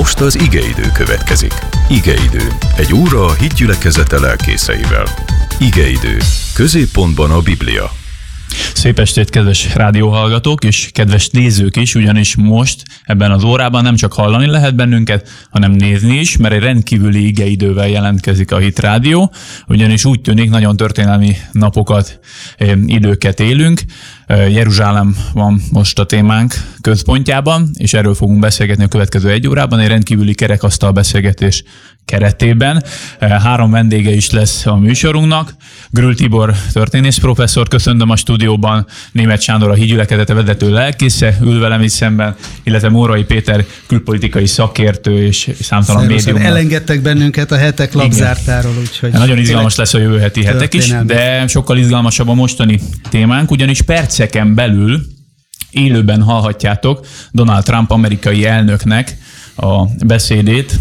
Most az igeidő következik. Igeidő. Egy óra a hitgyülekezete lelkészeivel. Igeidő. Középpontban a Biblia. Szép estét, kedves rádióhallgatók és kedves nézők is, ugyanis most ebben az órában nem csak hallani lehet bennünket, hanem nézni is, mert egy rendkívüli igeidővel jelentkezik a Hit Rádió, ugyanis úgy tűnik, nagyon történelmi napokat, eh, időket élünk. Jeruzsálem van most a témánk központjában, és erről fogunk beszélgetni a következő egy órában, egy rendkívüli kerekasztal beszélgetés keretében. Három vendége is lesz a műsorunknak. Grül Tibor történész professzor, köszöntöm a stúdióban, Német Sándor a hídgyülekezete vezető lelkésze, ül velem itt szemben, illetve Mórai Péter külpolitikai szakértő és számtalan médium. Elengedtek bennünket a hetek labzártáról, úgyhogy... Nagyon izgalmas lesz a jövő heti hetek is, de sokkal izgalmasabb a mostani témánk, ugyanis perceken belül élőben hallhatjátok Donald Trump amerikai elnöknek a beszédét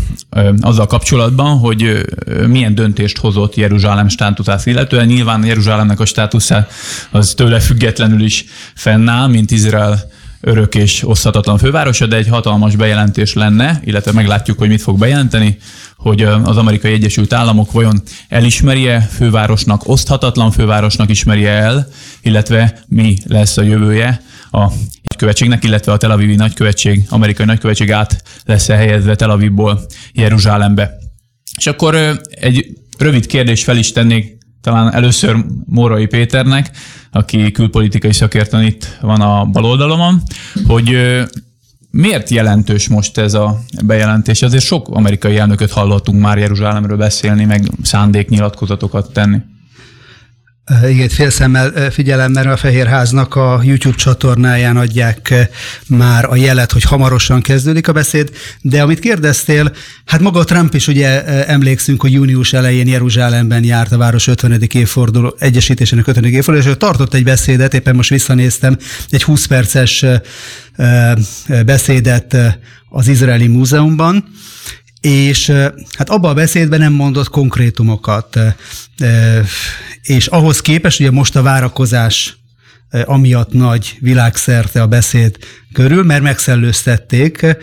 azzal kapcsolatban, hogy milyen döntést hozott Jeruzsálem státuszát illetően. Nyilván Jeruzsálemnek a státusza az tőle függetlenül is fennáll, mint Izrael örök és oszthatatlan fővárosa, de egy hatalmas bejelentés lenne, illetve meglátjuk, hogy mit fog bejelenteni, hogy az amerikai Egyesült Államok vajon elismerje fővárosnak, oszthatatlan fővárosnak ismerje el, illetve mi lesz a jövője a nagykövetségnek, illetve a Tel Avivi nagykövetség, amerikai nagykövetség át lesz helyezve Tel Avivból Jeruzsálembe. És akkor egy rövid kérdést fel is tennék talán először Mórai Péternek, aki külpolitikai szakértőn itt van a bal oldalomon, hogy miért jelentős most ez a bejelentés? Azért sok amerikai elnököt hallottunk már Jeruzsálemről beszélni, meg szándéknyilatkozatokat tenni. Igen, félszemmel figyelem, mert a Fehérháznak a YouTube csatornáján adják már a jelet, hogy hamarosan kezdődik a beszéd, de amit kérdeztél, hát maga Trump is ugye emlékszünk, hogy június elején Jeruzsálemben járt a város 50. évforduló, egyesítésének 50. évforduló, és ő tartott egy beszédet, éppen most visszanéztem, egy 20 perces beszédet az Izraeli Múzeumban, és hát abban a beszédben nem mondott konkrétumokat, és ahhoz képest, ugye most a várakozás amiatt nagy világszerte a beszéd körül, mert megszellőztették,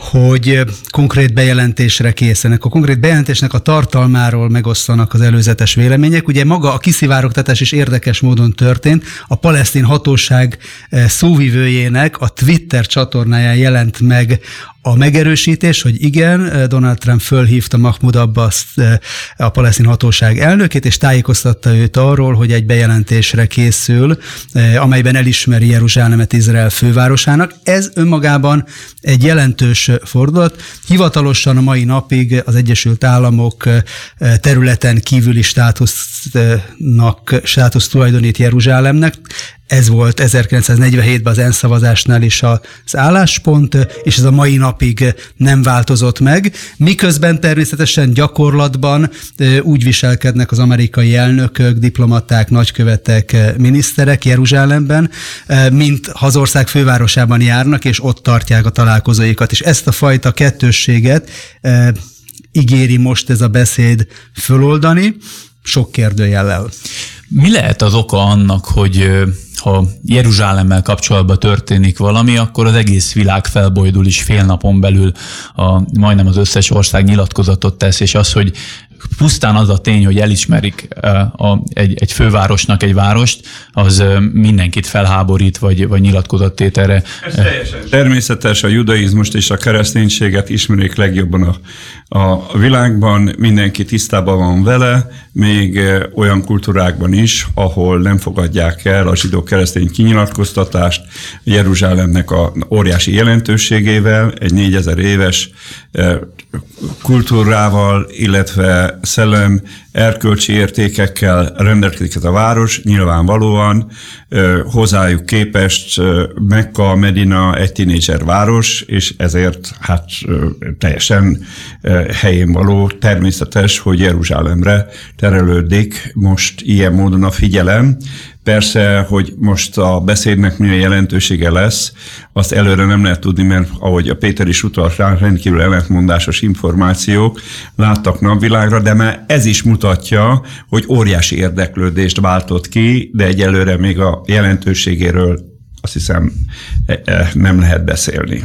hogy konkrét bejelentésre készenek. A konkrét bejelentésnek a tartalmáról megosztanak az előzetes vélemények. Ugye maga a kiszivárogtatás is érdekes módon történt. A palesztin hatóság szóvivőjének a Twitter csatornáján jelent meg a megerősítés, hogy igen, Donald Trump fölhívta Mahmoud Abbas eh, a palesztin hatóság elnökét, és tájékoztatta őt arról, hogy egy bejelentésre készül, eh, amelyben elismeri Jeruzsálemet Izrael fővárosának. Ez önmagában egy jelentős fordulat. Hivatalosan a mai napig az Egyesült Államok eh, területen kívüli státusznak, státusz tulajdonít Jeruzsálemnek. Ez volt 1947-ben az ENSZ szavazásnál is az álláspont, és ez a mai napig nem változott meg. Miközben természetesen gyakorlatban úgy viselkednek az amerikai elnökök, diplomaták, nagykövetek, miniszterek Jeruzsálemben, mint hazország fővárosában járnak, és ott tartják a találkozóikat. És ezt a fajta kettősséget ígéri most ez a beszéd föloldani, sok kérdőjellel. Mi lehet az oka annak, hogy ha Jeruzsálemmel kapcsolatban történik valami, akkor az egész világ felbojdul is fél napon belül, a, majdnem az összes ország nyilatkozatot tesz, és az, hogy pusztán az a tény, hogy elismerik ö, a, egy, egy fővárosnak egy várost, az ö, mindenkit felháborít, vagy, vagy nyilatkozattételre. Természetes, a judaizmust és a kereszténységet ismerik legjobban a, a világban, mindenki tisztában van vele, még eh, olyan kultúrákban is, ahol nem fogadják el a zsidó-keresztény kinyilatkoztatást Jeruzsálemnek a óriási jelentőségével, egy 4000 éves eh, kultúrával, illetve szellem, erkölcsi értékekkel rendelkezik ez a város, nyilvánvalóan hozzájuk képest Mekka, Medina egy tinédzser város, és ezért hát teljesen helyén való, természetes, hogy Jeruzsálemre terelődik most ilyen módon a figyelem. Persze, hogy most a beszédnek milyen jelentősége lesz, azt előre nem lehet tudni, mert ahogy a Péter is utalt rá, rendkívül ellentmondásos információk láttak napvilágra, de már ez is mutatja, hogy óriási érdeklődést váltott ki, de egyelőre még a jelentőségéről azt hiszem e- e, nem lehet beszélni.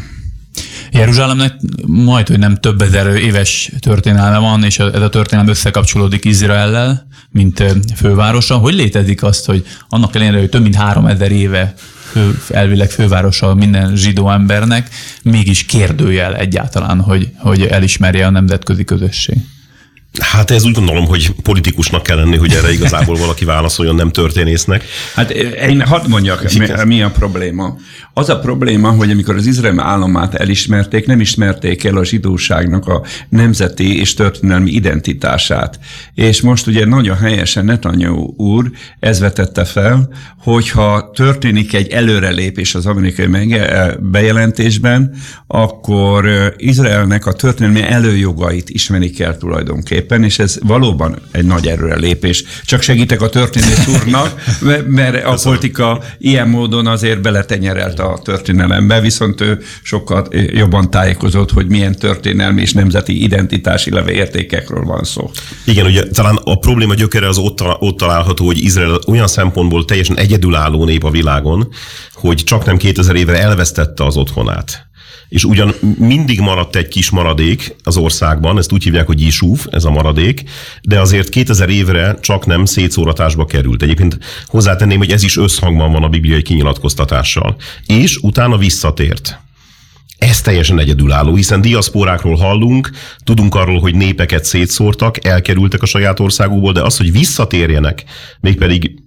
Jeruzsálemnek majd, hogy nem több ezer éves történelme van, és ez a történelem összekapcsolódik Izraellel, mint fővárosa. Hogy létezik azt, hogy annak ellenére, hogy több mint három ezer éve fő, elvileg fővárosa minden zsidó embernek, mégis kérdőjel egyáltalán, hogy, hogy elismerje a nemzetközi közösség. Hát ez úgy gondolom, hogy politikusnak kell lenni, hogy erre igazából valaki válaszoljon, nem történésznek. Hát én hadd mondjak, mi, mi a probléma. Az a probléma, hogy amikor az Izrael államát elismerték, nem ismerték el a zsidóságnak a nemzeti és történelmi identitását. És most ugye nagyon helyesen Netanyahu úr ez vetette fel, hogyha történik egy előrelépés az amerikai bejelentésben, akkor Izraelnek a történelmi előjogait ismerik el tulajdonképpen, és ez valóban egy nagy előrelépés. Csak segítek a történész úrnak, mert a politika ilyen módon azért beletenyerelt a történelembe, viszont ő sokkal jobban tájékozott, hogy milyen történelmi és nemzeti identitási értékekről van szó. Igen, ugye talán a probléma gyökere az ott, ott található, hogy Izrael olyan szempontból teljesen egyedülálló nép a világon, hogy csak nem 2000 évre elvesztette az otthonát és ugyan mindig maradt egy kis maradék az országban, ezt úgy hívják, hogy Isúf, ez a maradék, de azért 2000 évre csak nem szétszóratásba került. Egyébként hozzátenném, hogy ez is összhangban van a bibliai kinyilatkoztatással. És utána visszatért. Ez teljesen egyedülálló, hiszen diaszporákról hallunk, tudunk arról, hogy népeket szétszórtak, elkerültek a saját országukból, de az, hogy visszatérjenek, mégpedig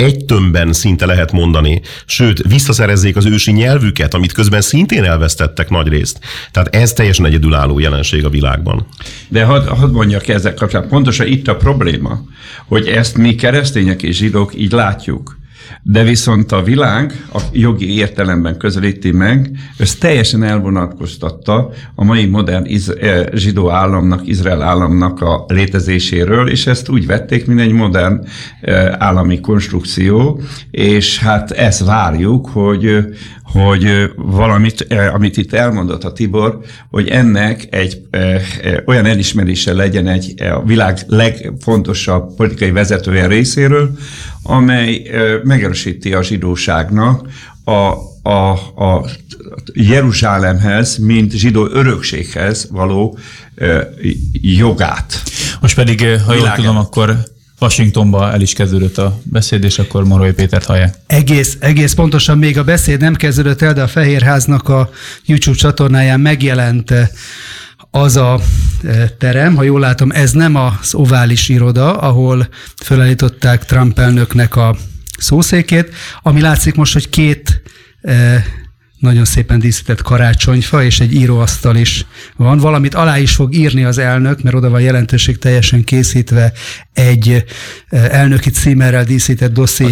egy tömbben szinte lehet mondani, sőt, visszaszerezzék az ősi nyelvüket, amit közben szintén elvesztettek nagy részt. Tehát ez teljesen egyedülálló jelenség a világban. De hadd had mondjak ezek kapcsolatban, pontosan itt a probléma, hogy ezt mi keresztények és zsidók így látjuk. De viszont a világ a jogi értelemben közelíti meg, ez teljesen elvonatkoztatta a mai modern iz- eh, zsidó államnak, Izrael államnak a létezéséről, és ezt úgy vették, mint egy modern eh, állami konstrukció, és hát ezt várjuk, hogy hogy valamit, amit itt elmondott a Tibor, hogy ennek egy olyan elismerése legyen egy a világ legfontosabb politikai vezetője részéről, amely megerősíti a zsidóságnak a, a, a Jeruzsálemhez, mint zsidó örökséghez való jogát. Most pedig, ha jól tudom, akkor Washingtonba el is kezdődött a beszéd, és akkor Morai Pétert hallják. Egész, egész pontosan még a beszéd nem kezdődött el, de a Fehérháznak a YouTube csatornáján megjelent az a terem, ha jól látom, ez nem az ovális iroda, ahol felállították Trump elnöknek a szószékét, ami látszik most, hogy két nagyon szépen díszített karácsonyfa, és egy íróasztal is van. Valamit alá is fog írni az elnök, mert oda van jelentőség teljesen készítve egy elnöki címerrel díszített dosszi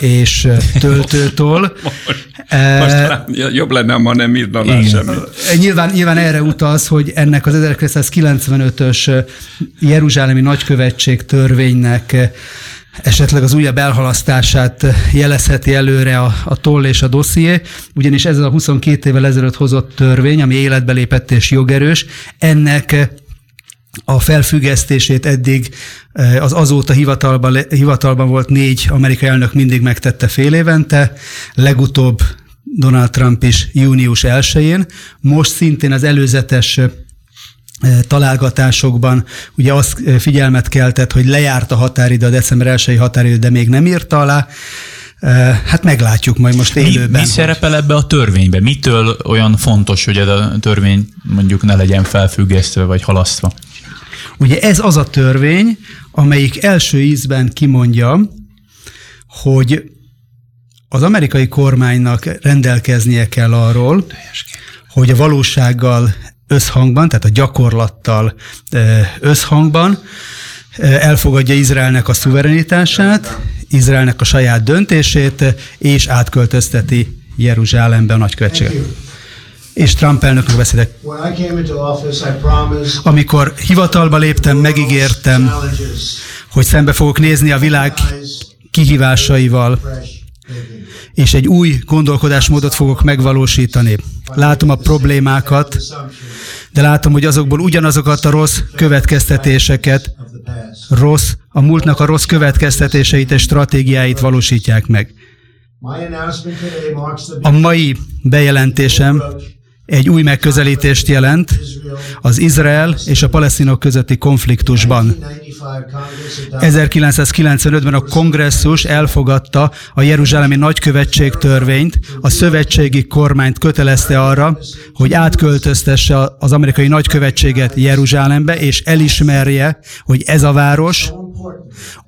és töltőtől. Most, most jobb lenne, ha nem írna alá semmit. Nyilván, nyilván erre utaz, hogy ennek az 1995-ös Jeruzsálemi nagykövetség törvénynek esetleg az újabb elhalasztását jelezheti előre a, a toll és a dosszié, ugyanis ez a 22 évvel ezelőtt hozott törvény, ami életbe lépett és jogerős, ennek a felfüggesztését eddig eh, az azóta hivatalban, hivatalban volt négy amerikai elnök mindig megtette fél évente, legutóbb Donald Trump is június 1-én, most szintén az előzetes találgatásokban ugye azt figyelmet keltett, hogy lejárt a határidő, a december 1 határidő, de még nem írta alá. Hát meglátjuk majd most élőben. Mi, mi szerepel ebbe a törvénybe? Mitől olyan fontos, hogy ez a törvény mondjuk ne legyen felfüggesztve vagy halasztva? Ugye ez az a törvény, amelyik első ízben kimondja, hogy az amerikai kormánynak rendelkeznie kell arról, hogy a valósággal összhangban, tehát a gyakorlattal összhangban elfogadja Izraelnek a szuverenitását, Izraelnek a saját döntését, és átköltözteti Jeruzsálembe a nagykövetséget. És Trump elnöknek beszélek. Amikor hivatalba léptem, megígértem, hogy szembe fogok nézni a világ kihívásaival, és egy új gondolkodásmódot fogok megvalósítani. Látom a problémákat, de látom, hogy azokból ugyanazokat a rossz következtetéseket, rossz, a múltnak a rossz következtetéseit és stratégiáit valósítják meg. A mai bejelentésem egy új megközelítést jelent az Izrael és a palesztinok közötti konfliktusban. 1995-ben a kongresszus elfogadta a Jeruzsálemi nagykövetség törvényt, a szövetségi kormányt kötelezte arra, hogy átköltöztesse az amerikai nagykövetséget Jeruzsálembe, és elismerje, hogy ez a város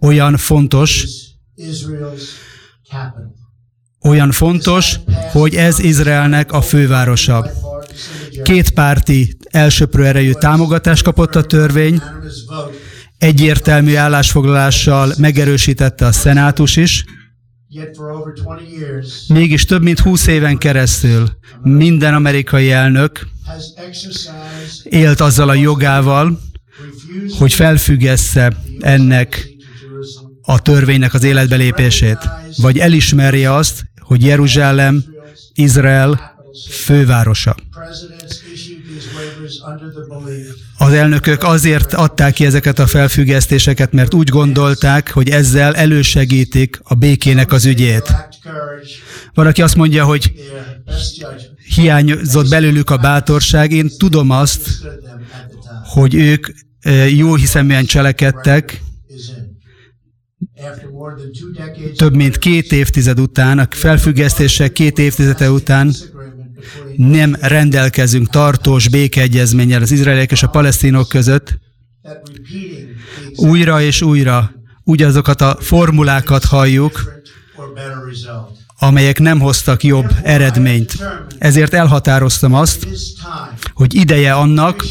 olyan fontos, olyan fontos, hogy ez Izraelnek a fővárosa. Kétpárti elsőprő erejű támogatást kapott a törvény, egyértelmű állásfoglalással megerősítette a szenátus is, Mégis több mint 20 éven keresztül minden amerikai elnök élt azzal a jogával, hogy felfüggesse ennek a törvénynek az életbelépését, vagy elismerje azt, hogy Jeruzsálem Izrael fővárosa. Az elnökök azért adták ki ezeket a felfüggesztéseket, mert úgy gondolták, hogy ezzel elősegítik a békének az ügyét. Van, aki azt mondja, hogy hiányzott belőlük a bátorság. Én tudom azt, hogy ők eh, jó hiszeműen cselekedtek, több mint két évtized után, a felfüggesztések két évtizede után nem rendelkezünk tartós békeegyezménnyel az izraeliek és a palesztinok között, újra és újra ugyazokat a formulákat halljuk, amelyek nem hoztak jobb eredményt. Ezért elhatároztam azt, hogy ideje annak,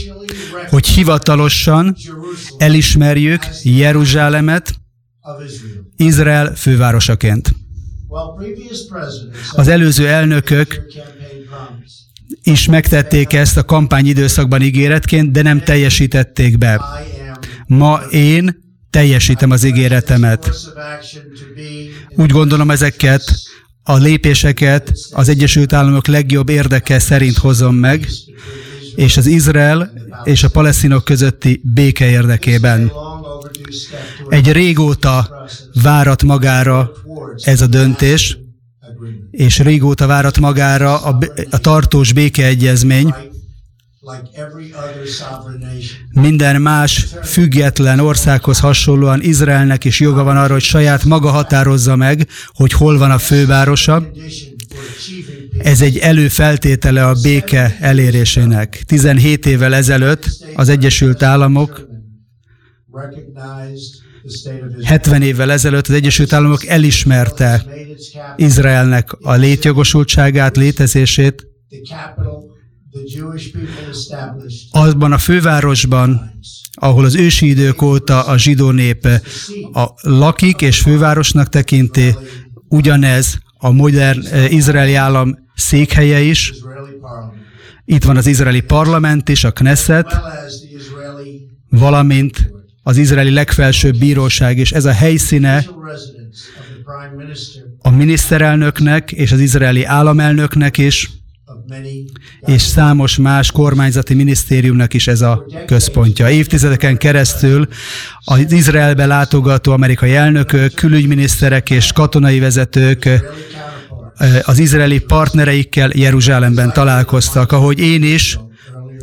hogy hivatalosan elismerjük Jeruzsálemet Izrael fővárosaként. Az előző elnökök is megtették ezt a kampány időszakban ígéretként, de nem teljesítették be. Ma én teljesítem az ígéretemet. Úgy gondolom ezeket a lépéseket az Egyesült Államok legjobb érdeke szerint hozom meg, és az Izrael és a palesztinok közötti béke érdekében. Egy régóta várat magára ez a döntés, és régóta várat magára a, a tartós békeegyezmény, minden más független országhoz hasonlóan Izraelnek is joga van arra, hogy saját maga határozza meg, hogy hol van a fővárosa. Ez egy előfeltétele a béke elérésének. 17 évvel ezelőtt az Egyesült Államok 70 évvel ezelőtt az Egyesült Államok elismerte Izraelnek a létjogosultságát, létezését. Azban a fővárosban, ahol az ősi idők óta a zsidó nép a lakik és fővárosnak tekinti, ugyanez a modern eh, izraeli állam székhelye is. Itt van az izraeli parlament is, a Knesset, valamint az izraeli legfelsőbb bíróság, és ez a helyszíne a miniszterelnöknek és az izraeli államelnöknek is, és számos más kormányzati minisztériumnak is ez a központja. Évtizedeken keresztül az Izraelbe látogató amerikai elnökök, külügyminiszterek és katonai vezetők az izraeli partnereikkel Jeruzsálemben találkoztak, ahogy én is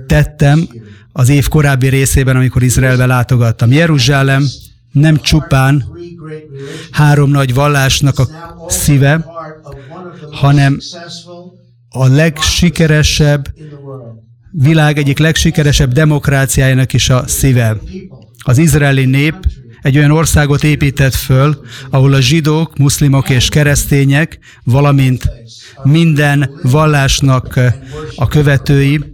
tettem az év korábbi részében, amikor Izraelbe látogattam. Jeruzsálem nem csupán három nagy vallásnak a szíve, hanem a legsikeresebb, világ egyik legsikeresebb demokráciájának is a szíve. Az izraeli nép egy olyan országot épített föl, ahol a zsidók, muszlimok és keresztények, valamint minden vallásnak a követői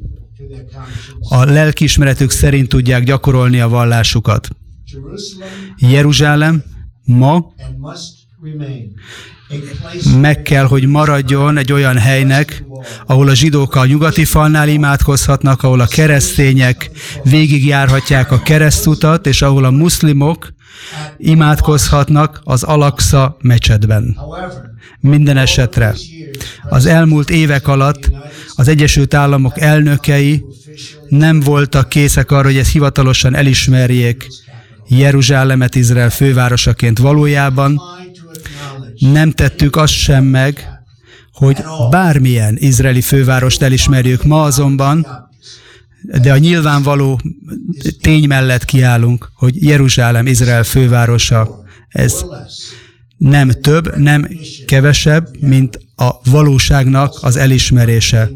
a lelkiismeretük szerint tudják gyakorolni a vallásukat. Jeruzsálem ma meg kell, hogy maradjon egy olyan helynek, ahol a zsidók a nyugati falnál imádkozhatnak, ahol a keresztények végigjárhatják a keresztutat, és ahol a muszlimok imádkozhatnak az Alaksa mecsetben. Minden esetre az elmúlt évek alatt az Egyesült Államok elnökei nem voltak készek arra, hogy ezt hivatalosan elismerjék Jeruzsálemet Izrael fővárosaként valójában. Nem tettük azt sem meg, hogy bármilyen izraeli fővárost elismerjük. Ma azonban, de a nyilvánvaló tény mellett kiállunk, hogy Jeruzsálem Izrael fővárosa. Ez nem több, nem kevesebb, mint a valóságnak az elismerése.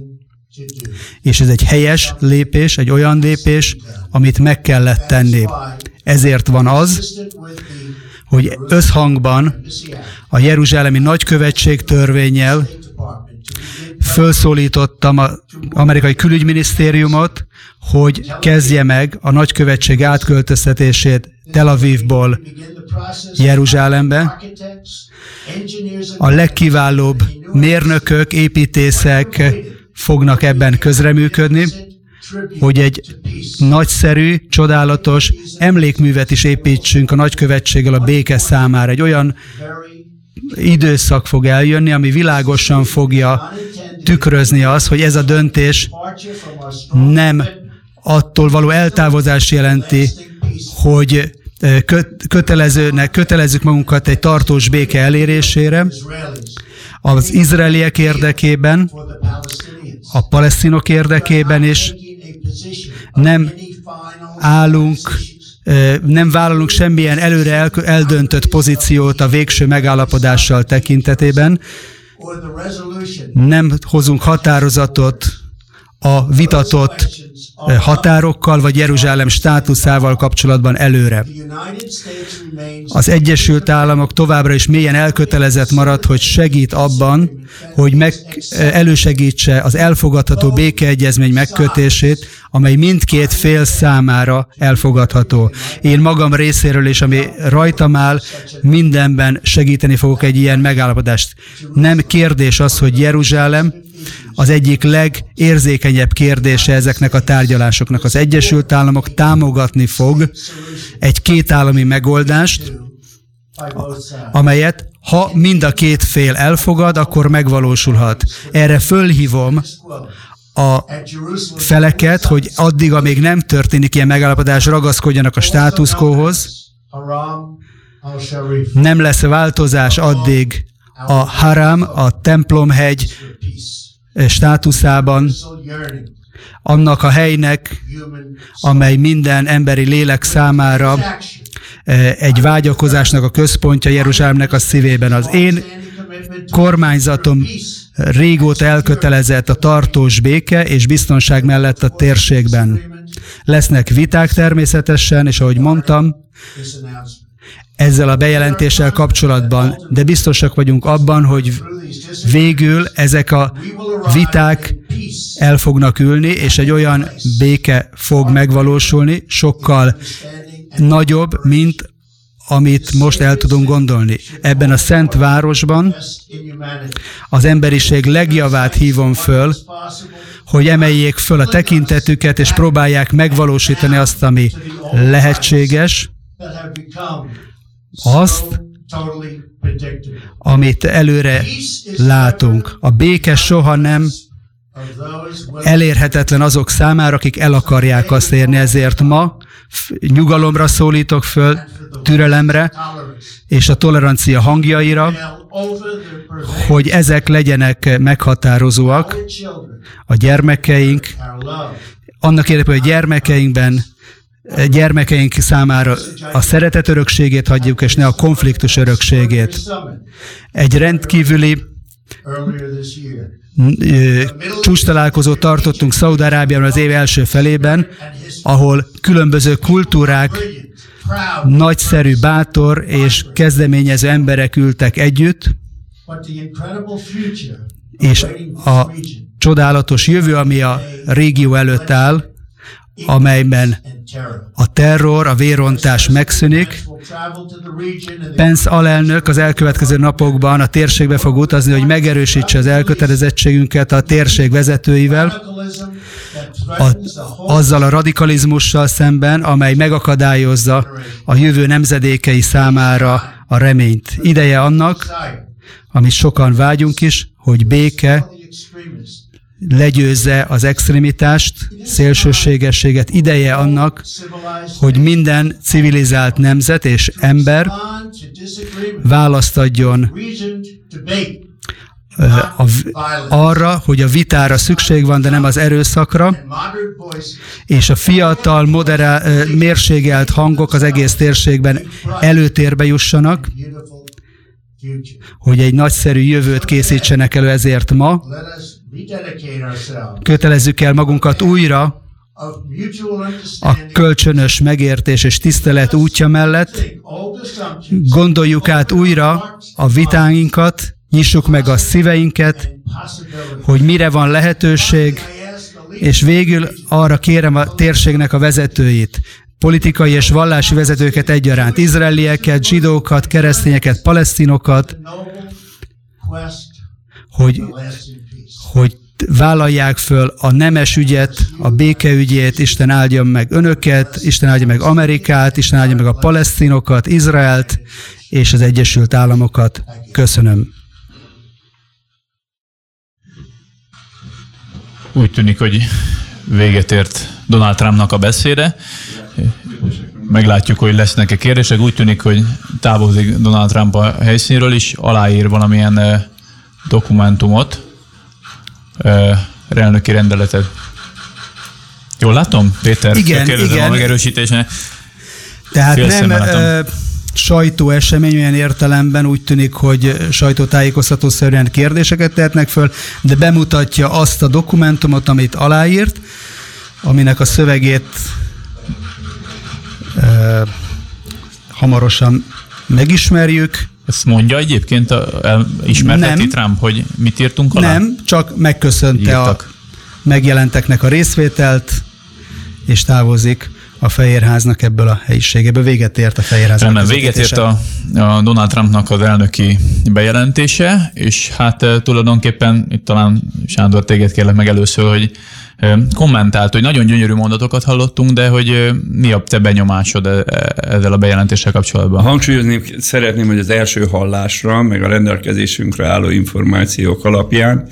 És ez egy helyes lépés, egy olyan lépés, amit meg kellett tenni. Ezért van az, hogy összhangban a Jeruzsálemi Nagykövetség törvényel felszólítottam az amerikai külügyminisztériumot, hogy kezdje meg a nagykövetség átköltöztetését Tel Avivból Jeruzsálembe. A legkiválóbb mérnökök, építészek fognak ebben közreműködni, hogy egy nagyszerű, csodálatos emlékművet is építsünk a nagykövetséggel a béke számára. Egy olyan időszak fog eljönni, ami világosan fogja tükrözni az, hogy ez a döntés nem attól való eltávozás jelenti, hogy kötelezőnek, kötelezzük magunkat egy tartós béke elérésére, az izraeliek érdekében, a palesztinok érdekében is nem állunk, nem vállalunk semmilyen előre eldöntött pozíciót a végső megállapodással tekintetében, nem hozunk határozatot a vitatott határokkal vagy Jeruzsálem státuszával kapcsolatban előre. Az Egyesült Államok továbbra is mélyen elkötelezett marad, hogy segít abban, hogy meg, elősegítse az elfogadható békeegyezmény megkötését, amely mindkét fél számára elfogadható. Én magam részéről is, ami rajtam áll, mindenben segíteni fogok egy ilyen megállapodást. Nem kérdés az, hogy Jeruzsálem az egyik legérzékenyebb kérdése ezeknek a tárgyalásoknak. Az Egyesült Államok támogatni fog egy kétállami megoldást, amelyet ha mind a két fél elfogad, akkor megvalósulhat. Erre fölhívom a feleket, hogy addig, amíg nem történik ilyen megállapodás, ragaszkodjanak a státuszkóhoz. Nem lesz változás addig a Haram, a templomhegy státuszában, annak a helynek, amely minden emberi lélek számára e, egy vágyakozásnak a központja Jeruzsálemnek a szívében. Az én kormányzatom régóta elkötelezett a tartós béke és biztonság mellett a térségben. Lesznek viták természetesen, és ahogy mondtam, ezzel a bejelentéssel kapcsolatban, de biztosak vagyunk abban, hogy végül ezek a viták el fognak ülni, és egy olyan béke fog megvalósulni, sokkal nagyobb, mint amit most el tudunk gondolni. Ebben a szent városban az emberiség legjavát hívom föl, hogy emeljék föl a tekintetüket, és próbálják megvalósítani azt, ami lehetséges, azt, amit előre látunk. A béke soha nem elérhetetlen azok számára, akik el akarják azt érni, ezért ma nyugalomra szólítok föl, türelemre és a tolerancia hangjaira, hogy ezek legyenek meghatározóak a gyermekeink, annak érdekében, hogy gyermekeinkben gyermekeink számára a szeretet örökségét hagyjuk, és ne a konfliktus örökségét. Egy rendkívüli csúcs találkozót tartottunk Szaudarábiában az év első felében, ahol különböző kultúrák, nagyszerű, bátor és kezdeményező emberek ültek együtt, és a csodálatos jövő, ami a régió előtt áll, amelyben a terror, a vérontás megszűnik. Pence alelnök az elkövetkező napokban a térségbe fog utazni, hogy megerősítse az elkötelezettségünket a térség vezetőivel, a, azzal a radikalizmussal szemben, amely megakadályozza a jövő nemzedékei számára a reményt. Ideje annak, amit sokan vágyunk is, hogy béke legyőzze az extremitást, szélsőségességet. Ideje annak, hogy minden civilizált nemzet és ember választ adjon a, arra, hogy a vitára szükség van, de nem az erőszakra, és a fiatal, moderál, mérségelt hangok az egész térségben előtérbe jussanak, hogy egy nagyszerű jövőt készítsenek elő ezért ma. Kötelezzük el magunkat újra a kölcsönös megértés és tisztelet útja mellett. Gondoljuk át újra a vitáinkat, nyissuk meg a szíveinket, hogy mire van lehetőség, és végül arra kérem a térségnek a vezetőit, politikai és vallási vezetőket egyaránt, izraelieket, zsidókat, keresztényeket, palesztinokat, hogy, hogy vállalják föl a nemes ügyet, a békeügyét, Isten áldja meg önöket, Isten áldja meg Amerikát, Isten áldja meg a palesztinokat, Izraelt és az Egyesült Államokat. Köszönöm. Úgy tűnik, hogy véget ért Donald Trumpnak a beszéde. Meglátjuk, hogy lesznek-e kérdések. Úgy tűnik, hogy távozik Donald Trump a helyszínről is, aláír valamilyen eh, dokumentumot, elnöki rendeletet. Jól látom, Péter? Igen, igen. a megerősítésnek. Tehát nem ö, sajtóesemény olyan értelemben úgy tűnik, hogy sajtótájékoztatószerűen kérdéseket tehetnek föl, de bemutatja azt a dokumentumot, amit aláírt, aminek a szövegét e, hamarosan megismerjük. Ezt mondja egyébként, a, ismerheti Trump, hogy mit írtunk alá? Nem, csak megköszönte Írtak. a megjelenteknek a részvételt, és távozik a Fehérháznak ebből a helyiségéből. Véget ért a Fehérháznak. Rendben, véget ért a, a Donald Trumpnak az elnöki bejelentése, és hát tulajdonképpen itt talán Sándor téged kérlek meg először, hogy kommentált, hogy nagyon gyönyörű mondatokat hallottunk, de hogy mi a te benyomásod e, e, ezzel a bejelentéssel kapcsolatban? Hangsúlyozni szeretném, hogy az első hallásra, meg a rendelkezésünkre álló információk alapján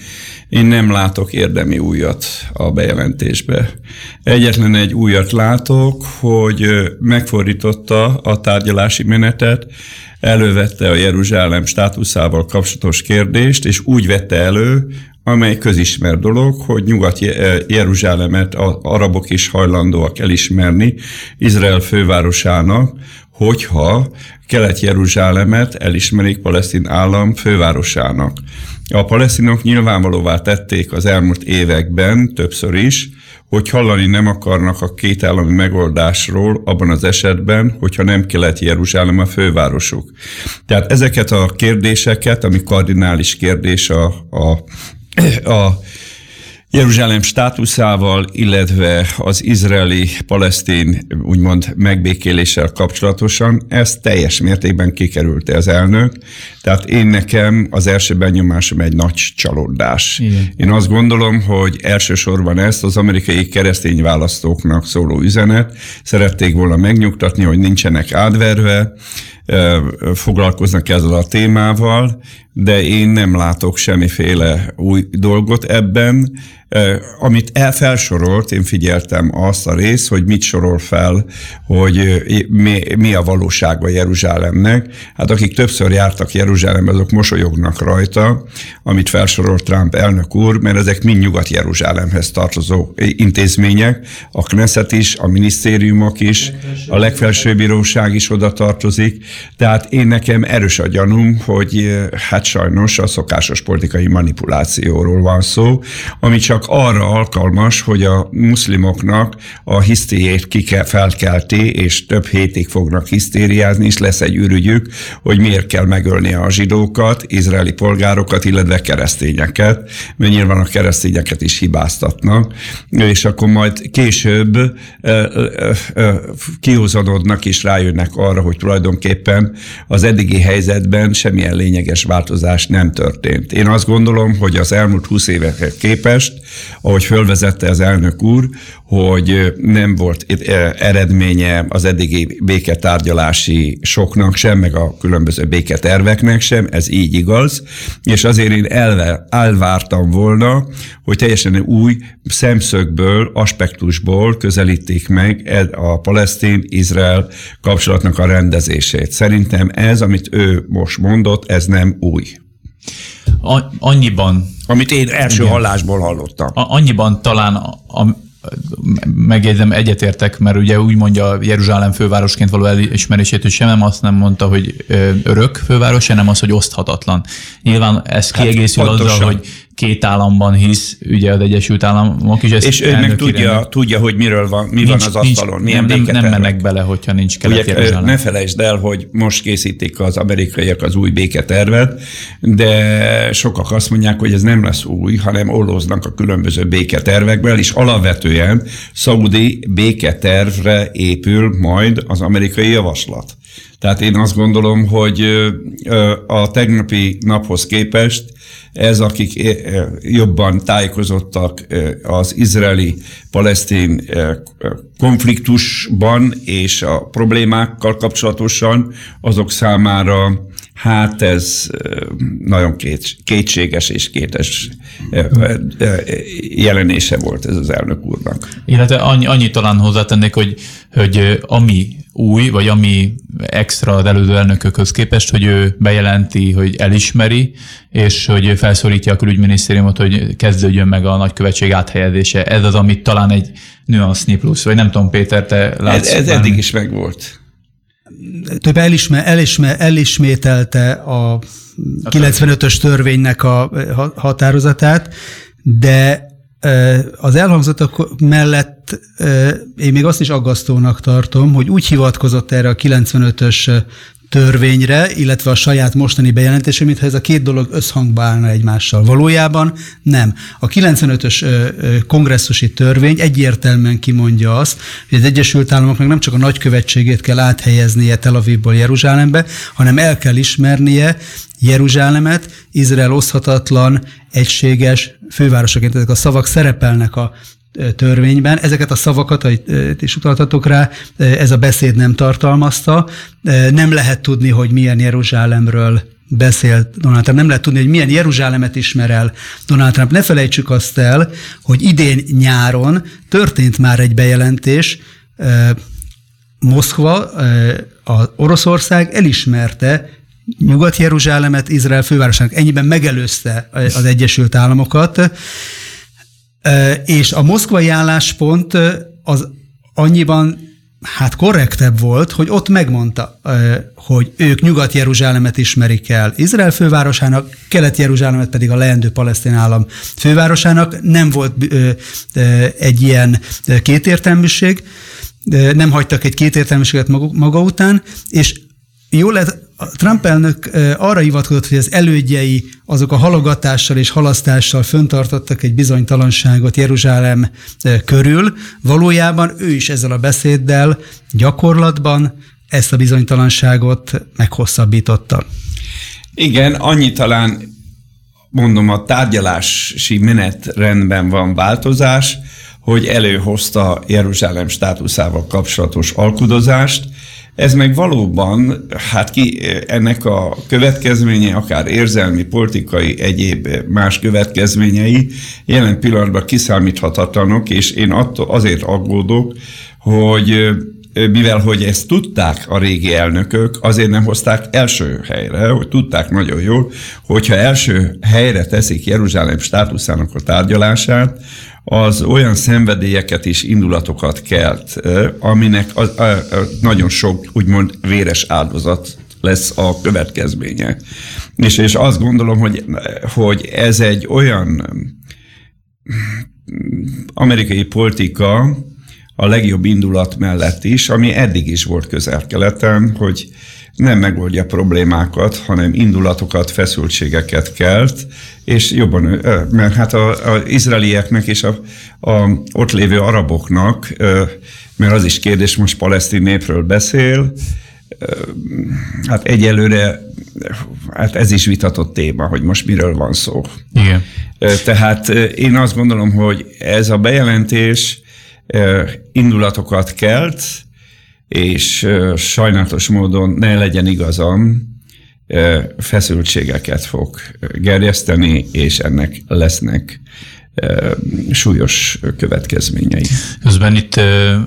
én nem látok érdemi újat a bejelentésbe. Egyetlen egy újat látok, hogy megfordította a tárgyalási menetet, elővette a Jeruzsálem státuszával kapcsolatos kérdést, és úgy vette elő, amely közismert dolog, hogy Nyugat-Jeruzsálemet az arabok is hajlandóak elismerni Izrael fővárosának, hogyha Kelet-Jeruzsálemet elismerik palesztin állam fővárosának. A palesztinok nyilvánvalóvá tették az elmúlt években többször is, hogy hallani nem akarnak a két állami megoldásról abban az esetben, hogyha nem kelet Jeruzsálem a fővárosuk. Tehát ezeket a kérdéseket, ami kardinális kérdés a, a, a Jeruzsálem státuszával, illetve az izraeli-palesztin úgymond megbékéléssel kapcsolatosan, ez teljes mértékben kikerülte az elnök. Tehát én nekem az első benyomásom egy nagy csalódás. Igen. Én azt gondolom, hogy elsősorban ezt az amerikai keresztény választóknak szóló üzenet szerették volna megnyugtatni, hogy nincsenek átverve, foglalkoznak ezzel a témával, de én nem látok semmiféle új dolgot ebben. Amit elfelsorolt, én figyeltem azt a részt, hogy mit sorol fel, hogy mi, mi a valósága Jeruzsálemnek. Hát akik többször jártak Jeruzsálembe, azok mosolyognak rajta, amit felsorolt Trump elnök úr, mert ezek mind Nyugat-Jeruzsálemhez tartozó intézmények, a Knesset is, a minisztériumok is, a legfelsőbb bíróság is oda tartozik, tehát én nekem erős a gyanúm, hogy hát sajnos a szokásos politikai manipulációról van szó, ami csak arra alkalmas, hogy a muszlimoknak a hisztériét ki kell felkelti, és több hétig fognak hisztériázni, és lesz egy ürügyük, hogy miért kell megölni a zsidókat, izraeli polgárokat, illetve keresztényeket, mert nyilván a keresztényeket is hibáztatnak, és akkor majd később kihozanodnak és rájönnek arra, hogy tulajdonképpen az eddigi helyzetben semmilyen lényeges változás nem történt. Én azt gondolom, hogy az elmúlt 20 évekhez képest, ahogy fölvezette az elnök úr, hogy nem volt eredménye az eddigi béketárgyalási soknak sem, meg a különböző béketerveknek sem, ez így igaz, és azért én elve, elvártam volna, hogy teljesen új szemszögből, aspektusból közelítik meg a palesztin-izrael kapcsolatnak a rendezését. Szerintem ez, amit ő most mondott, ez nem új. Annyiban... Amit én első igen. hallásból hallottam. Annyiban talán a, a, megjegyzem, egyetértek, mert ugye úgy mondja Jeruzsálem fővárosként való elismerését, hogy sem nem azt nem mondta, hogy örök főváros, hanem az, hogy oszthatatlan. Nyilván ez hát kiegészül hát, azzal, hogy két államban hisz, ugye az Egyesült Államok is. Ezt és ő meg tudja, tudja, hogy miről van, mi nincs, van az asztalon, nincs, milyen nem, nem, nem mennek bele, hogyha nincs kelet Ugye, Ne felejtsd el, hogy most készítik az amerikaiak az új béketervet, de sokak azt mondják, hogy ez nem lesz új, hanem ollóznak a különböző béketervekből, és alapvetően szaudi béketervre épül majd az amerikai javaslat. Tehát én azt gondolom, hogy a tegnapi naphoz képest ez, akik jobban tájékozottak az izraeli-palesztin konfliktusban és a problémákkal kapcsolatosan, azok számára Hát ez nagyon kétséges és kétes jelenése volt ez az elnök úrnak. Illetve annyi, annyi talán hozzátennék, hogy, hogy ami új, vagy ami extra az elődő elnökökhöz képest, hogy ő bejelenti, hogy elismeri, és hogy felszólítja a külügyminisztériumot, hogy kezdődjön meg a nagykövetség áthelyezése. Ez az, amit talán egy nüansznyi plusz, vagy nem tudom, Péter, te látsz? Ez, ez eddig is megvolt. Több elisme, elisme, elismételte a 95-ös törvénynek a határozatát, de az elhangzottak mellett én még azt is aggasztónak tartom, hogy úgy hivatkozott erre a 95-ös törvényre, illetve a saját mostani bejelentése, mintha ez a két dolog összhangba állna egymással. Valójában nem. A 95-ös kongresszusi törvény egyértelműen kimondja azt, hogy az Egyesült Államoknak nem csak a nagykövetségét kell áthelyeznie Tel Avivból Jeruzsálembe, hanem el kell ismernie Jeruzsálemet Izrael oszthatatlan, egységes fővárosaként. Ezek a szavak szerepelnek a törvényben. Ezeket a szavakat, ahogy is utaltatok rá, ez a beszéd nem tartalmazta. Nem lehet tudni, hogy milyen Jeruzsálemről beszélt Donald Trump. Nem lehet tudni, hogy milyen Jeruzsálemet ismer el Donald Trump. Ne felejtsük azt el, hogy idén nyáron történt már egy bejelentés, Moszkva, a Oroszország elismerte Nyugat-Jeruzsálemet Izrael fővárosának. Ennyiben megelőzte az Egyesült Államokat. És a moszkvai álláspont az annyiban hát korrektebb volt, hogy ott megmondta, hogy ők Nyugat-Jeruzsálemet ismerik el Izrael fővárosának, Kelet-Jeruzsálemet pedig a leendő palesztin állam fővárosának. Nem volt egy ilyen kétértelműség, nem hagytak egy kétértelműséget maga után, és Jó lehet, a Trump elnök arra hivatkozott, hogy az elődjei azok a halogatással és halasztással föntartottak egy bizonytalanságot Jeruzsálem körül. Valójában ő is ezzel a beszéddel gyakorlatban ezt a bizonytalanságot meghosszabbította. Igen, annyi talán mondom, a tárgyalási menetrendben van változás, hogy előhozta Jeruzsálem státuszával kapcsolatos alkudozást, ez meg valóban, hát ki ennek a következménye, akár érzelmi, politikai, egyéb más következményei jelen pillanatban kiszámíthatatlanok, és én attól azért aggódok, hogy mivel hogy ezt tudták a régi elnökök, azért nem hozták első helyre, hogy tudták nagyon jól, hogyha első helyre teszik Jeruzsálem státuszának a tárgyalását, az olyan szenvedélyeket és indulatokat kelt, aminek az, a, a, nagyon sok úgymond véres áldozat lesz a következménye. És, és azt gondolom, hogy, hogy ez egy olyan amerikai politika a legjobb indulat mellett is, ami eddig is volt közel-keleten, hogy nem megoldja problémákat, hanem indulatokat, feszültségeket kelt, és jobban, mert hát az izraelieknek és a, a ott lévő araboknak, mert az is kérdés, most palesztin népről beszél, hát egyelőre hát ez is vitatott téma, hogy most miről van szó. Igen. Tehát én azt gondolom, hogy ez a bejelentés indulatokat kelt, és sajnálatos módon ne legyen igazam, feszültségeket fog gerjeszteni, és ennek lesznek súlyos következményei. Közben itt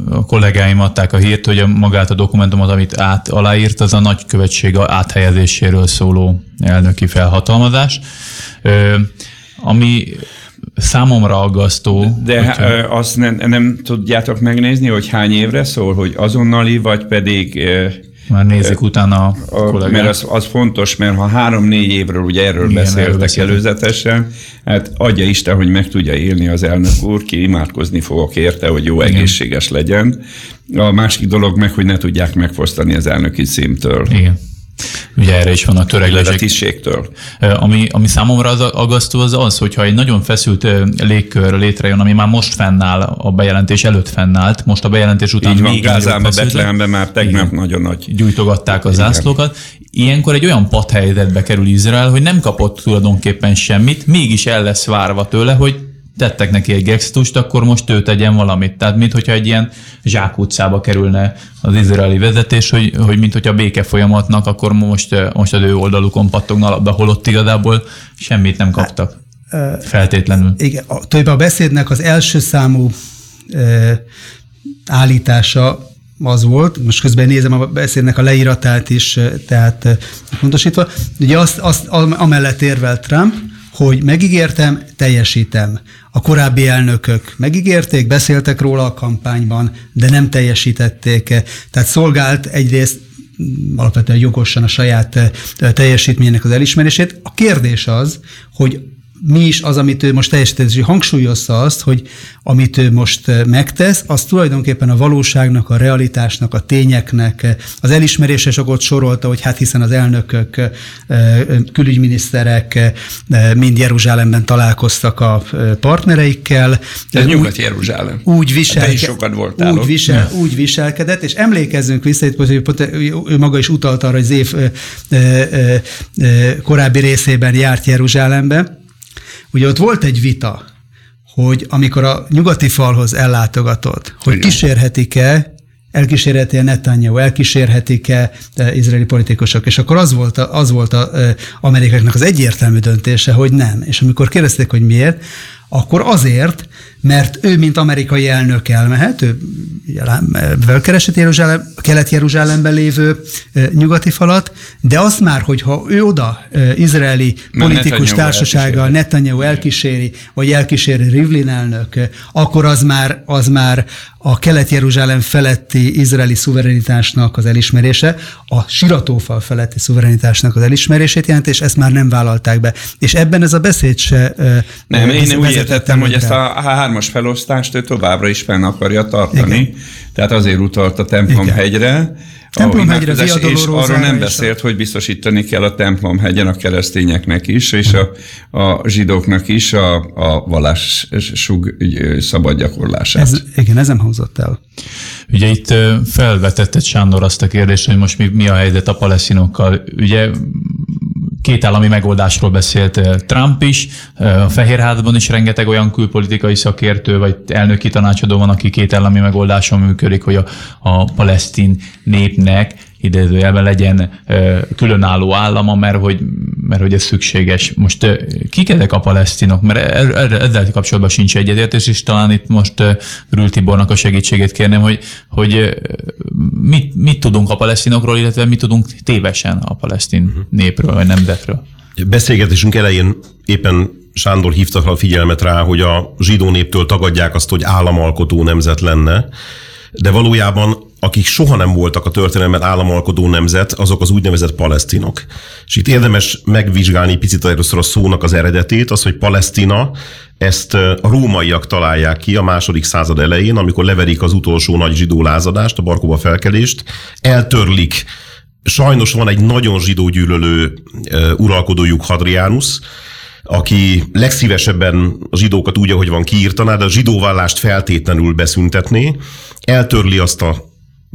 a kollégáim adták a hírt, hogy magát a dokumentumot, amit át, aláírt, az a nagykövetség áthelyezéséről szóló elnöki felhatalmazás, ami számomra aggasztó. De hogyha... azt nem, nem tudjátok megnézni, hogy hány évre szól, hogy azonnali, vagy pedig már nézik utána a, a Mert az, az fontos, mert ha három-négy évről ugye erről Igen, beszéltek erről előzetesen, hát adja Isten, hogy meg tudja élni az elnök úr, ki imádkozni fogok érte, hogy jó Igen. egészséges legyen. A másik dolog meg, hogy ne tudják megfosztani az elnöki címtől. Igen. Ugye erre is vannak törekvések. Ami, ami számomra az aggasztó az az, hogyha egy nagyon feszült légkör létrejön, ami már most fennáll, a bejelentés előtt fennállt, most a bejelentés után Így van, még Gázában, Betlehemben már tegnap Igen. nagyon nagy. Gyújtogatták a zászlókat. Ilyenkor egy olyan padhelyzetbe kerül Izrael, hogy nem kapott tulajdonképpen semmit, mégis el lesz várva tőle, hogy tettek neki egy gesztust, akkor most ő tegyen valamit. Tehát, mint hogyha egy ilyen zsákutcába kerülne az izraeli vezetés, hogy, hogy mint hogyha a béke folyamatnak, akkor most, most az ő oldalukon pattogna alapba, holott igazából semmit nem kaptak. Feltétlenül. Igen, a, a beszédnek az első számú e, állítása az volt, most közben nézem a beszédnek a leíratát is, tehát pontosítva, ugye azt, azt amellett érvelt Trump, hogy megígértem, teljesítem. A korábbi elnökök megígérték, beszéltek róla a kampányban, de nem teljesítették. Tehát szolgált egyrészt alapvetően jogosan a saját teljesítményének az elismerését. A kérdés az, hogy mi is az, amit ő most teljesített, és hangsúlyozza azt, hogy amit ő most eh, megtesz, az tulajdonképpen a valóságnak, a realitásnak, a tényeknek eh, az elismerése, és ott sorolta, hogy hát hiszen az elnökök, eh, külügyminiszterek mind Jeruzsálemben találkoztak a partnereikkel. Ez Nyugat-Jeruzsálem. Úgy, viselke, sokat voltál úgy, visel, úgy viselkedett, és emlékezzünk vissza, itt hogy ő maga is utalta arra, hogy az év korábbi részében járt Jeruzsálembe, Ugye ott volt egy vita, hogy amikor a nyugati falhoz ellátogatott, hogy kísérhetik-e, elkísérheti-e Netanyahu, elkísérhetik-e e, izraeli politikusok, és akkor az volt, a, az volt a, e, amerikáknak az egyértelmű döntése, hogy nem. És amikor kérdezték, hogy miért, akkor azért, mert ő, mint amerikai elnök elmehet, ő felkeresett Jeruzsálem, Kelet-Jeruzsálemben lévő nyugati falat, de azt már, hogyha ő oda izraeli politikus Netanyahu társasággal Netanyahu elkíséri, vagy elkíséri Rivlin elnök, akkor az már, az már a Kelet-Jeruzsálem feletti izraeli szuverenitásnak az elismerése, a Siratófal feletti szuverenitásnak az elismerését jelent, és ezt már nem vállalták be. És ebben ez a beszéd se... Nem, én úgy értettem, hogy ezt a hármas felosztást ő továbbra is fenn akarja tartani. Igen. Tehát azért utalt a Templomhegyre, Templomhegyre, az és arról nem beszélt, a... hogy biztosítani kell a Templomhegyen a keresztényeknek is, és a, a zsidóknak is a, a vallásuk szabad gyakorlását. Ez, igen, ez nem hangzott el. Ugye itt felvetett egy Sándor azt a kérdést, hogy most mi, mi a helyzet a palesztinokkal. Ugye két állami megoldásról beszélt eh, Trump is, eh, a Fehérházban is rengeteg olyan külpolitikai szakértő vagy elnöki tanácsadó van, aki két állami megoldáson működik, hogy a, a palesztin népnek idézőjelben legyen különálló állama, mert hogy, mert hogy ez szükséges. Most kik ezek a palesztinok? Mert e, e, ezzel kapcsolatban sincs egyetértés, és talán itt most Rül Tibornak a segítségét kérném, hogy, hogy mit, mit tudunk a palesztinokról, illetve mit tudunk tévesen a palesztin uh-huh. népről, vagy nemzetről. Beszélgetésünk elején éppen Sándor hívta fel a figyelmet rá, hogy a zsidó néptől tagadják azt, hogy államalkotó nemzet lenne, de valójában akik soha nem voltak a történelemben államalkodó nemzet, azok az úgynevezett palesztinok. És itt érdemes megvizsgálni picit először a szónak az eredetét, az, hogy Palesztina, ezt a rómaiak találják ki a második század elején, amikor leverik az utolsó nagy zsidó lázadást, a Barkóba felkelést, eltörlik Sajnos van egy nagyon zsidó gyűlölő uralkodójuk Hadrianus, aki legszívesebben a zsidókat úgy, ahogy van kiírtaná, de a zsidóvállást feltétlenül beszüntetné, eltörli azt a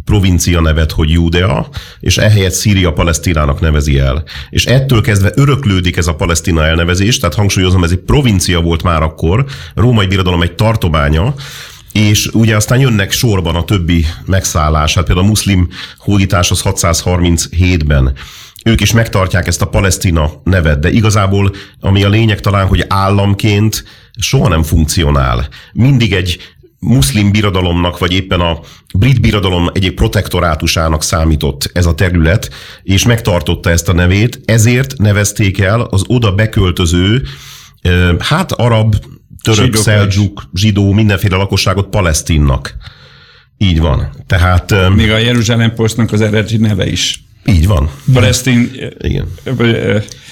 provincia nevet, hogy Judea, és ehelyett Szíria Palesztinának nevezi el. És ettől kezdve öröklődik ez a Palesztina elnevezés, tehát hangsúlyozom, ez egy provincia volt már akkor, a római birodalom egy tartománya, és ugye aztán jönnek sorban a többi megszállás, hát például a muszlim hódítás az 637-ben. Ők is megtartják ezt a Palesztina nevet, de igazából ami a lényeg talán, hogy államként soha nem funkcionál. Mindig egy muszlim birodalomnak, vagy éppen a brit birodalom egyik protektorátusának számított ez a terület, és megtartotta ezt a nevét, ezért nevezték el az oda beköltöző, hát arab, török, szeldzsuk, zsidó, mindenféle lakosságot palesztinnak. Így van. Tehát... Még a Jeruzsálem Postnak az eredeti neve is. Így van. Palesztin... Igen.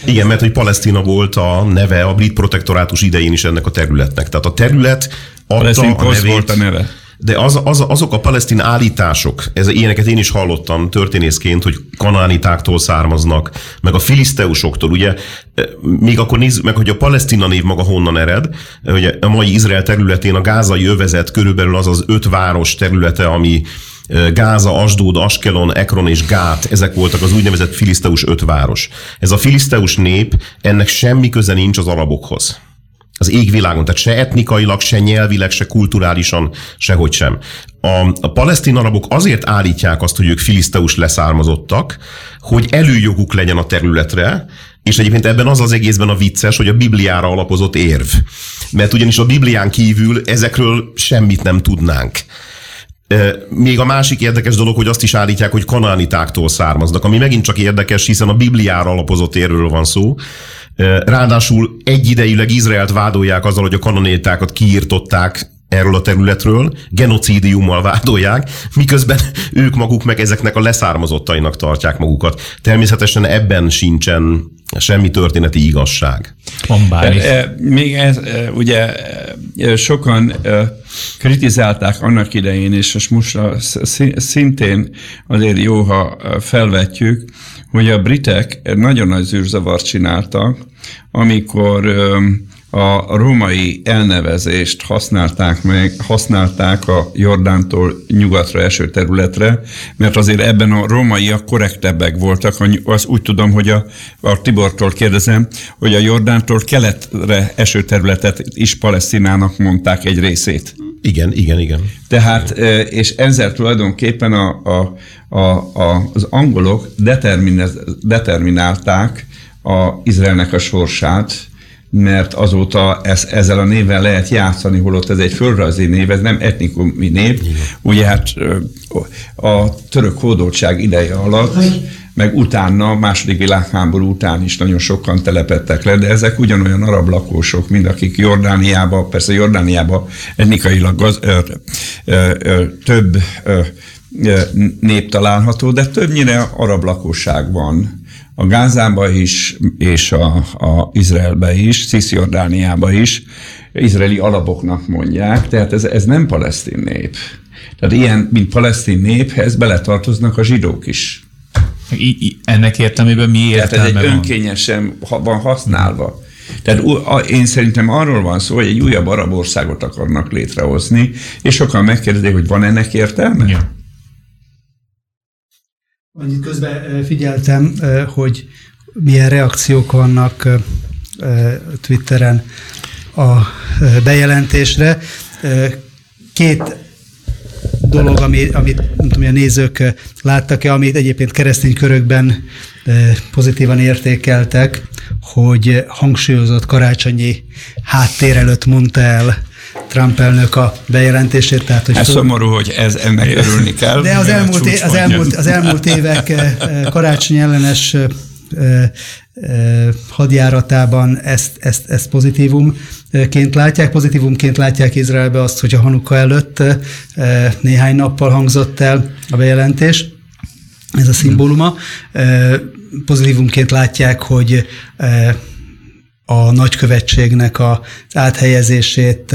Igen, mert hogy Palesztina volt a neve a brit protektorátus idején is ennek a területnek. Tehát a terület adta a nevét, volt a neve. De az, az, azok a palesztin állítások, ez, ilyeneket én is hallottam történészként, hogy kanánitáktól származnak, meg a filiszteusoktól, ugye, még akkor nézzük meg, hogy a palesztina név maga honnan ered, hogy a mai Izrael területén a gázai övezet körülbelül az az öt város területe, ami Gáza, Asdód, Askelon, Ekron és Gát, ezek voltak az úgynevezett filiszteus öt város. Ez a filiszteus nép, ennek semmi köze nincs az arabokhoz az égvilágon, tehát se etnikailag, se nyelvileg, se kulturálisan, sehogy sem. A, a palesztin arabok azért állítják azt, hogy ők filiszteus leszármazottak, hogy előjoguk legyen a területre, és egyébként ebben az az egészben a vicces, hogy a Bibliára alapozott érv. Mert ugyanis a Biblián kívül ezekről semmit nem tudnánk. Még a másik érdekes dolog, hogy azt is állítják, hogy kanánitáktól származnak, ami megint csak érdekes, hiszen a Bibliára alapozott érről van szó. Ráadásul egyidejűleg Izraelt vádolják azzal, hogy a kanonétákat kiírtották erről a területről, genocidiummal vádolják, miközben ők maguk meg ezeknek a leszármazottainak tartják magukat. Természetesen ebben sincsen semmi történeti igazság. Van bár Még ez, ugye sokan kritizálták annak idején, és most szintén azért jó, ha felvetjük, hogy a britek nagyon nagy zűrzavart csináltak, amikor a római elnevezést használták meg, használták a Jordántól nyugatra eső területre, mert azért ebben a rómaiak korrektebbek voltak. Az úgy tudom, hogy a, a Tibortól kérdezem, hogy a Jordántól keletre eső területet is Palesztinának mondták egy részét. Igen, igen, igen. Tehát, és ezzel tulajdonképpen a, a, a, a, az angolok determinálták a Izraelnek a sorsát, mert azóta ez, ezzel a névvel lehet játszani, holott ez egy földrajzi név, ez nem etnikumi név. Ugye hát a török hódoltság ideje alatt, meg utána, második világháború után is nagyon sokan telepettek le, de ezek ugyanolyan arab lakósok, mint akik Jordániába, persze Jordániába etnikailag gaz, ö, ö, ö, több ö, nép található, de többnyire arab lakosság van a Gázába is, és a, a Izraelbe is, Cisjordániába is, izraeli alapoknak mondják, tehát ez, ez nem palesztin nép. Tehát ilyen, mint palesztin néphez beletartoznak a zsidók is. I, I, ennek értelmében mi értelme Tehát ez egy van? önkényesen van használva. Tehát én szerintem arról van szó, hogy egy újabb arab országot akarnak létrehozni, és sokan megkérdezik, hogy van ennek értelme? Ja. Annyit közben figyeltem, hogy milyen reakciók vannak Twitteren a bejelentésre. Két dolog, ami, amit nem tudom, a nézők láttak-e, amit egyébként keresztény körökben pozitívan értékeltek, hogy hangsúlyozott karácsonyi háttér előtt mondta el Trump elnök a bejelentését. Tehát, hogy ez föl... szomorú, hogy ez ennek örülni kell. De az elmúlt, é, az, elmúlt, az elmúlt évek eh, eh, karácsony ellenes eh, hadjáratában ezt, ezt, ezt pozitívumként látják. Pozitívumként látják Izraelbe azt, hogy a Hanuka előtt néhány nappal hangzott el a bejelentés, ez a szimbóluma. Pozitívumként látják, hogy a nagykövetségnek az áthelyezését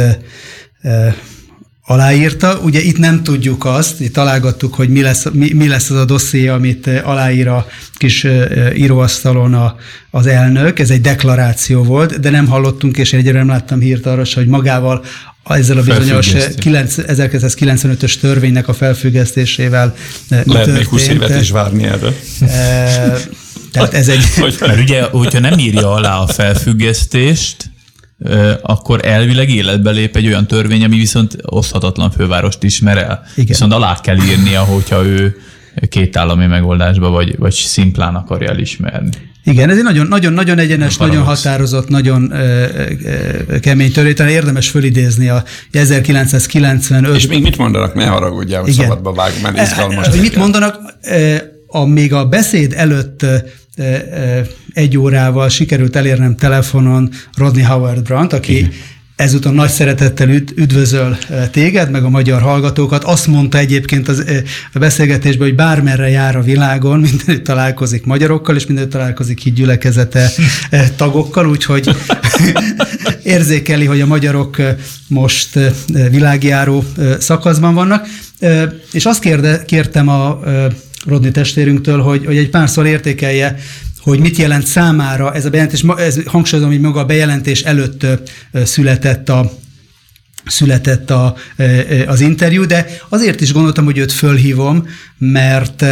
aláírta. Ugye itt nem tudjuk azt, itt találgattuk, hogy mi lesz, mi, mi lesz az a dosszié, amit aláír a kis íróasztalon a, az elnök. Ez egy deklaráció volt, de nem hallottunk, és egyre nem láttam hírt arra, hogy magával ezzel a bizonyos 1995-ös törvénynek a felfüggesztésével Lehet még 20 évet is várni erre. Tehát ez egy... Mert ugye, hogyha nem írja alá a felfüggesztést, akkor elvileg életbe lép egy olyan törvény, ami viszont oszthatatlan fővárost ismer el. Igen. Viszont alá kell írnia, hogyha ő két állami megoldásba, vagy, vagy szimplán akarja elismerni. Igen, ez egy nagyon, nagyon, nagyon egyenes, Paradox. nagyon határozott, nagyon ö, ö, kemény törvény. Talán érdemes fölidézni a 1995 És még mit mondanak? Ne haragudjál, hogy Igen. szabadba vágom, mert izgalmas. Hogy mit mondanak? A, még a beszéd előtt egy órával sikerült elérnem telefonon Rodney Howard Brandt, aki Igen. ezúton nagy szeretettel üd, üdvözöl téged, meg a magyar hallgatókat. Azt mondta egyébként az, a beszélgetésben, hogy bármerre jár a világon, mindenütt találkozik magyarokkal, és mindenütt találkozik hídgyülekezete eh, tagokkal, úgyhogy érzékeli, hogy a magyarok most világjáró szakaszban vannak. És azt kérde, kértem a Rodney testvérünktől, hogy, hogy egy pár szól értékelje, hogy mit jelent számára ez a bejelentés. Ez, hangsúlyozom, hogy maga a bejelentés előtt született a, született a, az interjú, de azért is gondoltam, hogy őt fölhívom, mert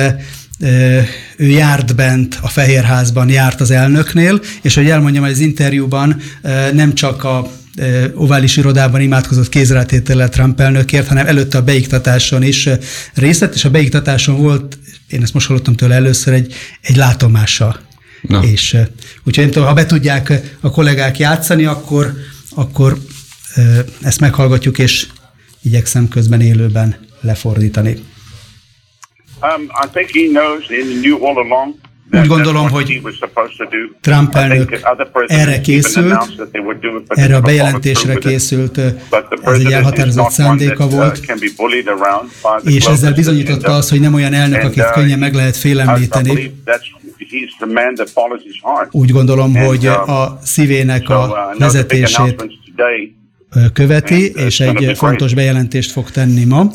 ő járt bent a Fehérházban, járt az elnöknél, és hogy elmondjam, hogy az interjúban nem csak a ovális irodában imádkozott kézrátétellel Trump elnökért, hanem előtte a beiktatáson is részt és a beiktatáson volt, én ezt most hallottam tőle először, egy, egy látomása. Na. És úgyhogy nem tudom, ha be tudják a kollégák játszani, akkor, akkor ezt meghallgatjuk, és igyekszem közben élőben lefordítani. Um, I think he knows and he knew all along Úgy gondolom, hogy. Trump think elnök erre készült, erre a bejelentésre készült, ez egy elhatározott szándéka uh, volt, és ezzel bizonyította azt, hogy nem olyan elnök, akit uh, könnyen meg lehet félemlíteni. Úgy gondolom, hogy um, a szívének uh, a vezetését követi, uh, és egy fontos bejelentést fog tenni ma.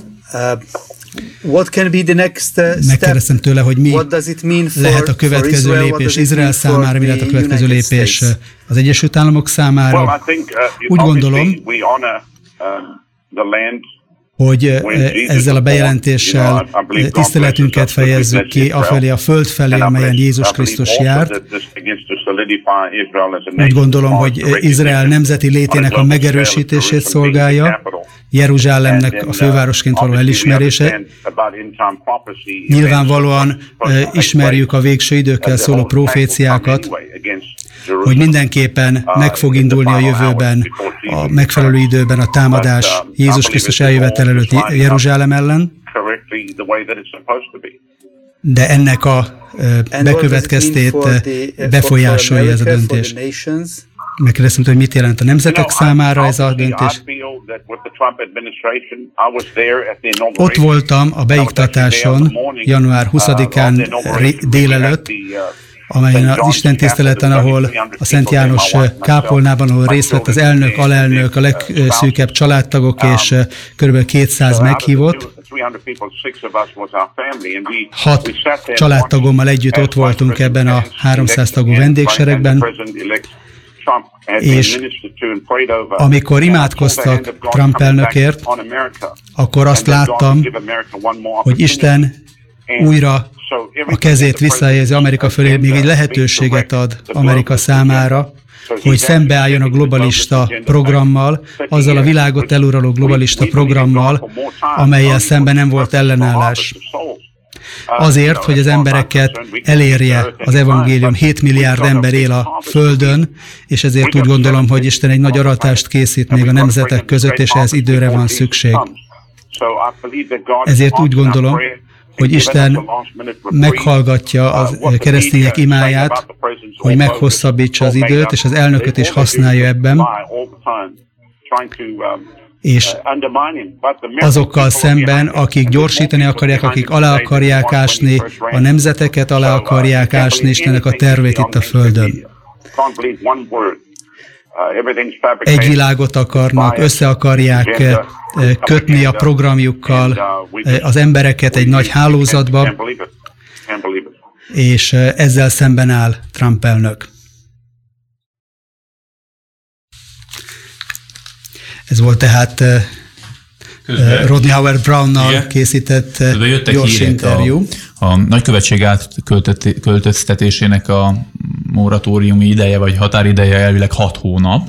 What can be the next uh, step? Megkérdeztem tőle, hogy mi What does it mean for, lehet a következő Israel? Lépés Izrael számára, mi lehet a következő United lépés States? az Egyesült Államok Well, számára. I think uh, Úgy gondolom, we honor um, the land hogy ö, ezzel a bejelentéssel tiszteletünket fejezzük ki afelé a föld felé, amelyen Jézus Krisztus járt. Úgy gondolom, hogy Izrael nemzeti létének a megerősítését szolgálja, Jeruzsálemnek a fővárosként való elismerése. Nyilvánvalóan ö, ismerjük a végső időkkel szóló proféciákat, hogy mindenképpen meg fog indulni a jövőben, a megfelelő időben a támadás Jézus Krisztus eljövetel előtt Jeruzsálem ellen, de ennek a bekövetkeztét befolyásolja ez a döntés. Megkérdeztem, hogy mit jelent a nemzetek számára ez a döntés. Ott voltam a beiktatáson január 20-án ré- délelőtt, amelyen az Isten tiszteleten, ahol a Szent János kápolnában, ahol részt vett az elnök, alelnök, a legszűkebb családtagok és kb. 200 meghívott. Hat családtagommal együtt ott voltunk ebben a 300 tagú vendégseregben, és amikor imádkoztak Trump elnökért, akkor azt láttam, hogy Isten újra a kezét visszahelyezi Amerika fölé, még egy lehetőséget ad Amerika számára, hogy szembeálljon a globalista programmal, azzal a világot eluraló globalista programmal, amelyel szemben nem volt ellenállás. Azért, hogy az embereket elérje az evangélium. 7 milliárd ember él a Földön, és ezért úgy gondolom, hogy Isten egy nagy aratást készít még a nemzetek között, és ehhez időre van szükség. Ezért úgy gondolom, hogy Isten meghallgatja a keresztények imáját, hogy meghosszabbítsa az időt, és az elnököt is használja ebben, és azokkal szemben, akik gyorsítani akarják, akik alá akarják ásni, a nemzeteket alá akarják ásni Istennek a tervét itt a Földön. Egy világot akarnak, össze akarják eh, kötni a programjukkal eh, az embereket egy nagy hálózatba, és eh, ezzel szemben áll Trump elnök. Ez volt tehát eh, Közben- Rodney Howard Brownnal Igen. készített eh, gyors interjú. a, a nagykövetség átköltöztetésének a moratóriumi ideje vagy határideje elvileg 6 hónap.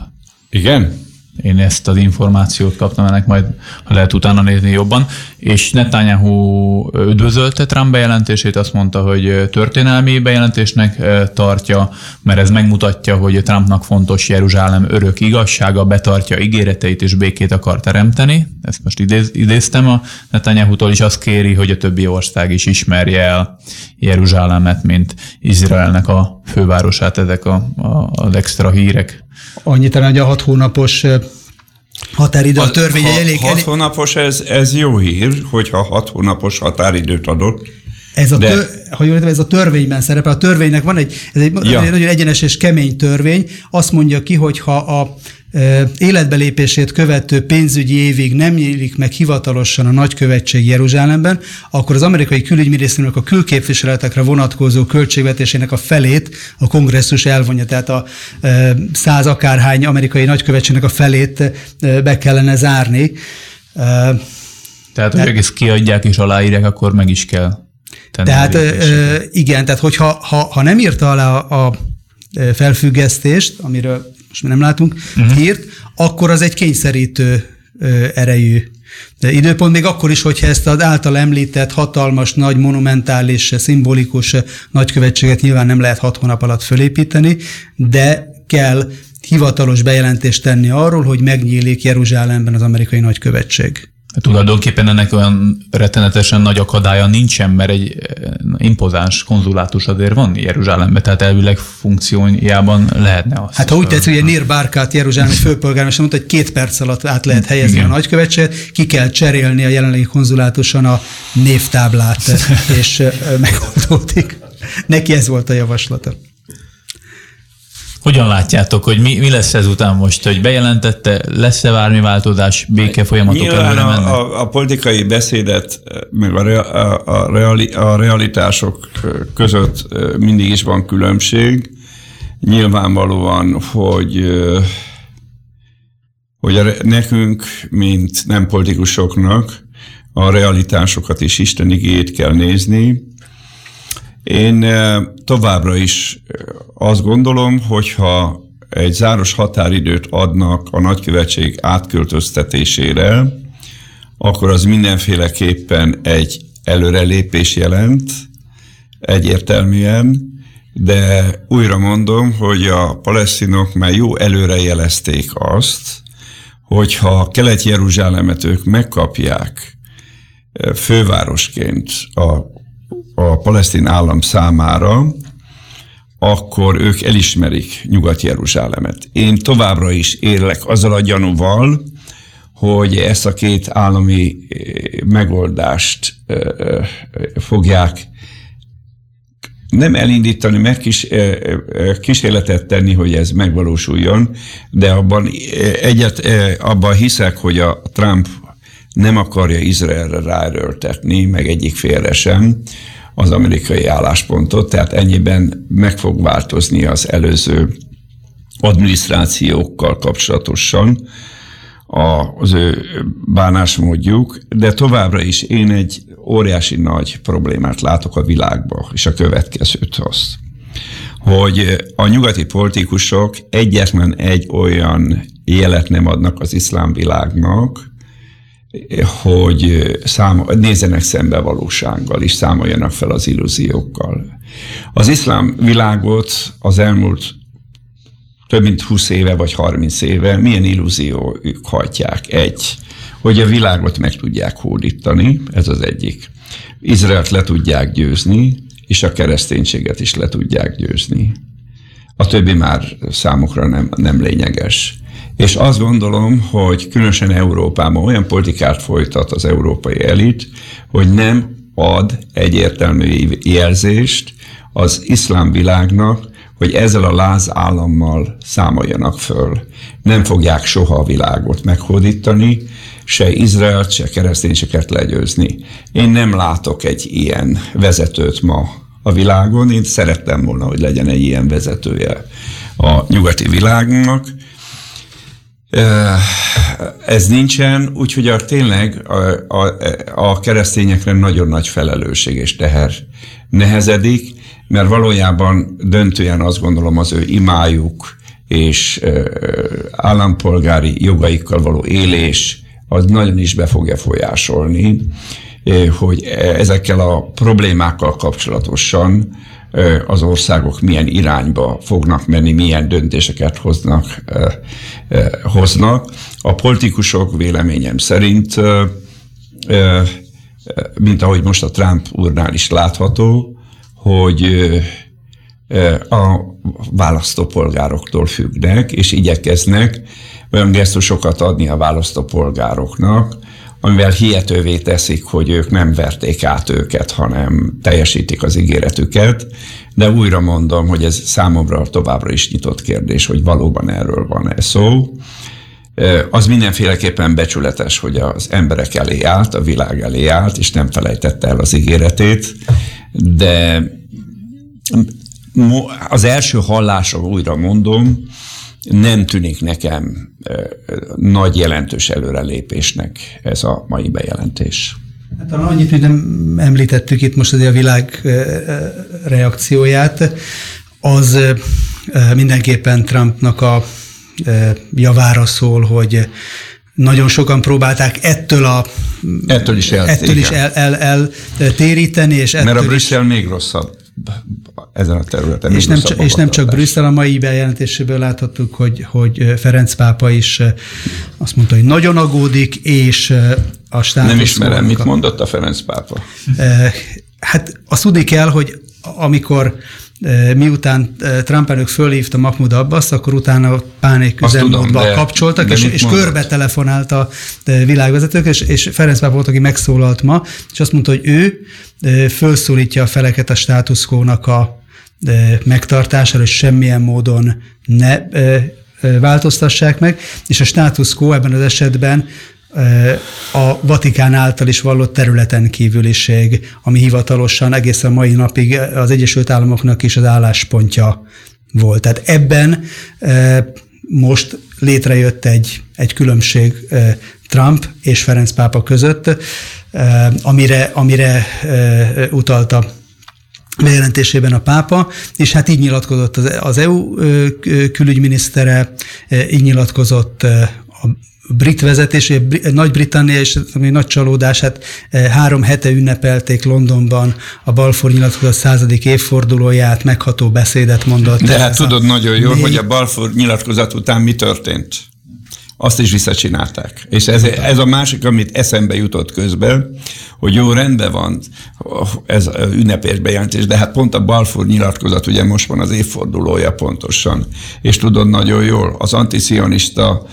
Igen? Én ezt az információt kaptam, ennek majd lehet utána nézni jobban. És Netanyahu üdvözölte Trump bejelentését, azt mondta, hogy történelmi bejelentésnek tartja, mert ez megmutatja, hogy Trumpnak fontos Jeruzsálem örök igazsága, betartja ígéreteit és békét akar teremteni. Ezt most idéz, idéztem a Netanyahu-tól is azt kéri, hogy a többi ország is ismerje el Jeruzsálemet, mint Izraelnek a fővárosát, ezek a, a, az extra hírek. Annyit talán, hogy a hat hónapos határidő a törvény ha, elég, Hat elég... hónapos, ez, ez jó hír, hogyha hat hónapos határidőt adott. Ez a, De- tör, ha jól értem, ez a törvényben szerepel. A törvénynek van egy, ez egy, Ja. egy nagyon egyenes és kemény törvény. Azt mondja ki, hogy ha a e, életbelépését követő pénzügyi évig nem nyílik meg hivatalosan a nagykövetség Jeruzsálemben, akkor az amerikai külügyminisztériumnak a külképviseletekre vonatkozó költségvetésének a felét a kongresszus elvonja. Tehát a e, száz akárhány amerikai nagykövetségnek a felét e, be kellene zárni. Tehát, hogy egész kiadják és aláírják, akkor meg is kell tenni. Tehát igen, tehát hogyha ha, ha nem írta alá a, a felfüggesztést, amiről most mi nem látunk Mhm. uh-huh. hírt, akkor az egy kényszerítő erejű de időpont, még akkor is, hogyha ezt az által említett hatalmas, nagy, monumentális, szimbolikus nagykövetséget nyilván nem lehet hat hónap alatt fölépíteni, de kell hivatalos bejelentést tenni arról, hogy megnyílik Jeruzsálemben az amerikai nagykövetség. Tulajdonképpen ennek olyan rettenetesen nagy akadálya nincsen, mert egy eh, impozáns konzulátus azért van Jeruzsálemben, tehát elvileg funkciójában lehetne az. Hát ha úgy tetszik, hogy Nir Bárkát Jeruzsálem főpolgármester mondta, hogy két perc alatt át lehet helyezni Igen. a nagykövetséget, ki kell cserélni a jelenlegi konzulátuson a névtáblát, és ö, megoldódik. Neki ez volt a javaslata. Hogyan látjátok, hogy mi, mi lesz ezután most, hogy bejelentette, lesz-e bármi változás, béke folyamatok Nyilván a, mennek? a, a politikai beszédet, meg a, rea- a, a, reali, a realitások között mindig is van különbség. Nyilvánvalóan, hogy hogy a, nekünk, mint nem politikusoknak a realitásokat és Isten igét kell nézni. Én eh, továbbra is eh, azt gondolom, hogyha egy záros határidőt adnak a nagykövetség átköltöztetésére, akkor az mindenféleképpen egy előrelépés jelent, egyértelműen, de újra mondom, hogy a palesztinok már jó előre jelezték azt, hogyha Kelet-Jeruzsálemet ők megkapják eh, fővárosként a, a palesztin állam számára, akkor ők elismerik Nyugat-Jeruzsálemet. Én továbbra is érlek azzal a gyanúval, hogy ezt a két állami eh, megoldást eh, eh, fogják nem elindítani, meg kis, kísérletet tenni, hogy ez megvalósuljon, de abban egyet, abban hiszek, hogy a Trump nem akarja Izraelre ráerőltetni, meg egyik félre sem az amerikai álláspontot, tehát ennyiben meg fog változni az előző adminisztrációkkal kapcsolatosan az ő bánásmódjuk, de továbbra is én egy óriási nagy problémát látok a világban, és a következőt azt, hogy a nyugati politikusok egyetlen egy olyan jelet nem adnak az iszlám világnak, hogy szám, nézzenek szembe valósággal, és számoljanak fel az illúziókkal. Az iszlám világot az elmúlt több mint 20 éve vagy 30 éve milyen illúziók hajtják? Egy, hogy a világot meg tudják hódítani, ez az egyik. Izraelt le tudják győzni, és a kereszténységet is le tudják győzni. A többi már számukra nem, nem lényeges. És azt gondolom, hogy különösen Európában olyan politikát folytat az európai elit, hogy nem ad egyértelmű jelzést az iszlám világnak, hogy ezzel a láz állammal számoljanak föl. Nem fogják soha a világot meghódítani, se Izraelt, se kereszténységet legyőzni. Én nem látok egy ilyen vezetőt ma a világon, én szerettem volna, hogy legyen egy ilyen vezetője a nyugati világnak. Ez nincsen, úgyhogy a, tényleg a, a, a keresztényekre nagyon nagy felelősség és teher nehezedik, mert valójában döntően azt gondolom az ő imájuk és állampolgári jogaikkal való élés, az nagyon is be fogja folyásolni, hogy ezekkel a problémákkal kapcsolatosan az országok milyen irányba fognak menni, milyen döntéseket hoznak. hoznak. A politikusok véleményem szerint, mint ahogy most a Trump úrnál is látható, hogy a választópolgároktól függnek, és igyekeznek olyan gesztusokat adni a választópolgároknak, amivel hihetővé teszik, hogy ők nem verték át őket, hanem teljesítik az ígéretüket. De újra mondom, hogy ez számomra továbbra is nyitott kérdés, hogy valóban erről van-e szó. Az mindenféleképpen becsületes, hogy az emberek elé állt, a világ elé állt, és nem felejtette el az ígéretét, de az első hallásra újra mondom, nem tűnik nekem nagy jelentős előrelépésnek ez a mai bejelentés. Hát talán annyit, hogy nem említettük itt most azért a világ reakcióját, az mindenképpen Trumpnak a javára szól, hogy nagyon sokan próbálták ettől a ettől is, el, ettől is el, el, el, téríteni, és ettől Mert a Brüsszel is, még rosszabb ezen a területen. És nem, csak, és nem csak Brüsszel, a mai bejelentéséből láthattuk, hogy, hogy Ferenc pápa is azt mondta, hogy nagyon aggódik, és a státusz... Nem ismerem, mit mondott a Ferenc pápa? Hát azt tudni kell, hogy amikor miután Trump elnök fölhívta Mahmoud Abbas, akkor utána pánik üzemmódba kapcsoltak, de és, és körbe telefonált a világvezetők, és, és Ferenc Pápa volt, aki megszólalt ma, és azt mondta, hogy ő felszólítja a feleket a státuszkónak a megtartására, hogy semmilyen módon ne változtassák meg, és a status quo ebben az esetben a Vatikán által is vallott területen kívüliség, ami hivatalosan egészen mai napig az Egyesült Államoknak is az álláspontja volt. Tehát ebben most létrejött egy, egy különbség Trump és Ferenc pápa között, amire, amire utalta bejelentésében a pápa, és hát így nyilatkozott az EU külügyminisztere, így nyilatkozott a brit vezetés, Nagy-Britannia és ami nagy csalódás, hát három hete ünnepelték Londonban a Balfour nyilatkozat századik évfordulóját, megható beszédet mondott. De hát tudod nagyon jól, hogy a Balfour nyilatkozat után mi történt azt is visszacsinálták. És ez, ez a másik, amit eszembe jutott közben, hogy jó, rendben van ez ünnepés bejelentés, de hát pont a Balfour nyilatkozat, ugye most van az évfordulója pontosan, és tudod nagyon jól, az antiszionista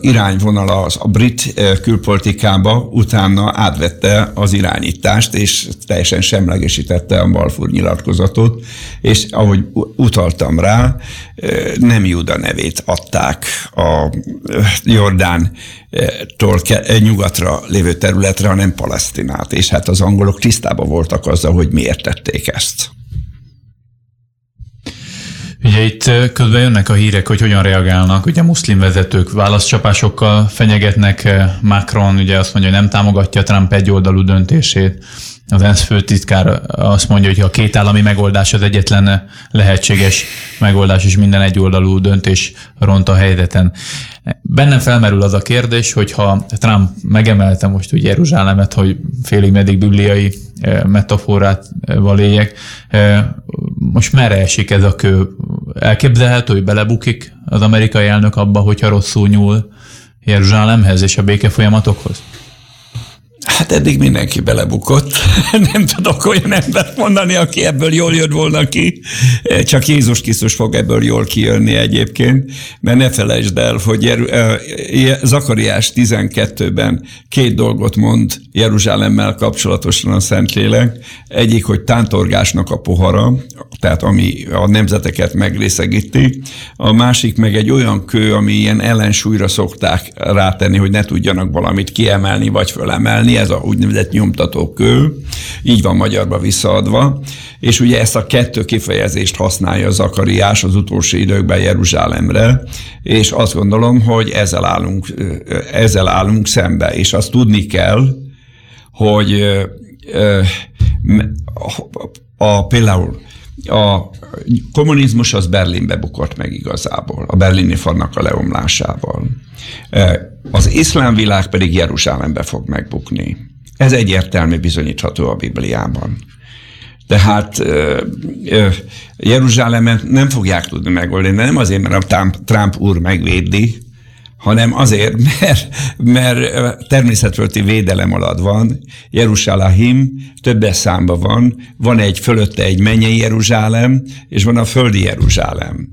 irányvonala az a brit külpolitikába utána átvette az irányítást, és teljesen semlegesítette a Balfour nyilatkozatot, és ahogy utaltam rá, nem Júda nevét adták a Jordántól nyugatra lévő területre, hanem Palesztinát. És hát az angolok tisztában voltak azzal, hogy miért tették ezt. Ugye itt közben jönnek a hírek, hogy hogyan reagálnak. Ugye muszlim vezetők válaszcsapásokkal fenyegetnek. Macron ugye azt mondja, hogy nem támogatja Trump egyoldalú döntését. Az ENSZ főtitkár azt mondja, hogy a két állami megoldás az egyetlen lehetséges megoldás, és minden egyoldalú döntés ront a helyzeten. Bennem felmerül az a kérdés, hogy ha Trump megemelte most ugye Jeruzsálemet, hogy félig meddig bibliai eh, metaforát eh, valéjek, eh, most merre esik ez a kő? Elképzelhető, hogy belebukik az amerikai elnök abba, hogyha rosszul nyúl Jeruzsálemhez és a béke folyamatokhoz? Hát eddig mindenki belebukott. Nem tudok olyan embert mondani, aki ebből jól jött volna ki. Csak Jézus Krisztus fog ebből jól kijönni egyébként, mert ne felejtsd el, hogy Zakariás 12-ben két dolgot mond Jeruzsálemmel kapcsolatosan a Szentlélek. Egyik, hogy tántorgásnak a pohara, tehát ami a nemzeteket megrészegíti. A másik meg egy olyan kő, ami ilyen ellensúlyra szokták rátenni, hogy ne tudjanak valamit kiemelni vagy fölemelni ez a úgynevezett nyomtatókő, így van magyarba visszaadva, és ugye ezt a kettő kifejezést használja Zakariás az utolsó időkben Jeruzsálemre, és azt gondolom, hogy ezzel állunk, ezzel állunk szembe, és azt tudni kell, hogy a, a, például a kommunizmus az Berlinbe bukott meg igazából, a berlini falnak a leomlásával. Az iszlám világ pedig Jeruzsálembe fog megbukni. Ez egyértelmű bizonyítható a Bibliában. Tehát Jeruzsálemet nem fogják tudni megoldani, nem azért, mert a Trump, úr megvédi, hanem azért, mert, mert természetfölti védelem alatt van, Jeruzsálem többes számban van, van egy fölötte egy mennyei Jeruzsálem, és van a földi Jeruzsálem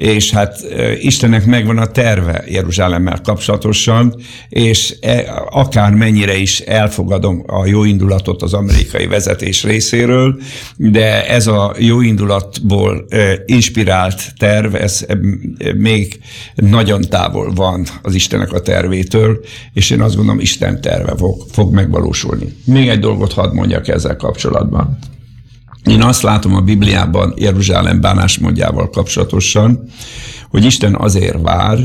és hát Istennek megvan a terve Jeruzsálemmel kapcsolatosan, és e, akár mennyire is elfogadom a jó indulatot az amerikai vezetés részéről, de ez a jó indulatból inspirált terv, ez még nagyon távol van az Istennek a tervétől, és én azt gondolom, Isten terve fog, fog megvalósulni. Még egy dolgot hadd mondjak ezzel kapcsolatban. Én azt látom a Bibliában Jeruzsálem bánásmódjával kapcsolatosan, hogy Isten azért vár,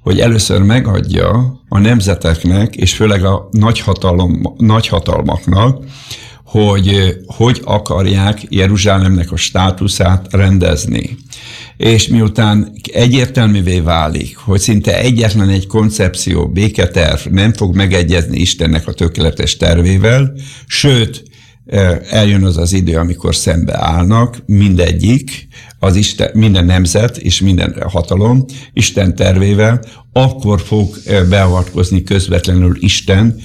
hogy először megadja a nemzeteknek, és főleg a nagyhatalom, nagyhatalmaknak, hogy hogy akarják Jeruzsálemnek a státuszát rendezni. És miután egyértelművé válik, hogy szinte egyetlen egy koncepció, béketerv nem fog megegyezni Istennek a tökéletes tervével, sőt, eljön az az idő, amikor szembe állnak mindegyik, az Isten, minden nemzet és minden hatalom Isten tervével, akkor fog beavatkozni közvetlenül Isten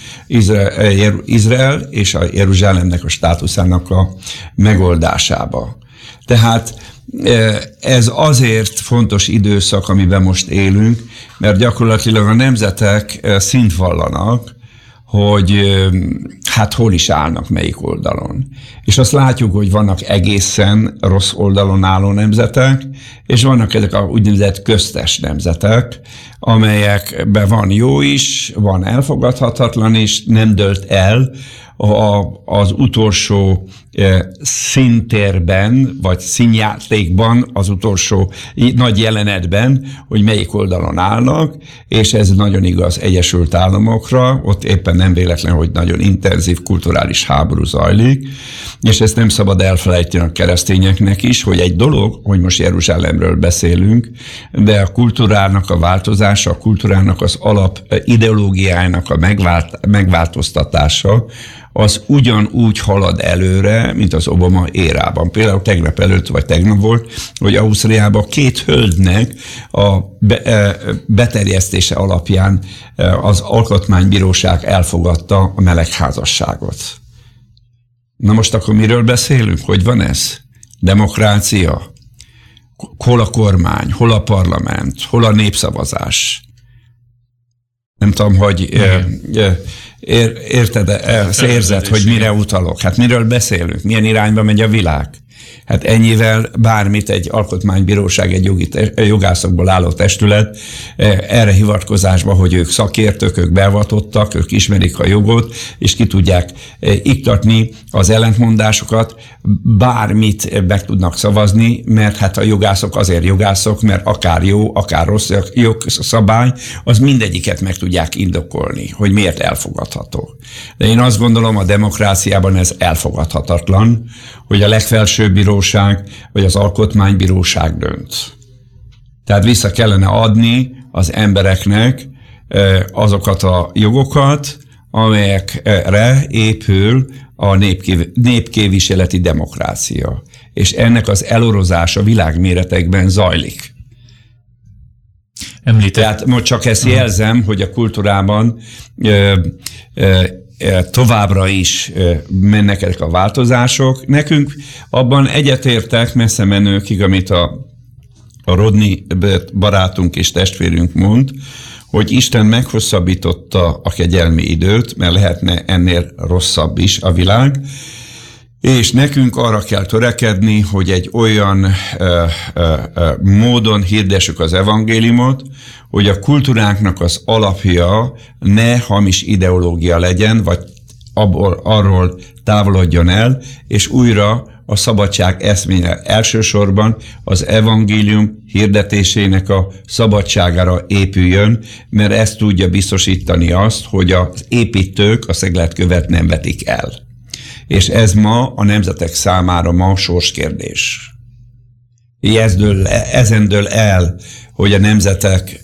Izrael, és a Jeruzsálemnek a státuszának a megoldásába. Tehát ez azért fontos időszak, amiben most élünk, mert gyakorlatilag a nemzetek szint vallanak, hogy hát hol is állnak melyik oldalon. És azt látjuk, hogy vannak egészen rossz oldalon álló nemzetek, és vannak ezek a úgynevezett köztes nemzetek, amelyekben van jó is, van elfogadhatatlan is, nem dölt el, a, az utolsó szintérben, vagy színjátékban, az utolsó nagy jelenetben, hogy melyik oldalon állnak, és ez nagyon igaz Egyesült Államokra, ott éppen nem véletlen, hogy nagyon intenzív kulturális háború zajlik, és ezt nem szabad elfelejteni a keresztényeknek is, hogy egy dolog, hogy most Jeruzsálemről beszélünk, de a kultúrának a változása, a kultúrának az alap ideológiájának a megvált, megváltoztatása, az ugyanúgy halad előre, mint az Obama érában. Például tegnap előtt, vagy tegnap volt, hogy Ausztriában két hölgynek a beterjesztése alapján az alkotmánybíróság elfogadta a melegházasságot. Na most akkor miről beszélünk? Hogy van ez? Demokrácia? Hol a kormány? Hol a parlament? Hol a népszavazás? Nem tudom, hogy ér, érted, érzed, hogy mire utalok. Hát miről beszélünk? Milyen irányba megy a világ? Hát ennyivel bármit egy alkotmánybíróság, egy jogi, jogászokból álló testület eh, erre hivatkozásba, hogy ők szakértők, ők beavatottak, ők ismerik a jogot, és ki tudják eh, iktatni az ellentmondásokat, bármit meg tudnak szavazni, mert hát a jogászok azért jogászok, mert akár jó, akár rossz jogszabály, az mindegyiket meg tudják indokolni, hogy miért elfogadható. De én azt gondolom, a demokráciában ez elfogadhatatlan, hogy a legfelsőbb bíróság vagy az alkotmánybíróság dönt. Tehát vissza kellene adni az embereknek azokat a jogokat, amelyekre épül a népkéviseleti demokrácia. És ennek az elorozása világméretekben zajlik. Említett. Tehát most csak ezt jelzem, hogy a kultúrában ö, ö, továbbra is mennek ezek a változások. Nekünk abban egyetértek messze menőkig, amit a, a Rodney barátunk és testvérünk mond, hogy Isten meghosszabbította a kegyelmi időt, mert lehetne ennél rosszabb is a világ, és nekünk arra kell törekedni, hogy egy olyan ö, ö, ö, módon hirdessük az evangéliumot, hogy a kultúránknak az alapja ne hamis ideológia legyen, vagy abból, arról távolodjon el, és újra a szabadság eszménye elsősorban az evangélium hirdetésének a szabadságára épüljön, mert ezt tudja biztosítani azt, hogy az építők a szegletkövet nem vetik el és ez ma a nemzetek számára ma sorskérdés. Ez dől, ezen dől el hogy a nemzetek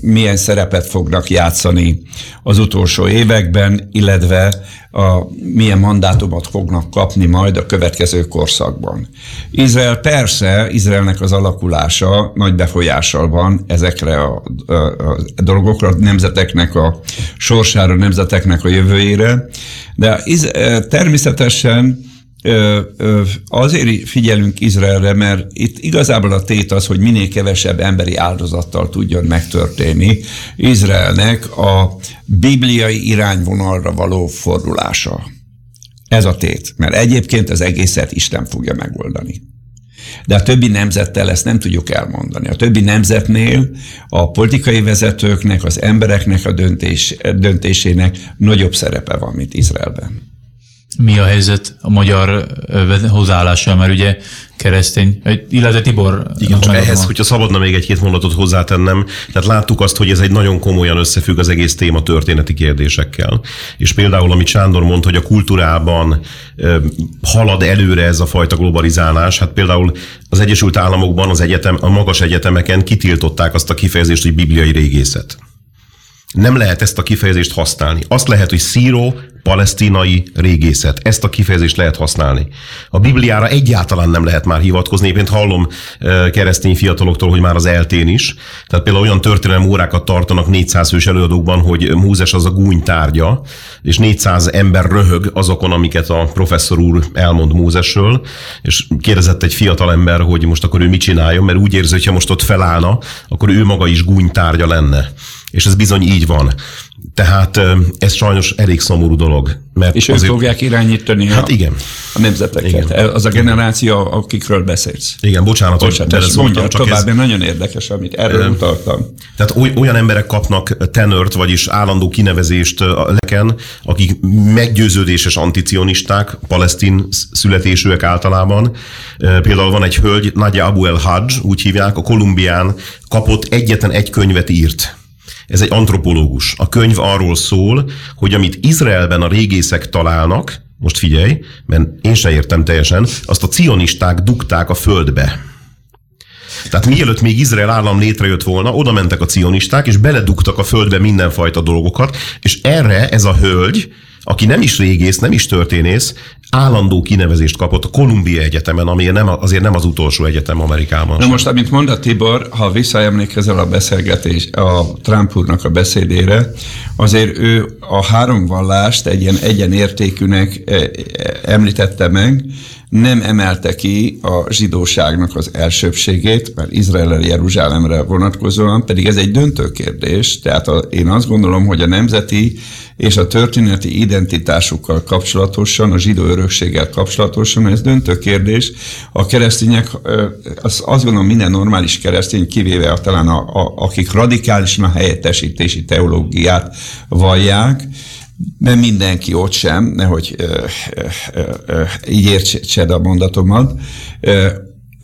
milyen szerepet fognak játszani az utolsó években, illetve a, milyen mandátumot fognak kapni majd a következő korszakban. Izrael persze, Izraelnek az alakulása nagy befolyással van ezekre a, a, a dolgokra, a nemzeteknek a sorsára, a nemzeteknek a jövőjére, de iz, természetesen azért figyelünk Izraelre, mert itt igazából a tét az, hogy minél kevesebb emberi áldozattal tudjon megtörténni Izraelnek a bibliai irányvonalra való fordulása. Ez a tét, mert egyébként az egészet Isten fogja megoldani. De a többi nemzettel ezt nem tudjuk elmondani. A többi nemzetnél a politikai vezetőknek, az embereknek a döntés, döntésének nagyobb szerepe van, mint Izraelben mi a helyzet a magyar hozzáállással, mert ugye keresztény, illetve Tibor... Igen, csak ehhez, van. hogyha szabadna még egy-két mondatot hozzátennem, tehát láttuk azt, hogy ez egy nagyon komolyan összefügg az egész téma történeti kérdésekkel. És például, amit Sándor mondta, hogy a kultúrában halad előre ez a fajta globalizálás, hát például az Egyesült Államokban az egyetem, a magas egyetemeken kitiltották azt a kifejezést, hogy bibliai régészet. Nem lehet ezt a kifejezést használni. Azt lehet, hogy szíró, palesztinai régészet. Ezt a kifejezést lehet használni. A Bibliára egyáltalán nem lehet már hivatkozni. Éppen hallom keresztény fiataloktól, hogy már az eltén is. Tehát például olyan történelmi órákat tartanak 400 fős előadókban, hogy Mózes az a gúny tárgya, és 400 ember röhög azokon, amiket a professzor úr elmond Mózesről, és kérdezett egy fiatal ember, hogy most akkor ő mit csináljon, mert úgy érzi, hogy ha most ott felállna, akkor ő maga is gúny tárgya lenne. És ez bizony így van. Tehát ez sajnos elég szomorú dolog. Mert és azért... ők fogják irányítani hát a, igen. a nemzeteket. Igen. Az a generáció, akikről beszélsz. Igen, bocsánat, bocsánat hogy mondja csak tovább, ez... nagyon érdekes, amit erről e, utaltam. Tehát olyan emberek kapnak tenört, vagyis állandó kinevezést a leken, akik meggyőződéses anticionisták, palesztin születésűek általában. Például van egy hölgy, Nadia Abu El Hajj, úgy hívják, a Kolumbián kapott egyetlen egy könyvet írt ez egy antropológus. A könyv arról szól, hogy amit Izraelben a régészek találnak, most figyelj, mert én se értem teljesen, azt a cionisták dugták a földbe. Tehát mielőtt még Izrael állam létrejött volna, oda mentek a cionisták, és beledugtak a földbe mindenfajta dolgokat, és erre ez a hölgy, aki nem is régész, nem is történész, állandó kinevezést kapott a Columbia Egyetemen, ami nem, azért nem az utolsó egyetem Amerikában. Na most, amit mondta Tibor, ha visszaemlékezel a beszélgetés, a Trump úrnak a beszédére, azért ő a három vallást egy ilyen egyenértékűnek e, e, említette meg, nem emelte ki a zsidóságnak az elsőbségét, mert Izrael Jeruzsálemre vonatkozóan, pedig ez egy döntő kérdés, tehát a, én azt gondolom, hogy a nemzeti és a történeti identitásukkal kapcsolatosan, a zsidó örökséggel kapcsolatosan, ez döntő kérdés. A keresztények, az, azt gondolom minden normális keresztény, kivéve talán a, a, akik radikálisan a helyettesítési teológiát vallják, nem mindenki ott sem, nehogy így értsed a mondatomat,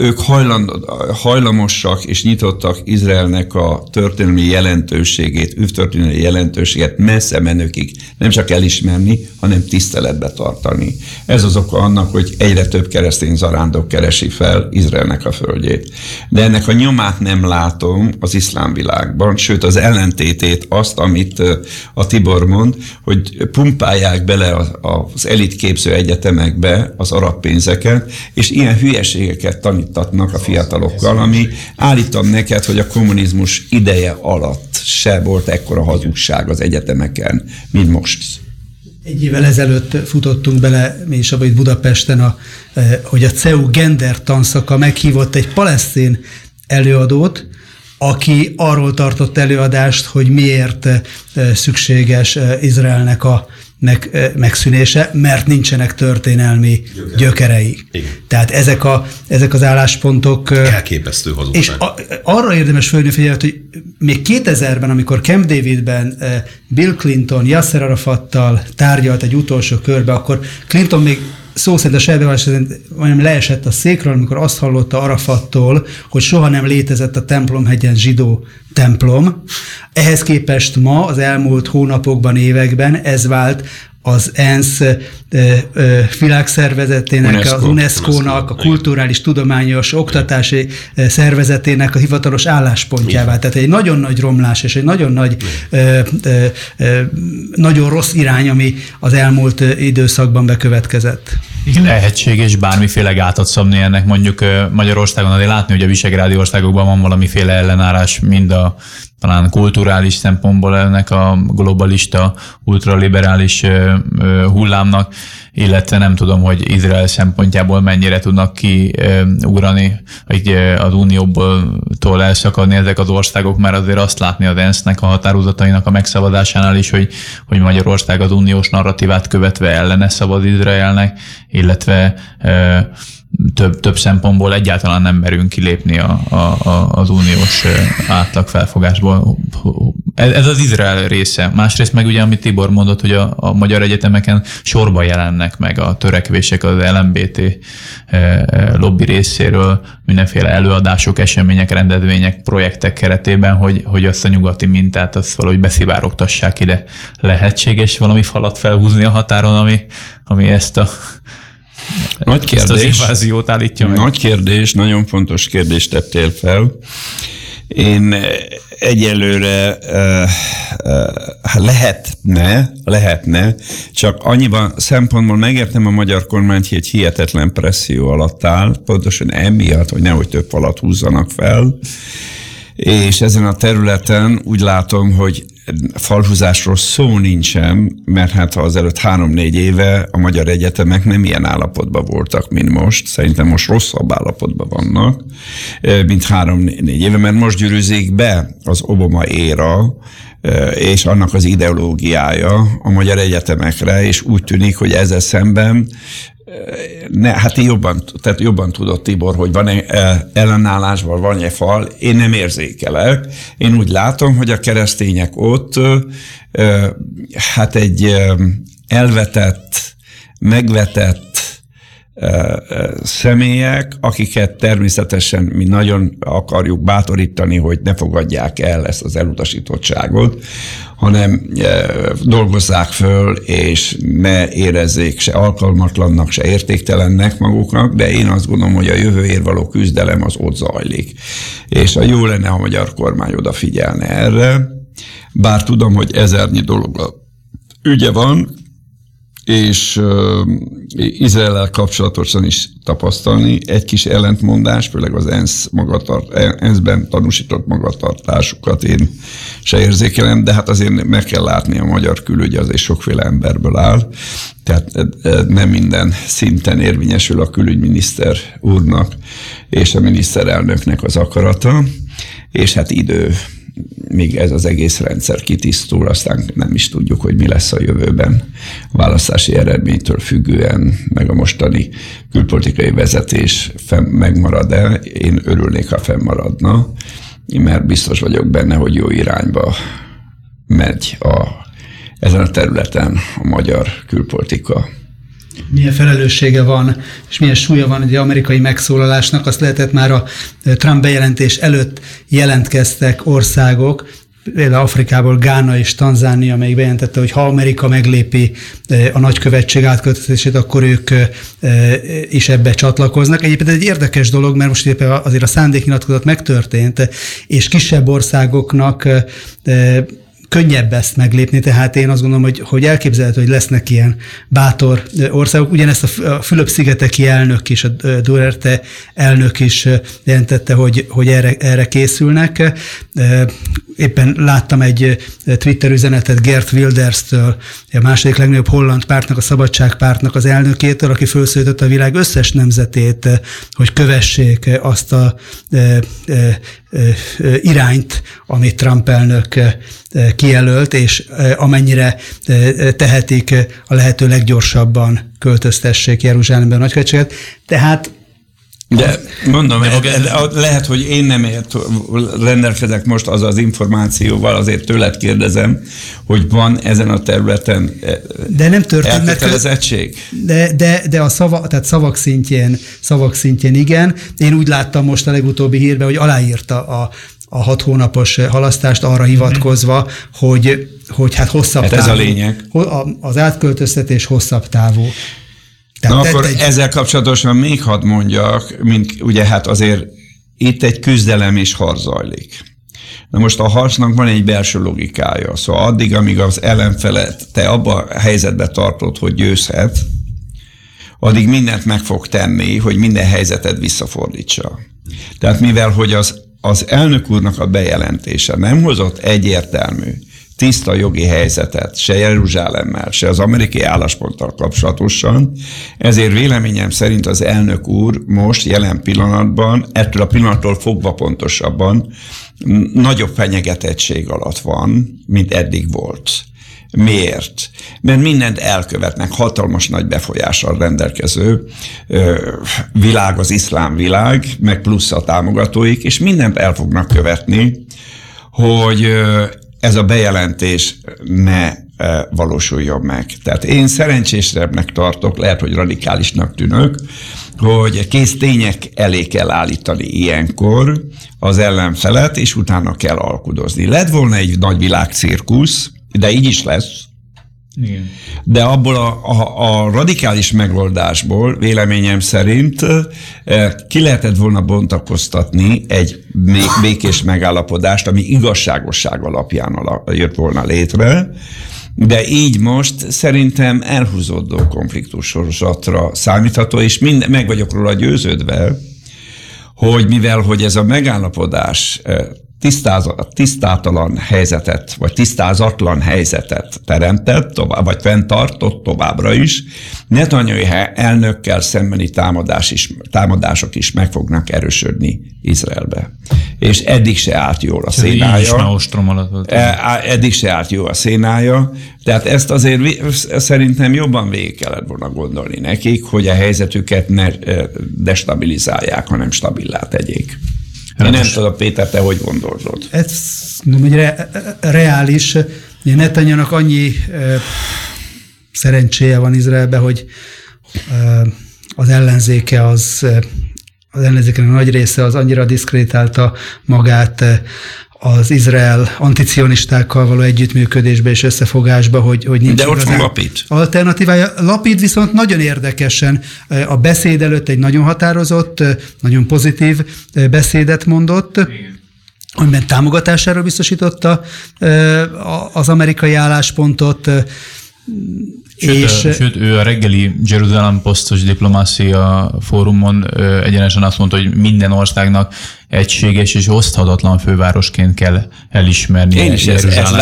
ők hajland, hajlamosak és nyitottak Izraelnek a történelmi jelentőségét, történelmi jelentőséget messze menőkig nem csak elismerni, hanem tiszteletbe tartani. Ez az oka annak, hogy egyre több keresztény zarándok keresi fel Izraelnek a földjét. De ennek a nyomát nem látom az iszlám világban, sőt az ellentétét, azt, amit a Tibor mond, hogy pumpálják bele az elitképző egyetemekbe az arab pénzeket, és ilyen hülyeségeket tanít taníttatnak a fiatalokkal, ami állítom neked, hogy a kommunizmus ideje alatt se volt ekkora hazugság az egyetemeken, mint most. Egy évvel ezelőtt futottunk bele, mi is abban itt Budapesten, a, eh, hogy a CEU gender tanszaka meghívott egy palesztin előadót, aki arról tartott előadást, hogy miért eh, szükséges eh, Izraelnek a meg, megszűnése, mert nincsenek történelmi gyökerei. gyökerei. Igen. Tehát ezek, a, ezek az álláspontok... Elképesztő hazugság. És a, arra érdemes fölni figyelmet, hogy még 2000-ben, amikor Camp Davidben Bill Clinton Yasser Arafattal tárgyalt egy utolsó körbe, akkor Clinton még szó szerint a sejbevallás majdnem leesett a székről, amikor azt hallotta Arafattól, hogy soha nem létezett a templomhegyen zsidó templom. Ehhez képest ma, az elmúlt hónapokban, években ez vált az ENSZ világszervezetének, UNESCO, az UNESCO-nak, a kulturális, tudományos, oktatási szervezetének a hivatalos álláspontjává. Tehát egy nagyon nagy romlás és egy nagyon nagy, nagyon rossz irány, ami az elmúlt időszakban bekövetkezett. Igen, lehetséges bármiféle gátat szabni ennek mondjuk Magyarországon, azért látni, hogy a visegrádi országokban van valamiféle ellenárás, mind a talán kulturális szempontból ennek a globalista, ultraliberális hullámnak, illetve nem tudom, hogy Izrael szempontjából mennyire tudnak kiugrani, hogy az unióból elszakadni ezek az országok, mert azért azt látni az ENSZ-nek a határozatainak a megszabadásánál is, hogy, hogy Magyarország az uniós narratívát követve ellene szabad Izraelnek, illetve több, több szempontból egyáltalán nem merünk kilépni a, a, a, az uniós átlag felfogásból. Ez, ez az Izrael része. Másrészt meg ugye, amit Tibor mondott, hogy a, a magyar egyetemeken sorba jelennek meg a törekvések az LMBT lobby részéről, mindenféle előadások, események, rendezvények, projektek keretében, hogy, hogy azt a nyugati mintát azt valahogy beszivárogtassák ide. Lehetséges valami falat felhúzni a határon, ami, ami ezt a nagy kérdés. Ezt az állítja meg. Nagy kérdés, nagyon fontos kérdést tettél fel. Én egyelőre uh, uh, lehetne, lehetne, csak annyiban szempontból megértem a magyar kormány, hogy egy hihetetlen presszió alatt áll, pontosan emiatt, hogy nehogy több falat húzzanak fel, és ezen a területen úgy látom, hogy falhúzásról szó nincsen, mert hát az előtt három-négy éve a magyar egyetemek nem ilyen állapotban voltak, mint most. Szerintem most rosszabb állapotban vannak, mint három-négy éve, mert most gyűrűzik be az Obama éra, és annak az ideológiája a magyar egyetemekre, és úgy tűnik, hogy ezzel szemben ne, hát jobban, tehát jobban tudott Tibor, hogy van-e ellenállásban, van-e fal, én nem érzékelek. Én úgy látom, hogy a keresztények ott hát egy elvetett, megvetett személyek, akiket természetesen mi nagyon akarjuk bátorítani, hogy ne fogadják el ezt az elutasítottságot, hanem dolgozzák föl, és ne érezzék se alkalmatlannak, se értéktelennek maguknak, de én azt gondolom, hogy a jövőért való küzdelem az ott zajlik. És a jó lenne, ha a magyar kormány odafigyelne erre, bár tudom, hogy ezernyi dolog ügye van, és uh, Izrael kapcsolatosan is tapasztalni egy kis ellentmondás, főleg az ENSZ magatart, ENSZ-ben tanúsított magatartásukat én se érzékelem, de hát azért meg kell látni a magyar külügy, azért sokféle emberből áll, tehát nem minden szinten érvényesül a külügyminiszter úrnak és a miniszterelnöknek az akarata, és hát idő míg ez az egész rendszer kitisztul, aztán nem is tudjuk, hogy mi lesz a jövőben a választási eredménytől függően, meg a mostani külpolitikai vezetés megmarad-e. Én örülnék, ha fennmaradna, mert biztos vagyok benne, hogy jó irányba megy a, ezen a területen a magyar külpolitika milyen felelőssége van, és milyen súlya van egy amerikai megszólalásnak, azt lehetett már a Trump bejelentés előtt jelentkeztek országok, például Afrikából Gána és Tanzánia, amelyik bejelentette, hogy ha Amerika meglépi a nagykövetség átköltözését, akkor ők is ebbe csatlakoznak. Egyébként egy érdekes dolog, mert most éppen azért a szándéknyilatkozat megtörtént, és kisebb országoknak könnyebb ezt meglépni, tehát én azt gondolom, hogy, hogy elképzelhető, hogy lesznek ilyen bátor országok. Ugyanezt a Fülöp-szigeteki elnök is, a Duerte elnök is jelentette, hogy, hogy erre, erre készülnek. Éppen láttam egy Twitter üzenetet Gert Wilders-től, a második legnagyobb holland pártnak, a Szabadságpártnak az elnökétől, aki felszólította a világ összes nemzetét, hogy kövessék azt a irányt, amit Trump elnök kijelölt, és amennyire tehetik, a lehető leggyorsabban költöztessék Jeruzsálembe a nagykövetséget. Tehát de mondom, lehet, hogy én nem ért, rendelkezek most az az információval, azért tőled kérdezem, hogy van ezen a területen de nem történt, elkötelezettség? De, de, de a szava, tehát szavak szintjén, szavak szintjén igen. Én úgy láttam most a legutóbbi hírben, hogy aláírta a, a hat hónapos halasztást arra hivatkozva, hogy hogy hát hosszabb Hát ez a lényeg. Az átköltöztetés hosszabb távú. Tehát Na akkor egy... ezzel kapcsolatosan még hadd mondjak, mint ugye hát azért itt egy küzdelem és harc zajlik. Na most a harcnak van egy belső logikája. Szóval addig, amíg az ellenfelet te abba a helyzetbe tartod, hogy győzhet, addig mindent meg fog tenni, hogy minden helyzetet visszafordítsa. Tehát mivel, hogy az, az elnök úrnak a bejelentése nem hozott egyértelmű, tiszta jogi helyzetet, se Jeruzsálemmel, se az amerikai állásponttal kapcsolatosan, ezért véleményem szerint az elnök úr most jelen pillanatban, ettől a pillanattól fogva pontosabban, nagyobb fenyegetettség alatt van, mint eddig volt. Miért? Mert mindent elkövetnek, hatalmas nagy befolyással rendelkező ö, világ, az iszlám világ, meg plusz a támogatóik, és mindent el fognak követni, hogy ez a bejelentés ne valósuljon meg. Tehát én szerencsésebbnek tartok, lehet, hogy radikálisnak tűnök, hogy kész tények elé kell állítani ilyenkor az ellenfelet, és utána kell alkudozni. Lett volna egy nagy világcirkusz, de így is lesz, igen. De abból a, a, a radikális megoldásból véleményem szerint ki lehetett volna bontakoztatni egy békés megállapodást, ami igazságosság alapján jött volna létre, de így most szerintem elhúzódó konfliktus sorozatra számítható, és mind, meg vagyok róla győződve, hogy mivel hogy ez a megállapodás tisztátalan helyzetet, vagy tisztázatlan helyzetet teremtett, tovább, vagy fenntartott továbbra is, Netanyahu elnökkel szembeni támadás is, támadások is meg fognak erősödni Izraelbe. És eddig se állt jól a szénája. E, eddig se állt jó a szénája, tehát ezt azért szerintem jobban végig kellett volna gondolni nekik, hogy a helyzetüket ne e, destabilizálják, hanem stabilá tegyék. Én nem tudom, Péter, te hogy gondolod? Ez mondom, hogy re, reális. Netanyahu-nak annyi e, szerencséje van Izraelben, hogy e, az ellenzéke az az ellenzékenek nagy része az annyira diszkrétálta magát az Izrael anticionistákkal való együttműködésbe és összefogásba, hogy, hogy nincs De ott van Lapid. Alternatívája. Lapid viszont nagyon érdekesen a beszéd előtt egy nagyon határozott, nagyon pozitív beszédet mondott. Igen amiben támogatására biztosította az amerikai álláspontot, Sőt, és, a, sőt, ő a reggeli Jerusalem Posztos diplomácia fórumon ö, egyenesen azt mondta, hogy minden országnak egységes és oszthatatlan fővárosként kell elismerni. Én is ezt, ezt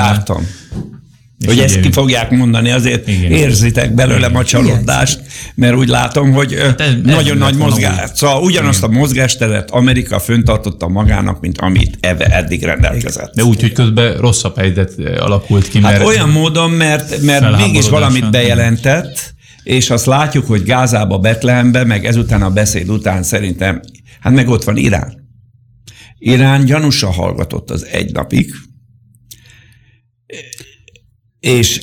vártam. Hogy ezt ki fogják mondani, azért igen, érzitek belőlem a csalódást, mert úgy látom, hogy hát ez, nagyon ez nagy mozgás. Szóval ugyanazt igen. a mozgásteret Amerika föntartotta magának, mint amit eddig rendelkezett. De úgy, hogy közben rosszabb helyzet alakult ki. Mert hát olyan módon, mert, mert mégis valamit bejelentett, és azt látjuk, hogy Gázába, Betlehembe, meg ezután a beszéd után szerintem, hát meg ott van Irán. Irán gyanúsan hallgatott az egy napig, és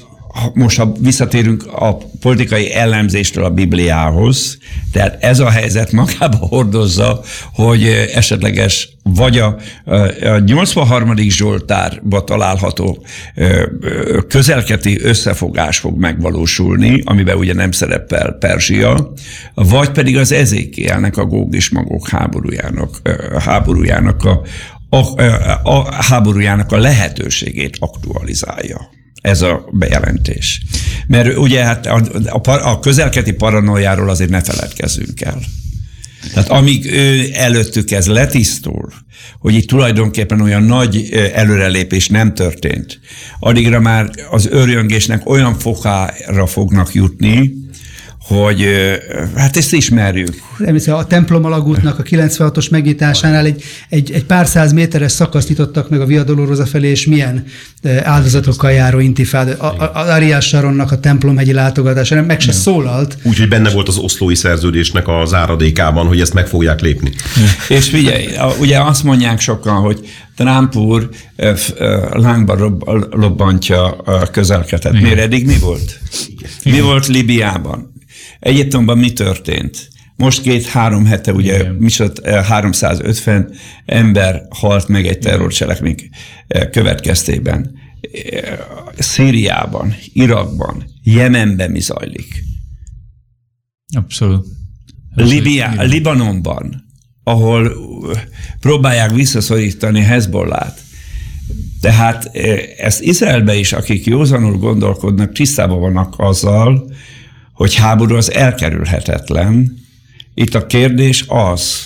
most ha visszatérünk a politikai ellenzéstől a Bibliához, tehát ez a helyzet magába hordozza, hogy esetleges vagy a, a 83. Zsoltárba található közelketi összefogás fog megvalósulni, amiben ugye nem szerepel Perzsia, vagy pedig az Ezékielnek, a Góg és Magok háborújának, háborújának a, a, a háborújának a lehetőségét aktualizálja ez a bejelentés. Mert ugye hát a, a, a közelketi paranoiáról azért ne feledkezzünk el. Tehát amíg ő előttük ez letisztul, hogy itt tulajdonképpen olyan nagy előrelépés nem történt, addigra már az örjöngésnek olyan fokára fognak jutni, hogy hát ezt ismerjük. A templom alagútnak a 96-os megnyitásánál egy, egy, egy pár száz méteres szakaszt nyitottak meg a Via Dolorosa felé, és milyen áldozatokkal járó intifád. Az Ariás Saronnak a templomhegyi látogatása meg se szólalt. Úgyhogy benne volt az oszlói szerződésnek az áradékában, hogy ezt meg fogják lépni. és figyelj, ugye azt mondják sokan, hogy Trump úr lángba lobbantja a közelketet. Miért eddig mi volt? Mi volt Libiában? Egyiptomban mi történt? Most két-három hete ugye misot, 350 ember halt meg egy terrorcselekmény következtében. Szíriában, Irakban, Jemenben mi zajlik. Abszolút. Libia, Libanonban, ahol próbálják visszaszorítani Hezbollát. Tehát ezt Izraelbe is, akik józanul gondolkodnak, tisztában vannak azzal, hogy háború az elkerülhetetlen. Itt a kérdés az,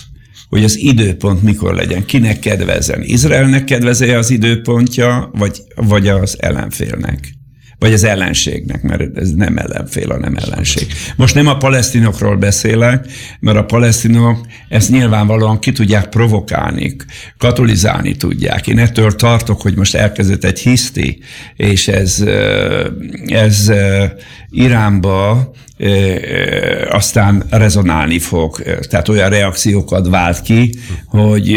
hogy az időpont mikor legyen, kinek kedvezzen. Izraelnek kedvezze az időpontja, vagy, vagy az ellenfélnek vagy az ellenségnek, mert ez nem ellenfél, hanem ellenség. Most nem a palesztinokról beszélek, mert a palesztinok ezt nyilvánvalóan ki tudják provokálni, katolizálni tudják. Én ettől tartok, hogy most elkezdett egy hiszti, és ez, ez Iránba aztán rezonálni fog, tehát olyan reakciókat vált ki, hogy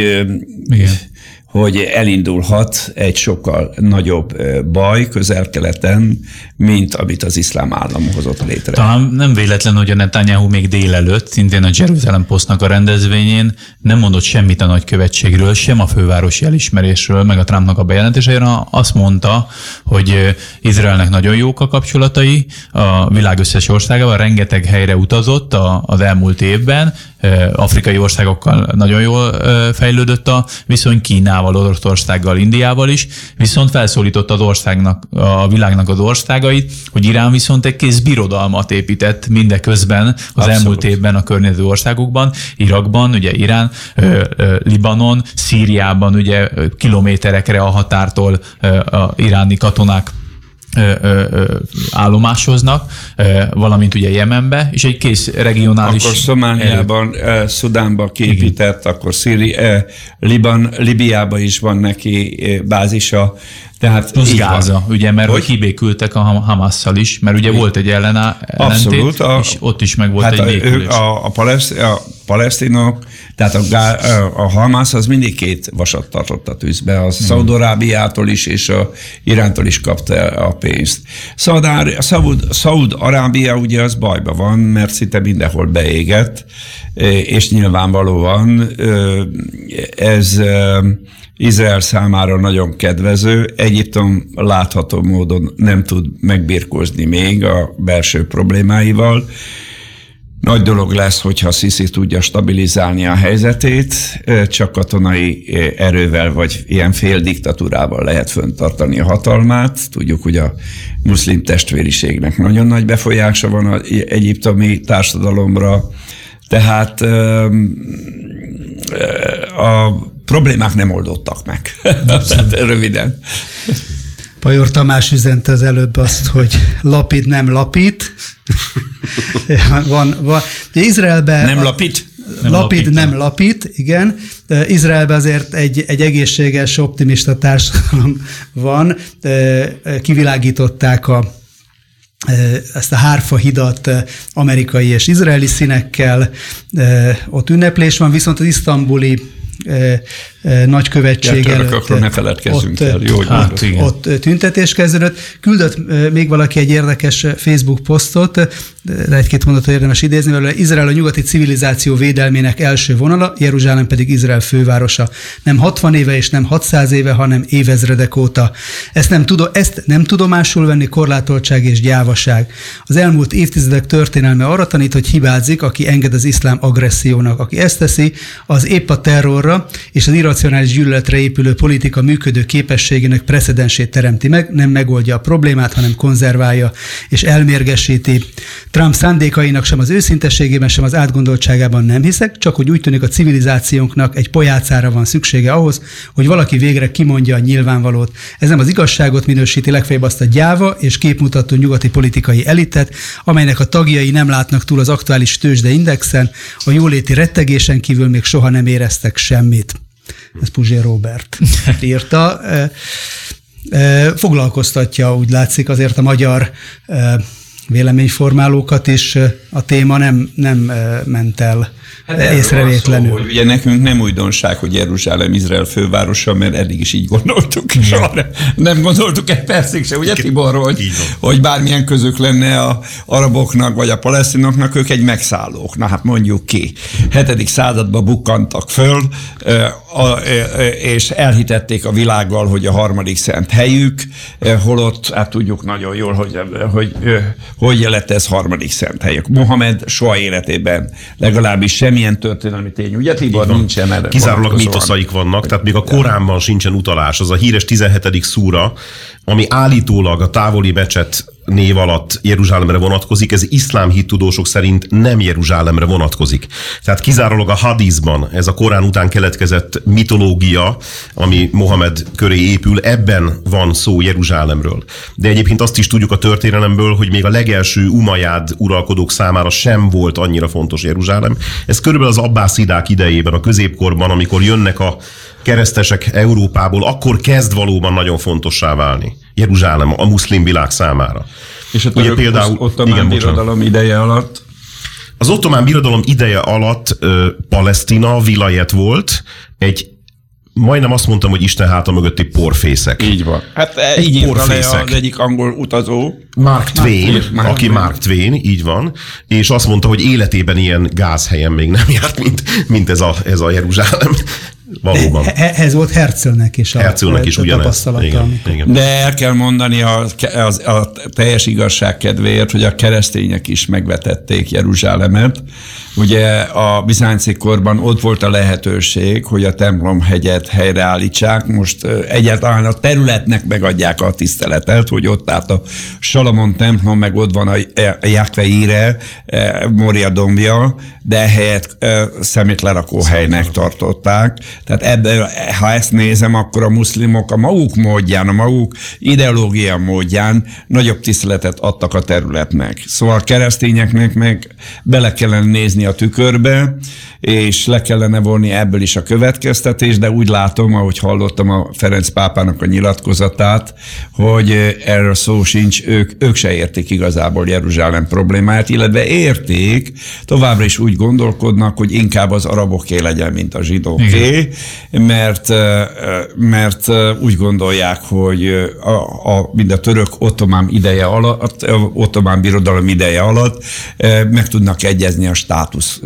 Igen hogy elindulhat egy sokkal nagyobb baj közel-keleten, mint amit az iszlám állam hozott létre. Talán nem véletlen, hogy a Netanyahu még délelőtt, szintén a Jerusalem Postnak a rendezvényén nem mondott semmit a nagykövetségről, sem a fővárosi elismerésről, meg a Trumpnak a bejelentéseire, azt mondta, hogy Izraelnek nagyon jók a kapcsolatai a világ összes országával, rengeteg helyre utazott az elmúlt évben, afrikai országokkal nagyon jól fejlődött a viszony Kínával, Oroszországgal, Indiával is, viszont felszólított az országnak, a világnak az országait, hogy Irán viszont egy kész birodalmat épített mindeközben az Abszolút. elmúlt évben a környező országokban, Irakban, ugye Irán, Libanon, Szíriában ugye kilométerekre a határtól a iráni katonák állomásoznak, valamint ugye Jemenbe, és egy kész regionális... Akkor Szomáliában, el... Szudánban képített, Igen. akkor Szíri, Liban, Libiában is van neki bázisa, tehát Plusz Gáza, van. ugye, mert hogy kibékültek a Hamasszal is, mert ugye volt egy ellená, Abszolút, a, és ott is meg volt hát egy békülés. A, a, paleszt, a palesztinok, tehát a, a Hamász az mindig két vasat tartott a tűzbe, a Szaudarábiától is és a Irántól is kapta a pénzt. Szaud-Arábia ugye az bajba van, mert szinte mindenhol beégett, és nyilvánvalóan ez Izrael számára nagyon kedvező. Egyiptom látható módon nem tud megbirkózni még a belső problémáival. Nagy dolog lesz, hogyha Sisi tudja stabilizálni a helyzetét, csak katonai erővel vagy ilyen fél diktatúrával lehet föntartani a hatalmát. Tudjuk, hogy a muszlim testvériségnek nagyon nagy befolyása van az egyiptomi társadalomra, tehát a problémák nem oldottak meg. Röviden. Pajor Tamás üzente az előbb azt, hogy lapid nem lapít. Van, van. Izraelben... Nem lapít? Nem lapid, lapít, nem lapít, igen. Izraelben azért egy, egy egészséges, optimista társadalom van. Kivilágították a ezt a hárfa hidat amerikai és izraeli színekkel, ott ünneplés van, viszont az isztambuli nagykövetség ja, előtt. Akkor ne feledkezzünk ott, el. Jó, hogy hát, ott tüntetés kezdődött. Küldött még valaki egy érdekes Facebook posztot, de egy-két mondatot érdemes idézni, mert Izrael a nyugati civilizáció védelmének első vonala, Jeruzsálem pedig Izrael fővárosa. Nem 60 éve és nem 600 éve, hanem évezredek óta. Ezt nem, tudom, ezt nem tudomásul venni korlátoltság és gyávaság. Az elmúlt évtizedek történelme arra tanít, hogy hibázik, aki enged az iszlám agressziónak. Aki ezt teszi, az épp a terrorra és az irracionális gyűlöletre épülő politika működő képességének precedensét teremti meg, nem megoldja a problémát, hanem konzerválja és elmérgesíti. Trump szándékainak sem az őszintességében, sem az átgondoltságában nem hiszek, csak hogy úgy tűnik a civilizációnknak egy pojácára van szüksége ahhoz, hogy valaki végre kimondja a nyilvánvalót. Ez nem az igazságot minősíti, legfeljebb azt a gyáva és képmutató nyugati politikai elitet, amelynek a tagjai nem látnak túl az aktuális tőzsdeindexen, a jóléti rettegésen kívül még soha nem éreztek semmit. Ez Puzsé Robert írta. Foglalkoztatja, úgy látszik, azért a magyar véleményformálókat is a téma nem, nem ment el hát észrevétlenül. Szó, hogy ugye nekünk nem újdonság, hogy Jeruzsálem Izrael fővárosa, mert eddig is így gondoltuk. Soha nem gondoltuk egy percig se, ugye Tibor, hogy, hogy bármilyen közük lenne a araboknak vagy a palesztinoknak, ők egy megszállók. Na hát mondjuk ki. 7. században bukkantak föl, és elhitették a világgal, hogy a harmadik szent helyük, holott hát tudjuk nagyon jól, hogy hogy, hogy lett ez harmadik szent helyük. Mohamed soha életében legalábbis semmilyen történelmi tény, ugye Tibor, nincsen erre Kizárólag mitoszaik vannak, tehát még a Koránban sincsen utalás. Az a híres 17. szúra, ami állítólag a távoli becset név alatt Jeruzsálemre vonatkozik, ez iszlám hittudósok szerint nem Jeruzsálemre vonatkozik. Tehát kizárólag a hadizban, ez a Korán után keletkezett mitológia, ami Mohamed köré épül, ebben van szó Jeruzsálemről. De egyébként azt is tudjuk a történelemből, hogy még a legelső Umajád uralkodók számára sem volt annyira fontos Jeruzsálem. Ez körülbelül az abbászidák idejében, a középkorban, amikor jönnek a keresztesek Európából, akkor kezd valóban nagyon fontossá válni Jeruzsálem a muszlim világ számára. És a Ugye például, ottomán igen, birodalom ideje alatt? Az ottomán birodalom ideje alatt ö, Palesztina vilajet volt, egy majdnem azt mondtam, hogy Isten háta mögötti porfészek. Így van. Hát e, egy így porfészek. az egyik angol utazó. Mark Twain, Mark, aki Mark, Mark Twain, így van, és azt mondta, hogy életében ilyen gázhelyen még nem járt, mint, mint ez, a, ez a Jeruzsálem. Valóban. Ez volt Herzlnek is a, Herzlnek is a tapasztalata. Igen, igen. De el kell mondani a, a, a teljes igazság kedvéért, hogy a keresztények is megvetették Jeruzsálemet. Ugye a bizánci korban ott volt a lehetőség, hogy a templomhegyet helyreállítsák. Most egyáltalán a területnek megadják a tiszteletet, hogy ott állt a Salamon templom, meg ott van a Jakve íre, Moria dombja, de helyett szemétlerakó helynek tartották. Tehát ebből, ha ezt nézem, akkor a muszlimok a maguk módján, a maguk ideológia módján nagyobb tiszteletet adtak a területnek. Szóval a keresztényeknek meg bele kellene nézni a tükörbe, és le kellene vonni ebből is a következtetés, de úgy látom, ahogy hallottam a Ferenc pápának a nyilatkozatát, hogy erről szó sincs, ők, ők se értik igazából Jeruzsálem problémáját, illetve érték, továbbra is úgy gondolkodnak, hogy inkább az araboké legyen, mint a zsidóké, mert, mert úgy gondolják, hogy a, a, mind a török ottomán ideje alatt, ottomán birodalom ideje alatt meg tudnak egyezni a státusz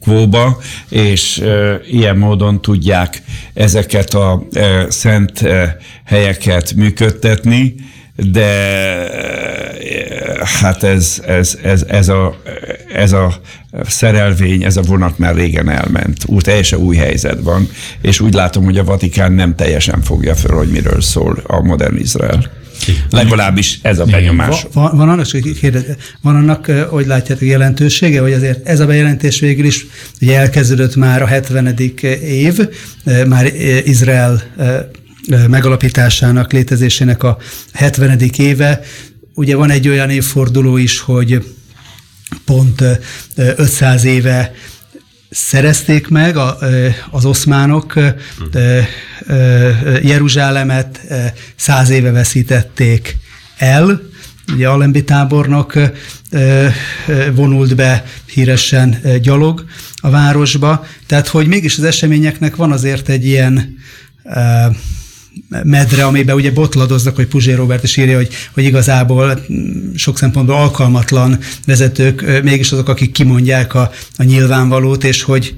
kvóba, és ilyen módon tudják ezeket a szent helyeket működtetni, de hát ez, ez, ez, ez, a, ez a szerelvény, ez a vonat már régen elment. Úgy teljesen új helyzet van, és úgy látom, hogy a Vatikán nem teljesen fogja fel, hogy miről szól a modern Izrael. Legalábbis ez a benyomás. Van, van, annak, van annak, hogy látjátok, jelentősége, hogy azért ez a bejelentés végül is ugye elkezdődött már a 70. év, már Izrael megalapításának, létezésének a 70. éve. Ugye van egy olyan évforduló is, hogy pont 500 éve szerezték meg a, az oszmánok Jeruzsálemet, száz éve veszítették el, ugye Alembi tábornok vonult be híresen gyalog a városba, tehát hogy mégis az eseményeknek van azért egy ilyen medre, amiben ugye botladoznak, hogy Puzsé Robert is írja, hogy, hogy igazából sok szempontból alkalmatlan vezetők, mégis azok, akik kimondják a, a nyilvánvalót, és hogy,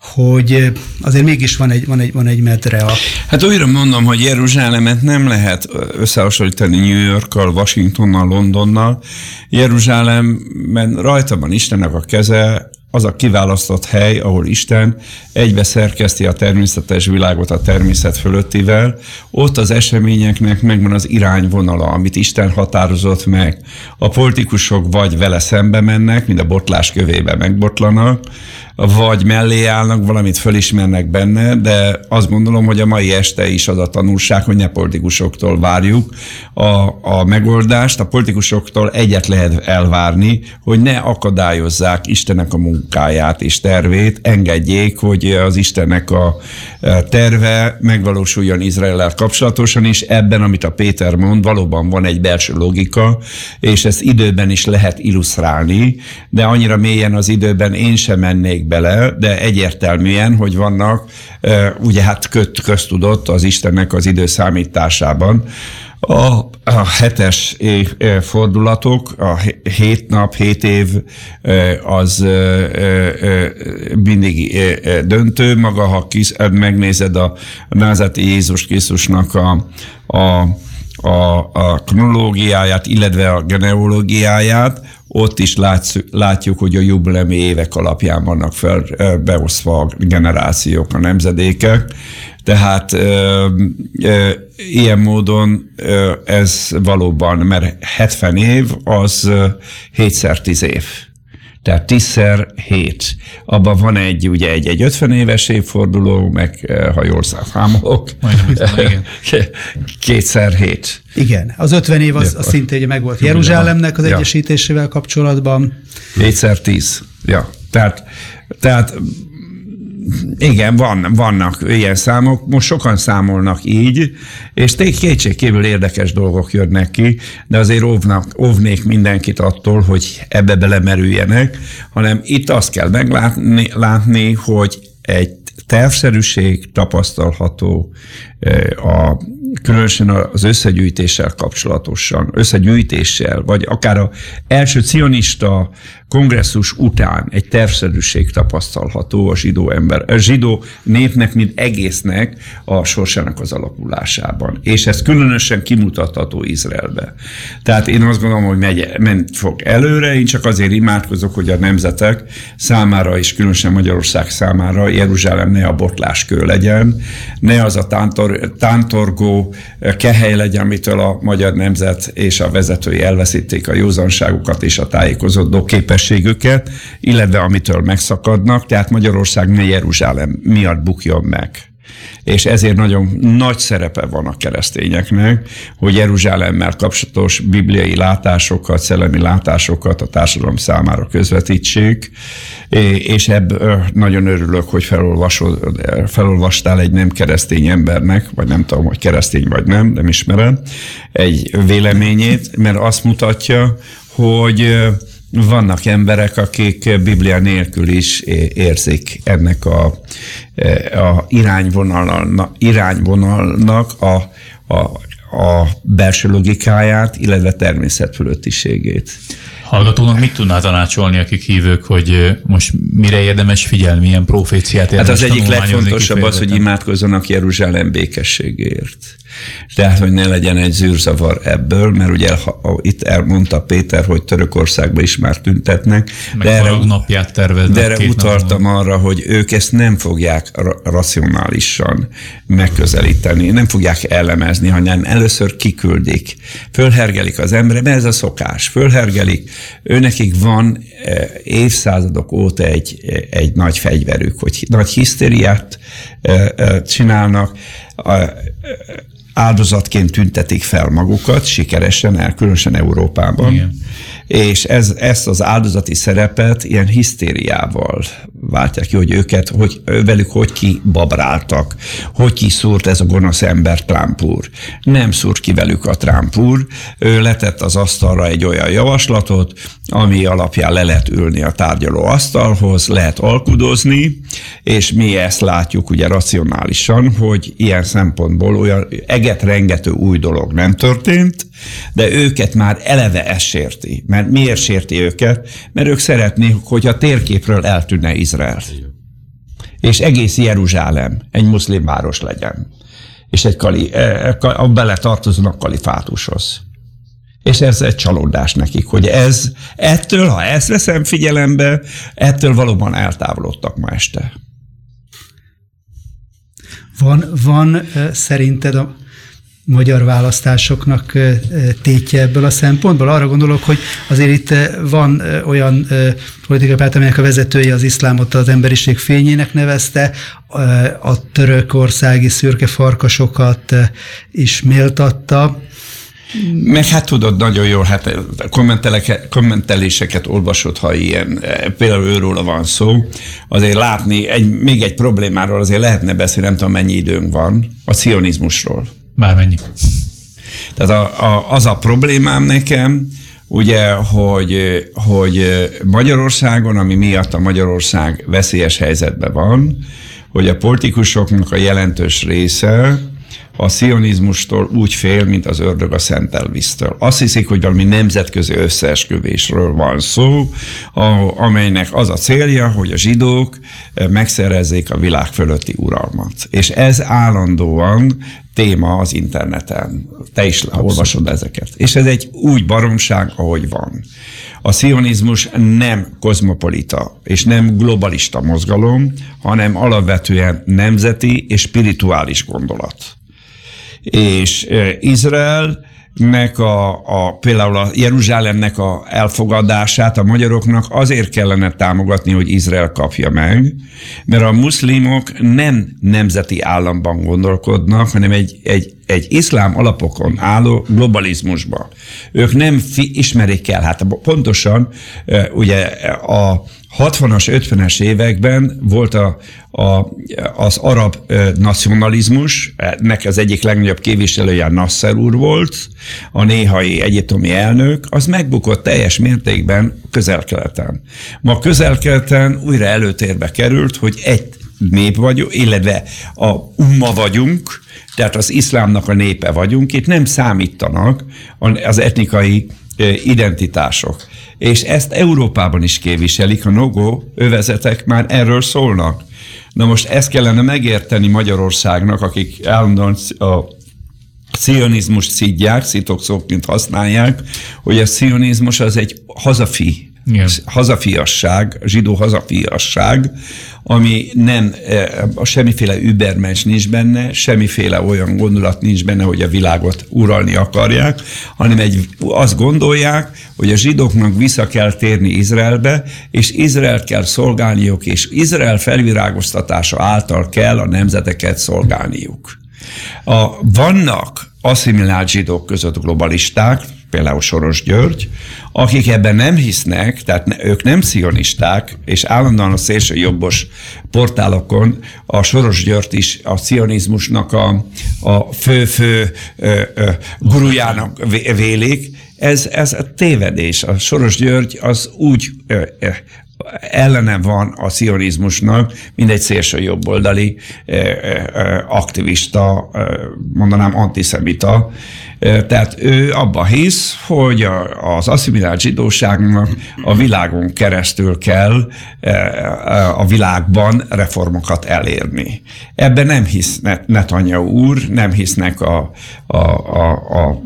hogy azért mégis van egy, van egy, van egy medre. A... Hát újra mondom, hogy Jeruzsálemet nem lehet összehasonlítani New Yorkkal, Washingtonnal, Londonnal. Jeruzsálemben rajta van Istennek a keze, az a kiválasztott hely, ahol Isten egybe szerkeszti a természetes világot a természet fölöttivel, ott az eseményeknek megvan az irányvonala, amit Isten határozott meg. A politikusok vagy vele szembe mennek, mint a botlás kövébe megbotlanak, vagy mellé állnak, valamit fölismernek benne, de azt gondolom, hogy a mai este is az a tanulság, hogy ne politikusoktól várjuk a, a megoldást. A politikusoktól egyet lehet elvárni, hogy ne akadályozzák Istennek a munkáját és tervét, engedjék, hogy az Istennek a terve megvalósuljon Izrael kapcsolatosan, és ebben, amit a Péter mond, valóban van egy belső logika, és ezt időben is lehet illusztrálni, de annyira mélyen az időben én sem mennék bele, de egyértelműen, hogy vannak, ugye hát köt, köztudott az Istennek az időszámításában, A, a hetes fordulatok, a hét nap, hét év az mindig döntő. Maga, ha kis, megnézed a názati Jézus Krisztusnak a, a a, a kronológiáját, illetve a genealógiáját, ott is látsz, látjuk, hogy a jubilemi évek alapján vannak fel beosztva a generációk, a nemzedékek. Tehát ö, ö, ilyen módon ö, ez valóban, mert 70 év az 7x10 év. Tehát tízszer hét. Abban van egy, ugye egy, egy 50 éves évforduló, meg ha jól számolok, kétszer hét. Igen, az 50 év az, az szintén meg volt Jeruzsálemnek az ja. egyesítésével kapcsolatban. Kétszer tíz. Ja, tehát, tehát igen, van, vannak ilyen számok, most sokan számolnak így, és kétségkívül érdekes dolgok jönnek ki, de azért óvnak, óvnék mindenkit attól, hogy ebbe belemerüljenek, hanem itt azt kell meglátni, látni, hogy egy tervszerűség tapasztalható a különösen az összegyűjtéssel kapcsolatosan, összegyűjtéssel, vagy akár a első cionista kongresszus után egy tervszerűség tapasztalható a zsidó ember, a zsidó népnek, mint egésznek a sorsának az alakulásában. És ez különösen kimutatható Izraelbe. Tehát én azt gondolom, hogy megy, ment fog előre, én csak azért imádkozok, hogy a nemzetek számára, és különösen Magyarország számára Jeruzsálem ne a botláskő legyen, ne az a tántor, tántorgó kehely legyen, amitől a magyar nemzet és a vezetői elveszítik a józanságukat és a tájékozódó képességüket, illetve amitől megszakadnak, tehát Magyarország ne Jeruzsálem miatt bukjon meg. És ezért nagyon nagy szerepe van a keresztényeknek, hogy Jeruzsálemmel kapcsolatos bibliai látásokat, szellemi látásokat a társadalom számára közvetítsék, és ebből nagyon örülök, hogy felolvastál egy nem keresztény embernek, vagy nem tudom, hogy keresztény vagy nem, nem ismerem, egy véleményét, mert azt mutatja, hogy vannak emberek, akik Biblia nélkül is érzik ennek a, a irányvonalnak, irányvonalnak a, a, a belső logikáját, illetve természetfölöttiségét. Hallgatónak mit tudná tanácsolni, akik hívők, hogy most mire érdemes figyelni, milyen proféciát érdemes Hát az egyik legfontosabb az, hogy imádkozzanak Jeruzsálem békességért. Tehát, hogy ne legyen egy zűrzavar ebből, mert ugye ha, itt elmondta Péter, hogy Törökországban is már tüntetnek. Meg de erre, napját terveznek. De erre utaltam napon. arra, hogy ők ezt nem fogják racionálisan megközelíteni, nem fogják elemezni, hanem először kiküldik. Fölhergelik az embere, mert ez a szokás. Fölhergelik, őnekik van e, évszázadok óta egy, egy nagy fegyverük, hogy nagy hisztériát e, e, csinálnak, áldozatként tüntetik fel magukat, sikeresen, el, különösen Európában. Igen és ez, ezt az áldozati szerepet ilyen hisztériával váltják ki, hogy őket, hogy velük hogy kibabráltak, hogy kiszúrt ez a gonosz ember Trump úr. Nem szúrt ki velük a Trump úr, ő letett az asztalra egy olyan javaslatot, ami alapján le lehet ülni a tárgyaló asztalhoz, lehet alkudozni, és mi ezt látjuk ugye racionálisan, hogy ilyen szempontból olyan eget-rengető új dolog nem történt, de őket már eleve ez sérti. Mert miért sérti őket? Mert ők szeretnék, hogy a térképről eltűnne Izrael. És egész Jeruzsálem egy muszlim város legyen. És egy kali, e, e, bele tartoznak kalifátushoz. És ez egy csalódás nekik, hogy ez, ettől, ha ezt veszem figyelembe, ettől valóban eltávolodtak ma este. Van, van szerinted a magyar választásoknak tétje ebből a szempontból. Arra gondolok, hogy azért itt van olyan politikai párt, amelynek a vezetője az iszlámot az emberiség fényének nevezte, a törökországi szürke farkasokat is méltatta. Meg hát tudod, nagyon jól, hát kommenteléseket olvasod, ha ilyen, például őről van szó, azért látni, egy, még egy problémáról azért lehetne beszélni, nem tudom mennyi időnk van, a cionizmusról. Bármennyi. Tehát a, a, az a problémám nekem, ugye, hogy, hogy Magyarországon, ami miatt a Magyarország veszélyes helyzetben van, hogy a politikusoknak a jelentős része a szionizmustól úgy fél, mint az ördög a szentelvisztől. Azt hiszik, hogy valami nemzetközi összeesküvésről van szó, amelynek az a célja, hogy a zsidók megszerezzék a világ fölötti uralmat. És ez állandóan téma az interneten. Te is Abszolút. olvasod ezeket. És ez egy úgy baromság, ahogy van. A szionizmus nem kozmopolita és nem globalista mozgalom, hanem alapvetően nemzeti és spirituális gondolat. És Izrael nek a, a, például a Jeruzsálemnek a elfogadását a magyaroknak azért kellene támogatni, hogy Izrael kapja meg, mert a muszlimok nem nemzeti államban gondolkodnak, hanem egy, egy, egy iszlám alapokon álló globalizmusba. Ők nem fi, ismerik el, hát pontosan ugye a 60-as, 50-es években volt a, a, az arab nacionalizmus, nek az egyik legnagyobb képviselője Nasser úr volt, a néhai egyetemi elnök, az megbukott teljes mértékben közel-keleten. Ma közel-keleten újra előtérbe került, hogy egy nép vagyunk, illetve a umma vagyunk, tehát az iszlámnak a népe vagyunk, itt nem számítanak az etnikai identitások. És ezt Európában is képviselik, a nogó övezetek már erről szólnak. Na most ezt kellene megérteni Magyarországnak, akik állandóan a szionizmus szidják, szitokszóként használják, hogy a szionizmus az egy hazafi igen. hazafiasság, zsidó hazafiasság, ami nem, a semmiféle übermens nincs benne, semmiféle olyan gondolat nincs benne, hogy a világot uralni akarják, hanem egy, azt gondolják, hogy a zsidóknak vissza kell térni Izraelbe, és Izrael kell szolgálniuk, és Izrael felvirágoztatása által kell a nemzeteket szolgálniuk. A, vannak asszimilált zsidók között globalisták, például Soros György, akik ebben nem hisznek, tehát ők nem szionisták, és állandóan a szélső jobbos portálokon a Soros György is a szionizmusnak a, a fő-fő gurujának vélik, ez, ez a tévedés. A Soros György az úgy ö, ö, ellene van a szionizmusnak, mint egy szélső jobboldali aktivista, mondanám antiszemita, tehát ő abba hisz, hogy az asszimilált zsidóságnak a világon keresztül kell a világban reformokat elérni. Ebben nem hisz Netanyahu úr, nem hisznek a, a, a, a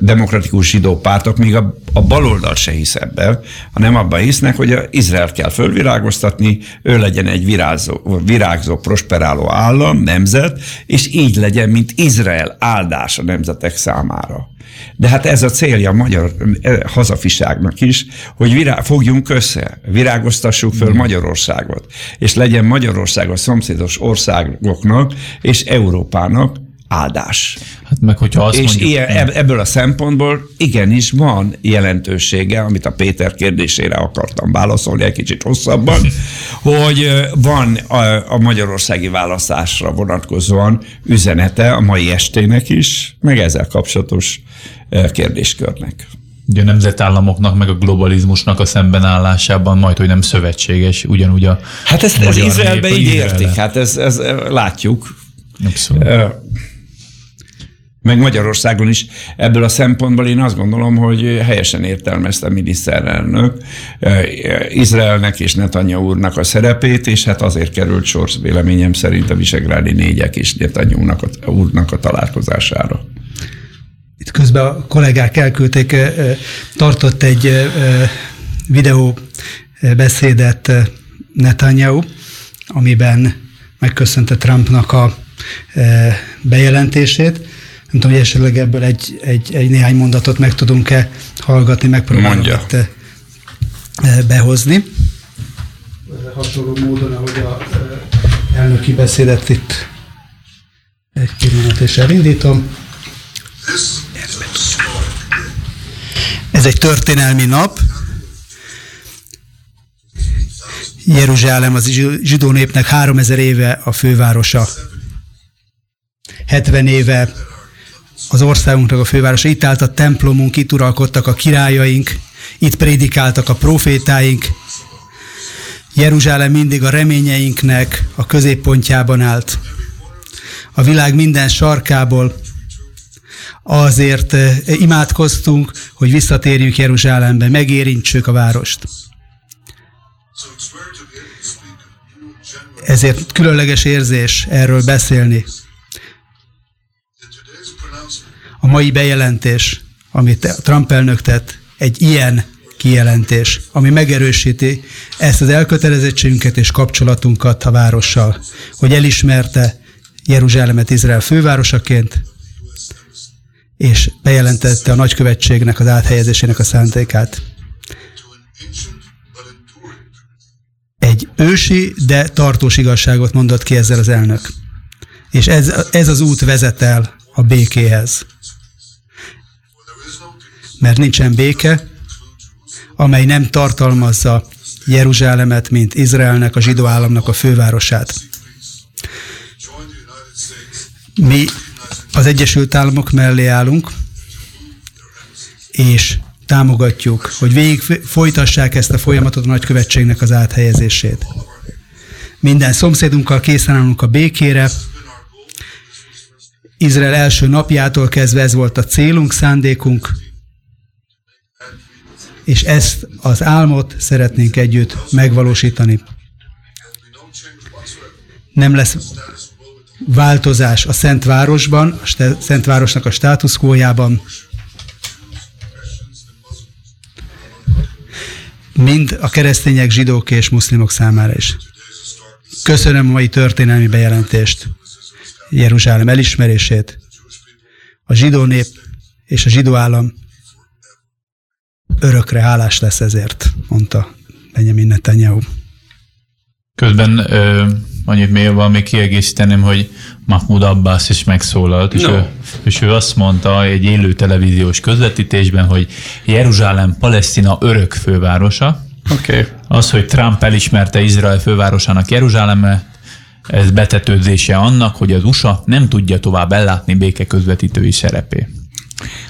demokratikus zsidó pártok, míg a, a baloldal se hisz ebben, hanem abban hisznek, hogy Izrael kell fölvirágoztatni, ő legyen egy virágzó, virágzó, prosperáló állam, nemzet, és így legyen, mint Izrael áldás a nemzetek számára. De hát ez a célja a magyar eh, hazafiságnak is, hogy virá, fogjunk össze, virágoztassuk föl mm. Magyarországot, és legyen Magyarország a szomszédos országoknak és Európának áldás. Meg hogyha azt És mondjuk, ilyen, ebből a szempontból igenis van jelentősége, amit a Péter kérdésére akartam válaszolni egy kicsit hosszabban, hogy van a, a magyarországi választásra vonatkozóan üzenete a mai estének is, meg ezzel kapcsolatos kérdéskörnek. Ugye a nemzetállamoknak, meg a globalizmusnak a szembenállásában majd, hogy nem szövetséges, ugyanúgy a Hát ezt, ez Izraelben így értik, hát ez, ez látjuk. Abszolút meg Magyarországon is ebből a szempontból én azt gondolom, hogy helyesen értelmezte a miniszterelnök eh, Izraelnek és Netanyahu úrnak a szerepét, és hát azért került sor véleményem szerint a Visegrádi négyek és Netanyahu úrnak a találkozására. Itt közben a kollégák elküldték, eh, eh, tartott egy videó beszédet Netanyahu, amiben megköszönte Trumpnak a bejelentését, nem tudom, hogy esetleg ebből egy, egy, egy néhány mondatot meg tudunk-e hallgatni, megpróbálom itt eh, eh, behozni. Hasonló módon, ahogy a eh, elnöki beszédet itt egy pillanat és elindítom. Ez egy történelmi nap. Jeruzsálem az zsidó népnek 3000 éve a fővárosa. 70 éve az országunknak a fővárosa. Itt állt a templomunk, itt uralkodtak a királyaink, itt prédikáltak a profétáink. Jeruzsálem mindig a reményeinknek a középpontjában állt. a világ minden sarkából azért eh, imádkoztunk, hogy visszatérjünk Jeruzsálembe, megérintsük a várost. Ezért különleges érzés erről beszélni. A mai bejelentés, amit Trump elnök tett, egy ilyen kijelentés, ami megerősíti ezt az elkötelezettségünket és kapcsolatunkat a várossal, hogy elismerte Jeruzsálemet Izrael fővárosaként, és bejelentette a nagykövetségnek az áthelyezésének a szándékát. Egy ősi, de tartós igazságot mondott ki ezzel az elnök. És ez, ez az út vezet el a békéhez. Mert nincsen béke, amely nem tartalmazza Jeruzsálemet, mint Izraelnek, a zsidó államnak a fővárosát. Mi az Egyesült Államok mellé állunk, és támogatjuk, hogy végig folytassák ezt a folyamatot a nagykövetségnek az áthelyezését. Minden szomszédunkkal készen állunk a békére. Izrael első napjától kezdve ez volt a célunk, szándékunk, és ezt az álmot szeretnénk együtt megvalósítani. Nem lesz változás a Szentvárosban, a Szentvárosnak a státuszkójában, mind a keresztények, zsidók és muszlimok számára is. Köszönöm a mai történelmi bejelentést, Jeruzsálem elismerését, a zsidó nép és a zsidó állam örökre hálás lesz ezért, mondta Benjamin Netanyahu. Közben ö, annyit még még kiegészíteném, hogy Mahmoud Abbas is megszólalt, és, no. ő, és ő azt mondta egy élő televíziós közvetítésben, hogy Jeruzsálem Palesztina örök fővárosa. Okay. Az, hogy Trump elismerte Izrael fővárosának Jeruzsáleme, ez betetőzése annak, hogy az USA nem tudja tovább ellátni béke közvetítői szerepé.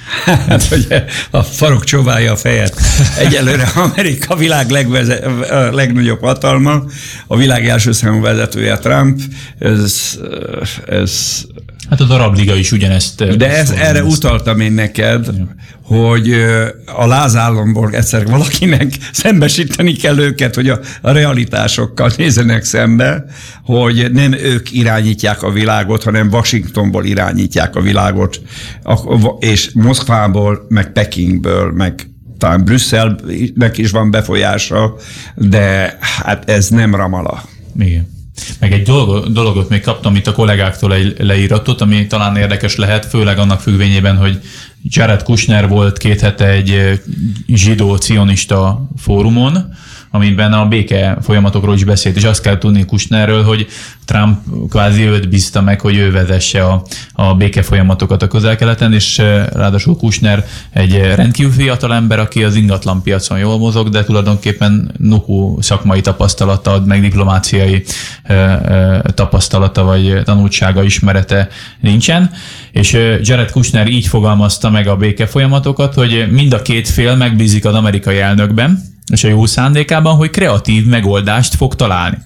Hát, hogy a farok csóválja a fejet. Egyelőre Amerika világ legveze, a legnagyobb hatalma, a világ első számú vezetője Trump, ez, ez Hát az Arab Liga is ugyanezt. De ez, erre ezt. utaltam én neked, ja. hogy a lázállamból egyszer valakinek szembesíteni kell őket, hogy a, a realitásokkal nézenek szembe, hogy nem ők irányítják a világot, hanem Washingtonból irányítják a világot, és Moszkvából, meg Pekingből, meg talán Brüsszelnek is van befolyása, de hát ez nem Ramala. Igen. Meg egy dolog, dologot még kaptam itt a kollégáktól egy leíratot, ami talán érdekes lehet, főleg annak függvényében, hogy Jared Kushner volt két hete egy zsidó-cionista fórumon, amiben a béke folyamatokról is beszélt, és azt kell tudni Kushnerről, hogy Trump kvázi őt bízta meg, hogy ő vezesse a, a béke folyamatokat a közel-keleten, és eh, ráadásul Kushner egy rendkívül fiatal ember, aki az ingatlan piacon jól mozog, de tulajdonképpen nuhu szakmai tapasztalata meg diplomáciai eh, eh, tapasztalata vagy tanultsága, ismerete nincsen. És Jared Kushner így fogalmazta meg a béke folyamatokat, hogy mind a két fél megbízik az amerikai elnökben, és a jó szándékában, hogy kreatív megoldást fog találni.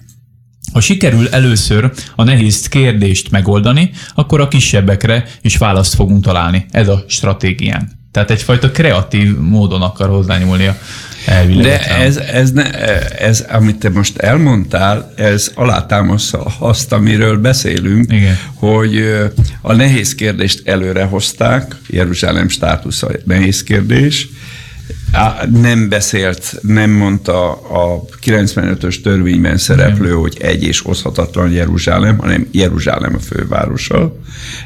Ha sikerül először a nehéz kérdést megoldani, akkor a kisebbekre is választ fogunk találni. Ez a stratégián. Tehát egyfajta kreatív módon akar hozzányúlni a elvileg. De ez, ez, ne, ez, amit te most elmondtál, ez alátámasztja azt, amiről beszélünk, Igen. hogy a nehéz kérdést előre hozták, Jeruzsálem státusza nehéz kérdés, nem beszélt, nem mondta a 95-ös törvényben szereplő, hogy egy és oszhatatlan Jeruzsálem, hanem Jeruzsálem a fővárosa,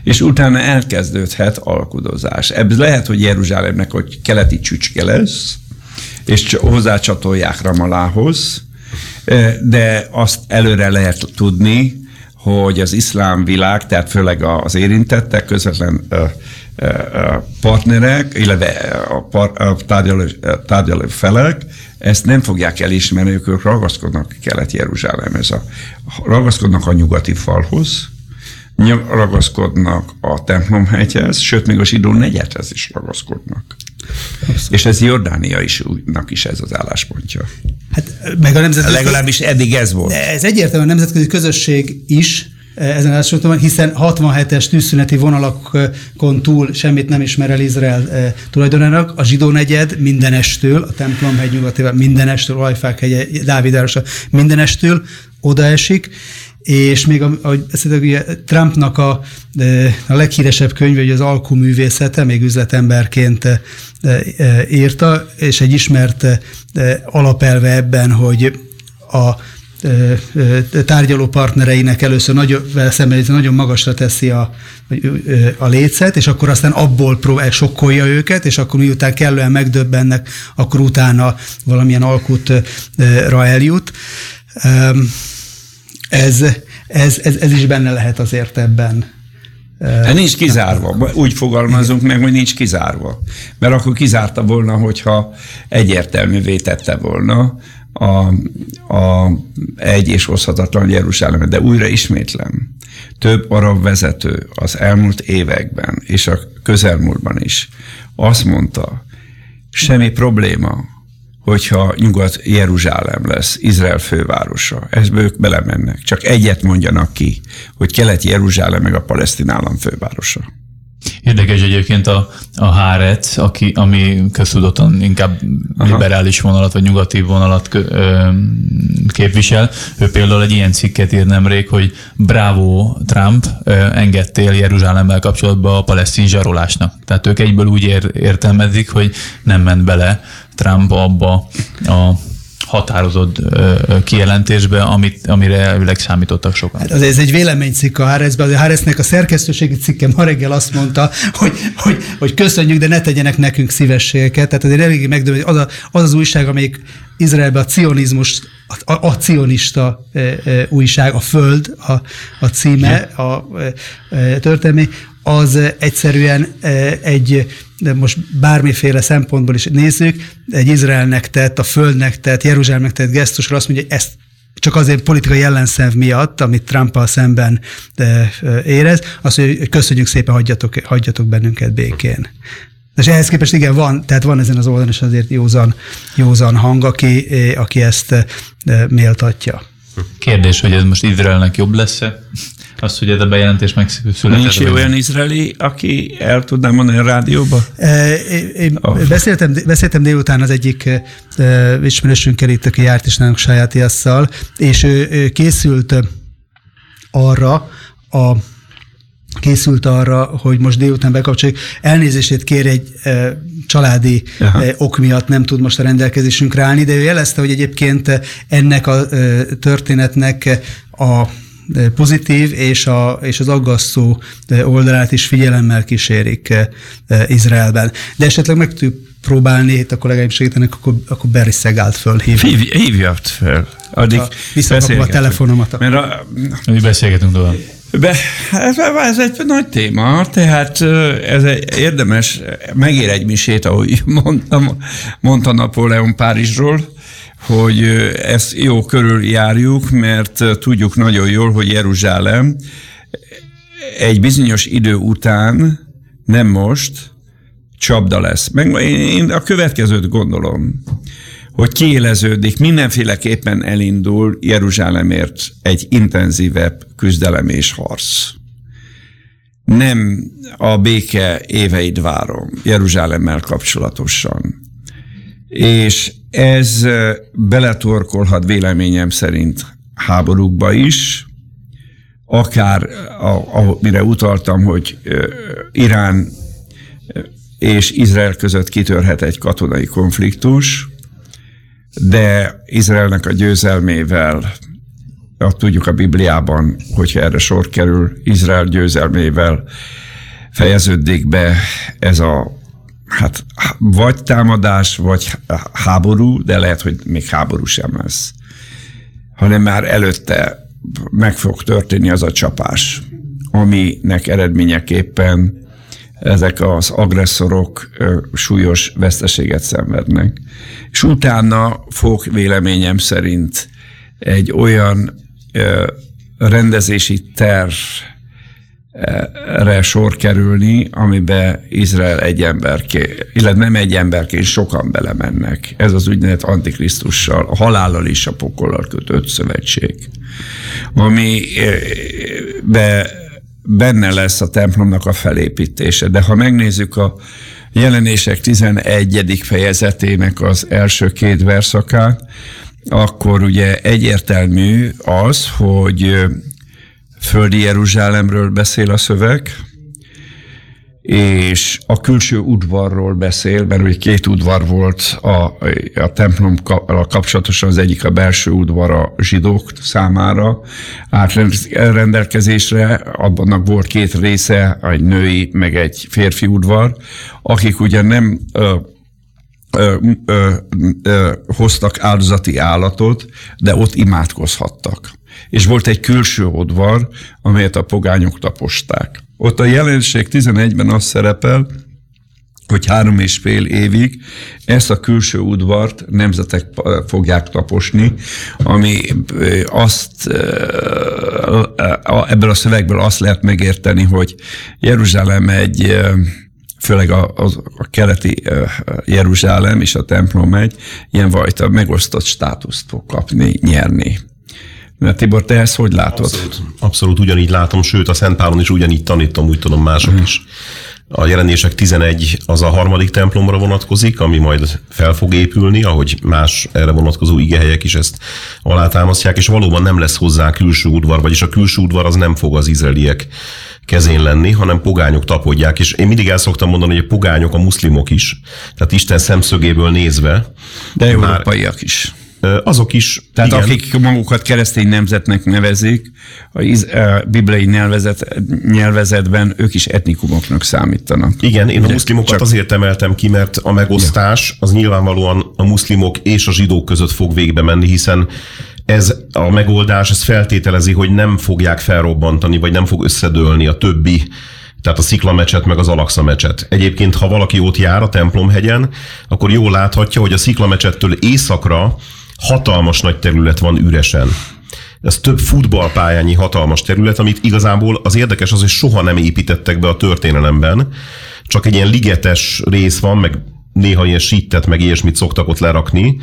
és utána elkezdődhet alkudozás. Ebből lehet, hogy Jeruzsálemnek hogy keleti csücske lesz, és hozzácsatolják Ramalához, de azt előre lehet tudni, hogy az iszlám világ, tehát főleg az érintettek, közvetlen partnerek, illetve a, par, a tárgyaló, tárgyaló felek ezt nem fogják elismerni, ők ragaszkodnak Kelet-Jeruzsálemhez, a, ragaszkodnak a nyugati falhoz, ragaszkodnak a templomhegyhez, sőt, még a zsidó negyedhez is ragaszkodnak. Abszolút. És ez Jordánia is úgynak is ez az álláspontja. Hát meg a nemzetközi... Legalábbis eddig ez volt. Ez egyértelműen a nemzetközi közösség is ezen fronton, hiszen 67-es tűzszüneti vonalakon túl semmit nem ismer el Izrael tulajdonának. A zsidó negyed mindenestől, a templomhegy nyugatében mindenestől, Olajfák hegye, Dávidárosa mindenestől odaesik, és még ahogy ugye Trumpnak a, a leghíresebb könyve, hogy az alkuművészete, még üzletemberként írta, és egy ismert alapelve ebben, hogy a tárgyaló partnereinek először nagyon, szemben nagyon magasra teszi a, a lécet, és akkor aztán abból próbál, sokkolja őket, és akkor miután kellően megdöbbennek, akkor utána valamilyen alkutra eljut. Ez, ez, ez, ez is benne lehet azért ebben. Hát nincs kizárva. Úgy fogalmazunk meg, hogy nincs kizárva. Mert akkor kizárta volna, hogyha egyértelművé tette volna a, a egy és hozhatatlan Jeruzsálemet. De újra ismétlem, több arab vezető az elmúlt években és a közelmúltban is azt mondta, semmi probléma, hogyha Nyugat-Jeruzsálem lesz Izrael fővárosa. Ezbe ők belemennek. Csak egyet mondjanak ki, hogy Kelet-Jeruzsálem meg a palesztin állam fővárosa. Érdekes egyébként a, a Hárec, aki, ami köztudottan inkább Aha. liberális vonalat, vagy nyugati vonalat ö, képvisel. Ő például egy ilyen cikket ír nemrég, hogy bravo Trump, ö, engedtél Jeruzsálemmel kapcsolatban a palesztin zsarolásnak. Tehát ők egyből úgy ér, értelmezik, hogy nem ment bele Trump abba a határozott kijelentésbe, amit, amire elvileg számítottak sokan. Hát ez egy véleménycikk a Háresben. A Háresnek a szerkesztőségi cikke ma reggel azt mondta, hogy, hogy, hogy köszönjük, de ne tegyenek nekünk szívességeket. Tehát azért eléggé megdöbbent, az, a, az az újság, amelyik Izraelben a cionizmus, a, a, a cionista e, e, újság, a Föld a, a címe, a e, történelmi, az egyszerűen egy de most bármiféle szempontból is nézzük, egy Izraelnek tett, a Földnek tett, Jeruzsálemnek tett gesztusra azt mondja, hogy ezt csak azért politikai ellenszenv miatt, amit trump szemben érez, azt mondja, hogy köszönjük szépen, hagyjatok, hagyjatok bennünket békén. És ehhez képest igen, van, tehát van ezen az oldalon is azért józan, józan hang, aki, aki ezt méltatja. Kérdés, hogy ez most Izraelnek jobb lesz-e? Az, hogy ez a bejelentés megszületett. Nincs vagy... olyan izraeli, aki el tudná mondani a rádióba? Én oh. beszéltem, beszéltem délután az egyik ismerősünkkel itt, aki járt is nálunk saját és ő, ő készült arra a készült arra, hogy most délután bekapcsoljuk. Elnézését kér egy e, családi e, ok miatt nem tud most a rendelkezésünkre állni, de ő jelezte, hogy egyébként ennek a e, történetnek a pozitív és, a, és az aggasztó oldalát is figyelemmel kísérik Izraelben. De esetleg meg tudjuk próbálni, itt a kollégáim segítenek, akkor, akkor Barry Szegált fölhívja. Hív, hívja fel. Addig Visszakapom a telefonomat. Mert a, Mi beszélgetünk tovább. Be, ez egy nagy téma, tehát ez egy érdemes, megér egy misét, ahogy mondtam, mondta Napóleon Párizsról, hogy ezt jó körül járjuk, mert tudjuk nagyon jól, hogy Jeruzsálem egy bizonyos idő után, nem most, csapda lesz. Meg én a következőt gondolom, hogy kiéleződik, mindenféleképpen elindul Jeruzsálemért egy intenzívebb küzdelem és harc. Nem a béke éveid várom Jeruzsálemmel kapcsolatosan. És ez beletorkolhat véleményem szerint háborúkba is, akár amire utaltam, hogy Irán és Izrael között kitörhet egy katonai konfliktus, de Izraelnek a győzelmével, azt tudjuk a Bibliában, hogyha erre sor kerül, Izrael győzelmével fejeződik be ez a hát vagy támadás, vagy háború, de lehet, hogy még háború sem lesz, hanem már előtte meg fog történni az a csapás, aminek eredményeképpen ezek az agresszorok súlyos veszteséget szenvednek. És utána fog véleményem szerint egy olyan rendezési terv re sor kerülni, amiben Izrael egy emberké, illetve nem egy emberként sokan belemennek. Ez az úgynevezett antikrisztussal, a halállal és a pokollal kötött szövetség, ami be, benne lesz a templomnak a felépítése. De ha megnézzük a jelenések 11. fejezetének az első két verszakát, akkor ugye egyértelmű az, hogy földi Jeruzsálemről beszél a szöveg, és a külső udvarról beszél, mert ugye két udvar volt a, a templom kapcsolatosan, az egyik a belső udvar a zsidók számára. Átrendelkezésre, abban volt két része, egy női, meg egy férfi udvar, akik ugye nem ö, ö, ö, ö, hoztak áldozati állatot, de ott imádkozhattak és volt egy külső udvar, amelyet a pogányok taposták. Ott a jelenség 11-ben az szerepel, hogy három és fél évig ezt a külső udvart nemzetek fogják taposni, ami azt ebből a szövegből azt lehet megérteni, hogy Jeruzsálem egy főleg a, a, a keleti Jeruzsálem és a templom egy ilyen fajta megosztott státuszt fog kapni, nyerni. Mert Tibor, te ezt hogy látod? Abszolút, abszolút ugyanígy látom, sőt a Szent Pálon is ugyanígy tanítom, úgy tudom mások hmm. is. A jelenések 11 az a harmadik templomra vonatkozik, ami majd fel fog épülni, ahogy más erre vonatkozó igehelyek is ezt alátámasztják, és valóban nem lesz hozzá külső udvar, vagyis a külső udvar az nem fog az izraeliek kezén lenni, hanem pogányok tapodják, és én mindig el szoktam mondani, hogy a pogányok a muszlimok is, tehát Isten szemszögéből nézve. De európaiak is azok is. Tehát igen. akik magukat keresztény nemzetnek nevezik, a, iz, a bibliai nyelvezet, nyelvezetben ők is etnikumoknak számítanak. Igen, én a muszlimokat Csak... azért emeltem ki, mert a megosztás az nyilvánvalóan a muszlimok és a zsidók között fog végbe menni, hiszen ez a megoldás, ez feltételezi, hogy nem fogják felrobbantani, vagy nem fog összedőlni a többi tehát a Szikla mecset, meg az Alaksa mecset. Egyébként, ha valaki ott jár a templomhegyen, akkor jól láthatja, hogy a Szikla mecsettől északra hatalmas nagy terület van üresen. Ez több futballpályányi hatalmas terület, amit igazából az érdekes az, hogy soha nem építettek be a történelemben, csak egy ilyen ligetes rész van, meg néha ilyen sittet, meg ilyesmit szoktak ott lerakni,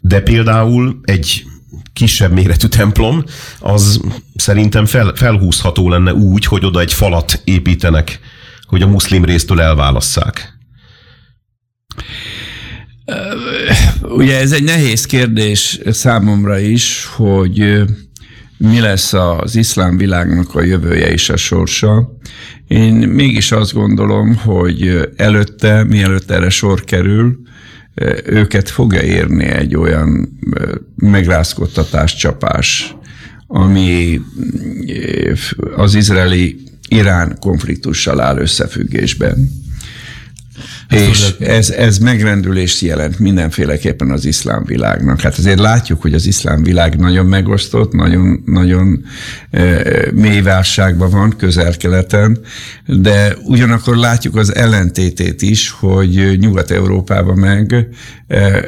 de például egy kisebb méretű templom, az szerintem fel, felhúzható lenne úgy, hogy oda egy falat építenek, hogy a muszlim résztől elválasszák. Ugye ez egy nehéz kérdés számomra is, hogy mi lesz az iszlám világnak a jövője és a sorsa. Én mégis azt gondolom, hogy előtte, mielőtt erre sor kerül, őket fogja érni egy olyan megrázkodtatás, csapás, ami az izraeli Irán konfliktussal áll összefüggésben és ez, ez megrendülést jelent mindenféleképpen az iszlám világnak. Hát azért látjuk, hogy az iszlám világ nagyon megosztott, nagyon, nagyon e, mély válságban van közel-keleten, de ugyanakkor látjuk az ellentétét is, hogy Nyugat-Európában meg e,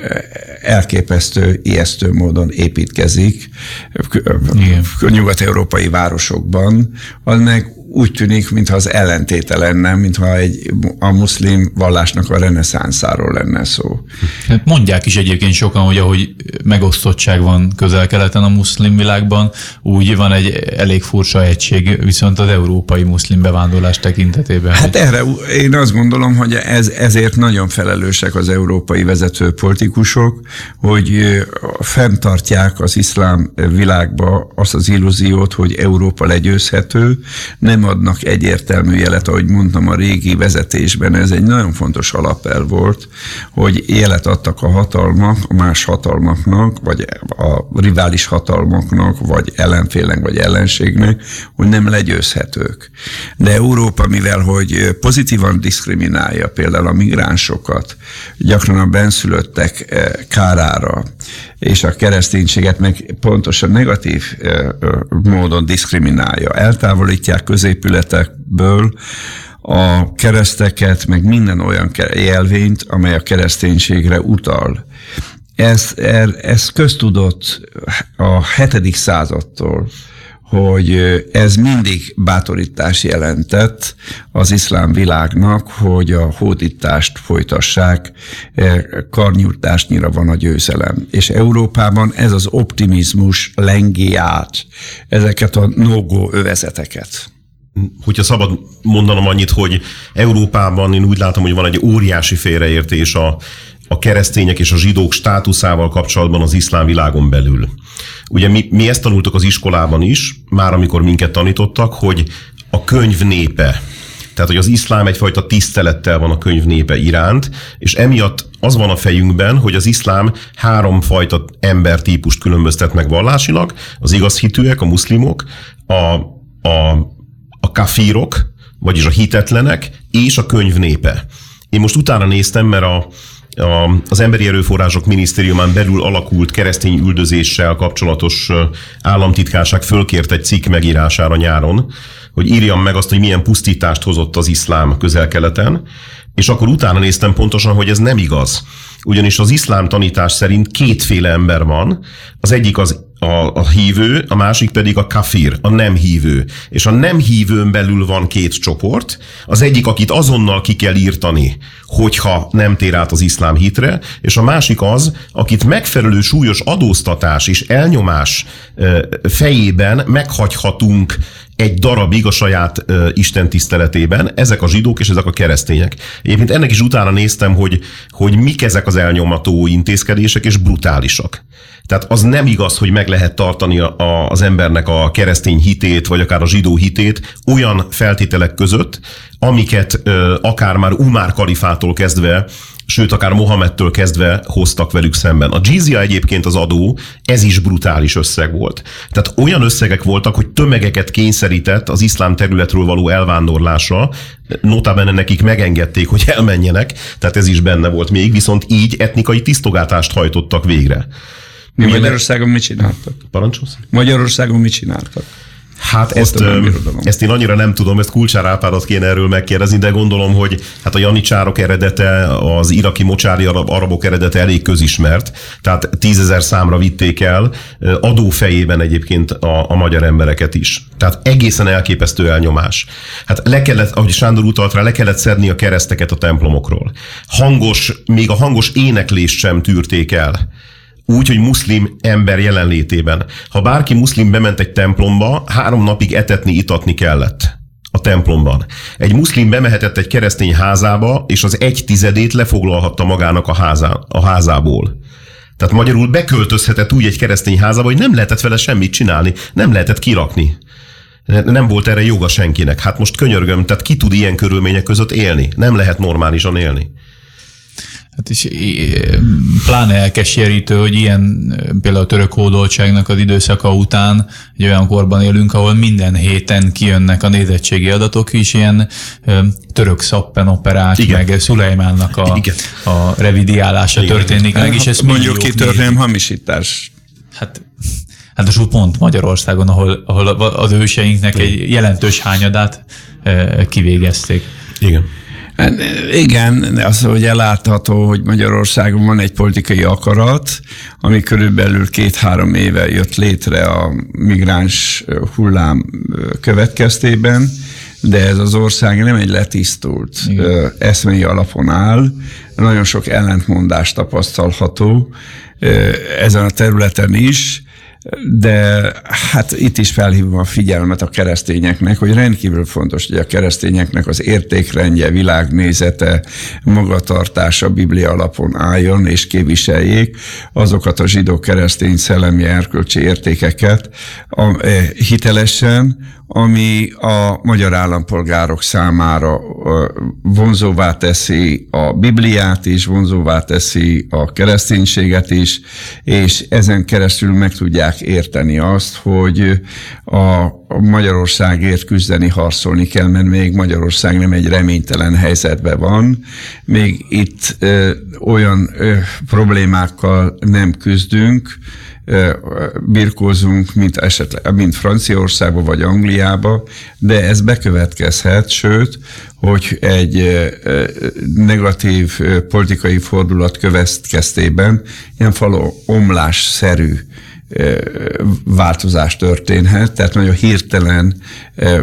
elképesztő, ijesztő módon építkezik nyugat-európai városokban, az meg úgy tűnik, mintha az ellentéte lenne, mintha egy, a muszlim vallásnak a reneszánszáról lenne szó. Hát mondják is egyébként sokan, hogy ahogy megosztottság van közel-keleten a muszlim világban, úgy van egy elég furcsa egység, viszont az európai muszlim bevándorlás tekintetében. Hát hogy... erre én azt gondolom, hogy ez, ezért nagyon felelősek az európai vezető politikusok, hogy fenntartják az iszlám világba azt az illúziót, hogy Európa legyőzhető, nem adnak egyértelmű jelet, ahogy mondtam a régi vezetésben, ez egy nagyon fontos alapel volt, hogy jelet adtak a hatalmak, a más hatalmaknak, vagy a rivális hatalmaknak, vagy ellenfélnek, vagy ellenségnek, hogy nem legyőzhetők. De Európa, mivel hogy pozitívan diszkriminálja például a migránsokat, gyakran a benszülöttek eh, kárára, és a kereszténységet meg pontosan negatív eh, módon diszkriminálja. Eltávolítják középületekből a kereszteket, meg minden olyan jelvényt, amely a kereszténységre utal. Ez, er, ez köztudott a hetedik századtól, hogy ez mindig bátorítás jelentett az iszlám világnak, hogy a hódítást folytassák, karnyújtásnyira van a győzelem. És Európában ez az optimizmus lengi át ezeket a no övezeteket hogyha szabad mondanom annyit, hogy Európában én úgy látom, hogy van egy óriási félreértés a, a keresztények és a zsidók státuszával kapcsolatban az iszlám világon belül. Ugye mi, mi ezt tanultuk az iskolában is, már amikor minket tanítottak, hogy a könyv népe, tehát, hogy az iszlám egyfajta tisztelettel van a könyv népe iránt, és emiatt az van a fejünkben, hogy az iszlám háromfajta embertípust különböztet meg vallásilag, az igazhitűek, a muszlimok, a a kafírok, vagyis a hitetlenek, és a könyv népe. Én most utána néztem, mert a, a, az Emberi Erőforrások Minisztériumán belül alakult keresztény üldözéssel kapcsolatos államtitkárság fölkért egy cikk megírására nyáron, hogy írjam meg azt, hogy milyen pusztítást hozott az iszlám közel-keleten, és akkor utána néztem pontosan, hogy ez nem igaz. Ugyanis az iszlám tanítás szerint kétféle ember van. Az egyik az a, a hívő, a másik pedig a kafir, a nem hívő. És a nem hívőn belül van két csoport. Az egyik, akit azonnal ki kell írtani, hogyha nem tér át az iszlám hitre, és a másik az, akit megfelelő súlyos adóztatás és elnyomás fejében meghagyhatunk egy darabig a saját uh, Isten tiszteletében, ezek a zsidók és ezek a keresztények. Egyébként ennek is utána néztem, hogy, hogy mik ezek az elnyomató intézkedések, és brutálisak. Tehát az nem igaz, hogy meg lehet tartani a, az embernek a keresztény hitét, vagy akár a zsidó hitét olyan feltételek között, amiket ö, akár már Umár kalifától kezdve sőt, akár Mohamedtől kezdve hoztak velük szemben. A jizya egyébként az adó, ez is brutális összeg volt. Tehát olyan összegek voltak, hogy tömegeket kényszerített az iszlám területről való elvándorlásra, notabene nekik megengedték, hogy elmenjenek, tehát ez is benne volt még, viszont így etnikai tisztogatást hajtottak végre. Mi Magyarországon mit csináltak? Parancsolsz? Magyarországon mit csináltak? Hát ezt, ezt én annyira nem tudom, ezt Kulcsár Árpádat kéne erről megkérdezni, de gondolom, hogy hát a janicsárok eredete, az iraki mocsári arabok eredete elég közismert, tehát tízezer számra vitték el, adófejében egyébként a, a magyar embereket is. Tehát egészen elképesztő elnyomás. Hát le kellett, ahogy Sándor utalt rá, le kellett szedni a kereszteket a templomokról. Hangos, még a hangos éneklést sem tűrték el úgy, hogy muszlim ember jelenlétében. Ha bárki muszlim bement egy templomba, három napig etetni, itatni kellett a templomban. Egy muszlim bemehetett egy keresztény házába, és az egy tizedét lefoglalhatta magának a, házá, a házából. Tehát magyarul beköltözhetett úgy egy keresztény házába, hogy nem lehetett vele semmit csinálni, nem lehetett kirakni. Nem volt erre joga senkinek. Hát most könyörgöm, tehát ki tud ilyen körülmények között élni? Nem lehet normálisan élni. Hát is pláne elkeserítő, hogy ilyen például a török hódoltságnak az időszaka után egy olyan korban élünk, ahol minden héten kijönnek a nézettségi adatok is, ilyen török szappen operák, Igen. meg Szulejmánnak a, Igen. a revidiálása Igen. történik meg, és ez Mondjuk ki történelem hamisítás. Hát Hát most pont Magyarországon, ahol, ahol az őseinknek egy jelentős hányadát kivégezték. Igen. Hát, igen, az, hogy elátható, hogy Magyarországon van egy politikai akarat, ami körülbelül két-három éve jött létre a migráns hullám következtében, de ez az ország nem egy letisztult Igen. eszmei alapon áll, nagyon sok ellentmondást tapasztalható ezen a területen is, de hát itt is felhívom a figyelmet a keresztényeknek, hogy rendkívül fontos, hogy a keresztényeknek az értékrendje, világnézete, magatartása Biblia alapon álljon és képviseljék azokat a zsidó keresztény szellemi erkölcsi értékeket a, eh, hitelesen, ami a magyar állampolgárok számára vonzóvá teszi a Bibliát is, vonzóvá teszi a kereszténységet is, és ezen keresztül meg tudják érteni azt, hogy a Magyarországért küzdeni, harcolni kell, mert még Magyarország nem egy reménytelen helyzetben van. Még itt ö, olyan ö, problémákkal nem küzdünk, birkózunk, mint, esetleg, mint Franciaországba vagy Angliába, de ez bekövetkezhet, sőt, hogy egy negatív politikai fordulat következtében ilyen faló omlásszerű változás történhet, tehát nagyon hirtelen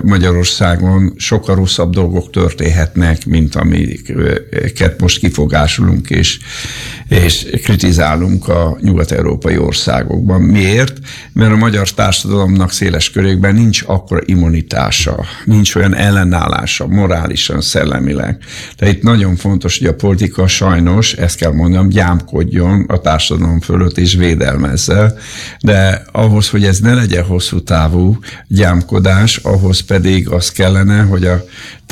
Magyarországon sokkal rosszabb dolgok történhetnek, mint amiket most kifogásolunk és, és kritizálunk a nyugat-európai országokban. Miért? Mert a magyar társadalomnak széles körékben nincs akkora immunitása, nincs olyan ellenállása morálisan, szellemileg. Tehát itt nagyon fontos, hogy a politika sajnos, ezt kell mondanom, gyámkodjon a társadalom fölött és védelmezze, de ahhoz, hogy ez ne legyen hosszú távú gyámkodás, ahhoz pedig az kellene, hogy a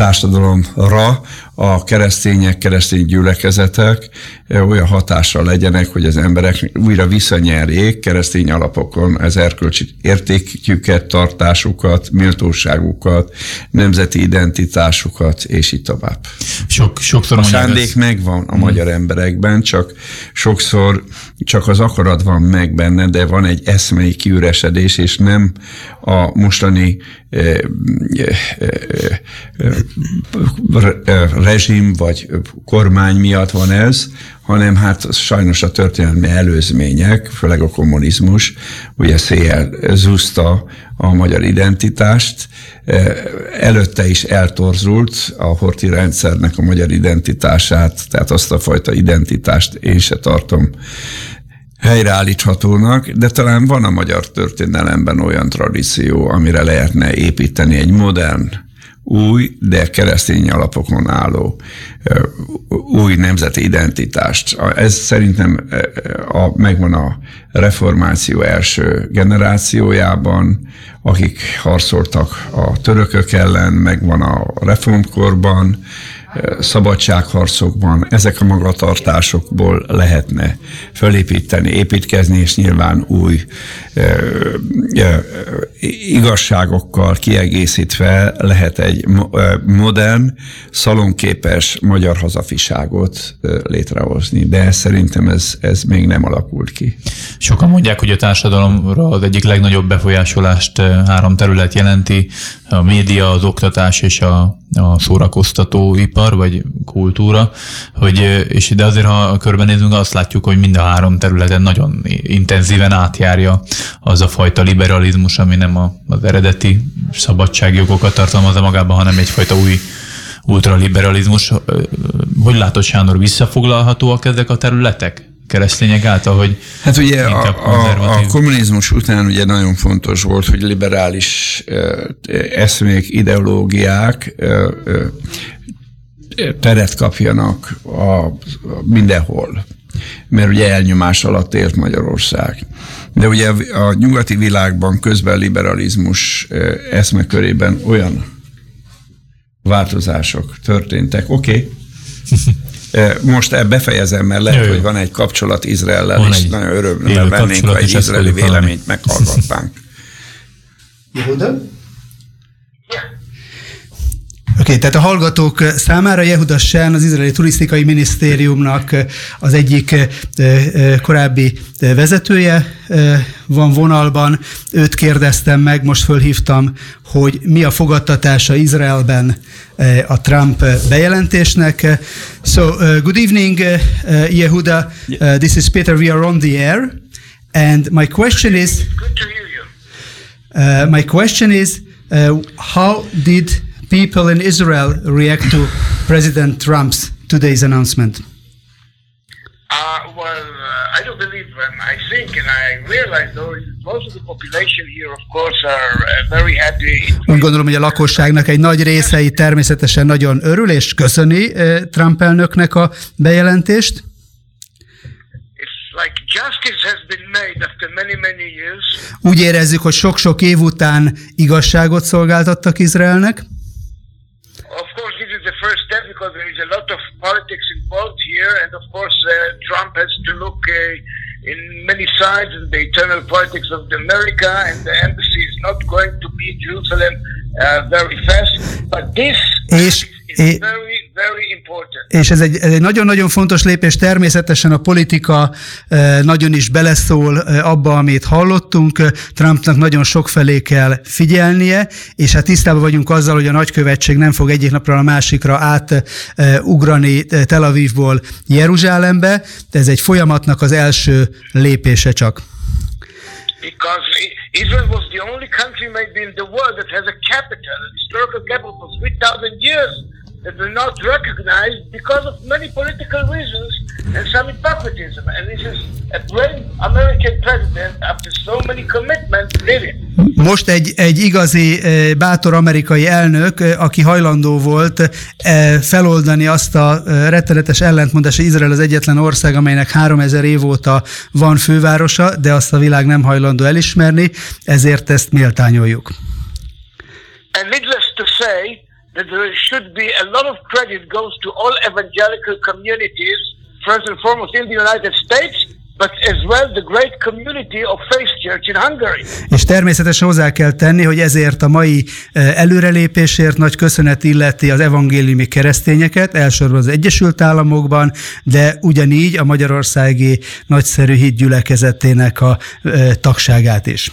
társadalomra a keresztények, keresztény gyülekezetek olyan hatásra legyenek, hogy az emberek újra visszanyerjék keresztény alapokon az erkölcsi értéküket, tartásukat, méltóságukat, nemzeti identitásukat, és így tovább. Sok, sokszor a szándék ez... megvan a hmm. magyar emberekben, csak sokszor csak az akarat van meg benne, de van egy eszmei kiüresedés, és nem a mostani eh, eh, eh, rezsim vagy kormány miatt van ez, hanem hát sajnos a történelmi előzmények, főleg a kommunizmus, ugye széjjel zúzta a magyar identitást, előtte is eltorzult a horti rendszernek a magyar identitását, tehát azt a fajta identitást én se tartom helyreállíthatónak, de talán van a magyar történelemben olyan tradíció, amire lehetne építeni egy modern új, de keresztény alapokon álló új nemzeti identitást. Ez szerintem a, megvan a reformáció első generációjában, akik harcoltak a törökök ellen, megvan a reformkorban, szabadságharcokban ezek a magatartásokból lehetne fölépíteni, építkezni, és nyilván új igazságokkal kiegészítve lehet egy modern, szalonképes magyar hazafiságot létrehozni, de szerintem ez, ez még nem alakult ki. Sokan mondják, hogy a társadalomra az egyik legnagyobb befolyásolást három terület jelenti, a média, az oktatás és a, a szórakoztatóipar, vagy kultúra, hogy, és de azért, ha körbenézünk, azt látjuk, hogy mind a három területen nagyon intenzíven átjárja az a fajta liberalizmus, ami nem a, az eredeti szabadságjogokat tartalmazza magában, hanem egyfajta új ultraliberalizmus. Hogy látod, Sándor, visszafoglalhatóak ezek a területek? Keresztények által, hogy Hát ugye a, a, a kommunizmus után ugye nagyon fontos volt, hogy liberális eszmék, ideológiák teret kapjanak a, a mindenhol, mert ugye elnyomás alatt élt Magyarország. De ugye a nyugati világban közben liberalizmus eszmekörében olyan változások történtek. Oké, okay. Most befejezem, mert lehet, Jö, hogy van egy kapcsolat Izraellel, és egy nagyon örömmel vennénk, ha egy izraeli véleményt meghallgatnánk. Yehuda? Oké, okay, tehát a hallgatók számára Jehuda Sen, az izraeli turisztikai minisztériumnak az egyik korábbi vezetője van vonalban. Őt kérdeztem meg, most fölhívtam, hogy mi a fogadtatása Izraelben a Trump bejelentésnek. So, uh, good evening, uh, Yehuda. Uh, this is Peter. We are on the air. And my question is... Good to hear you. Uh, my question is, uh, how did people in Israel react to President Trump's today's announcement? Uh, well, uh, I don't believe, um, I think, and I realize, though, most of the population here, of course, are uh, very happy. Úgy gondolom, hogy a lakosságnak egy nagy részei természetesen nagyon örül és köszöni uh, Trump elnöknek a bejelentést. Like justice has been made after many, many years. Úgy érezzük, hogy sok-sok év után igazságot szolgáltattak Izraelnek. Lot of politics involved here, and of course, uh, Trump has to look uh, in many sides in the internal politics of America, and the embassy is not going to be Jerusalem uh, very fast. But this is very és ez egy, ez egy nagyon-nagyon fontos lépés, természetesen a politika nagyon is beleszól abba, amit hallottunk. Trumpnak nagyon sok felé kell figyelnie, és hát tisztában vagyunk azzal, hogy a nagykövetség nem fog egyik napra a másikra átugrani Tel Avivból Jeruzsálembe, de ez egy folyamatnak az első lépése csak. Because Israel was the only country maybe in the world that has a capital, a historical capital for 3,000 years that were not recognized because of many political reasons and some hypocritism. And this is a brave American president after so many commitments did it. Most egy, egy igazi bátor amerikai elnök, aki hajlandó volt feloldani azt a rettenetes ellentmondást, hogy Izrael az egyetlen ország, amelynek 3000 év óta van fővárosa, de azt a világ nem hajlandó elismerni, ezért ezt méltányoljuk. And needless to say, that there should be a lot of credit goes to all evangelical communities, first and foremost in the United States, but as well the great community of Faith Church in Hungary. És természetesen hozzá kell tenni, hogy ezért a mai eh, előrelépésért nagy köszönet illeti az evangéliumi keresztényeket, elsősorban az Egyesült Államokban, de ugyanígy a magyarországi nagyszerű hitgyülekezetének a eh, tagságát is.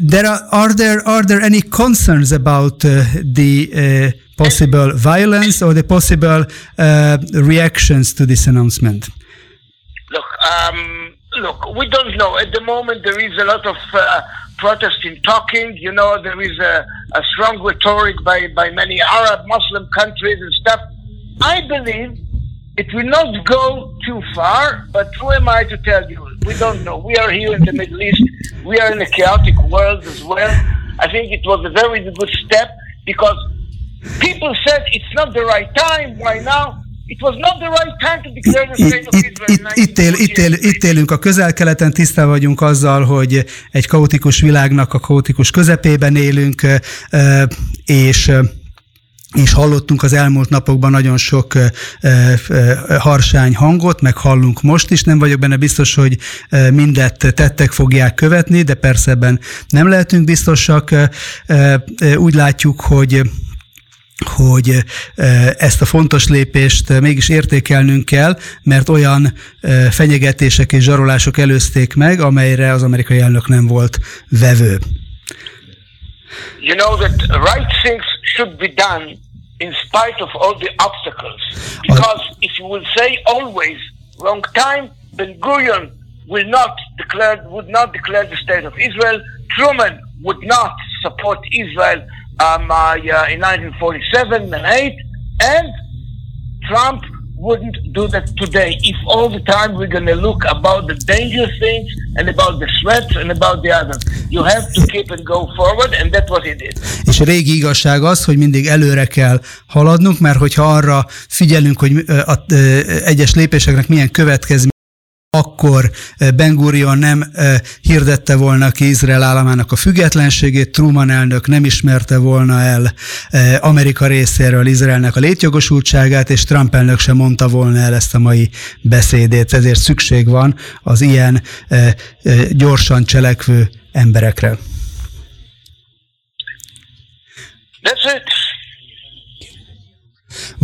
There are, are there are there any concerns about uh, the uh, possible violence or the possible uh, reactions to this announcement? Look, um, look, we don't know. At the moment, there is a lot of uh, protesting, talking. You know, there is a, a strong rhetoric by by many Arab Muslim countries and stuff. I believe it will not go too far, but who am I to tell you? We don't know. We are here in the Middle East. We are in a chaotic world as well. I think it was a very good step because people said it's not the right time. Why now? It was not the right time to declare the state of Israel. Itt, itt, él, itt, él, itt élünk a közel-keleten, tisztában vagyunk azzal, hogy egy kaotikus világnak a kaotikus közepében élünk, és és hallottunk az elmúlt napokban nagyon sok e, e, harsány hangot, meg hallunk most is. Nem vagyok benne biztos, hogy mindet tettek fogják követni, de persze ebben nem lehetünk biztosak. E, úgy látjuk, hogy hogy ezt a fontos lépést mégis értékelnünk kell, mert olyan fenyegetések és zsarolások előzték meg, amelyre az amerikai elnök nem volt vevő. You know that right things should be done in spite of all the obstacles. Because if you will say always wrong time, Ben Gurion will not declare would not declare the state of Israel. Truman would not support Israel um, uh, in 1947 and 8, and Trump wouldn't do that today if all the time we're going to look about the dangerous things and about the threats and about the others. You have to keep and go forward, and that's what he did. És a régi igazság az, hogy mindig előre kell haladnunk, mert hogyha arra figyelünk, hogy a, a, a, egyes lépéseknek milyen következménye, akkor eh, Ben Gurion nem eh, hirdette volna ki Izrael államának a függetlenségét, Truman elnök nem ismerte volna el eh, Amerika részéről Izraelnek a létjogosultságát, és Trump elnök sem mondta volna el ezt a mai beszédét. Ezért szükség van az ilyen gyorsan cselekvő emberekre. That's it.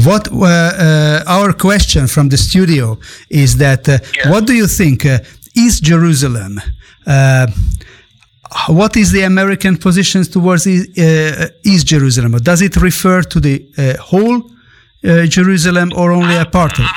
What uh, uh, our question from the studio is that uh, yeah. what do you think uh, is Jerusalem? Uh, what is the American position towards uh, East Jerusalem? Does it refer to the whole Jerusalem or only a part of it?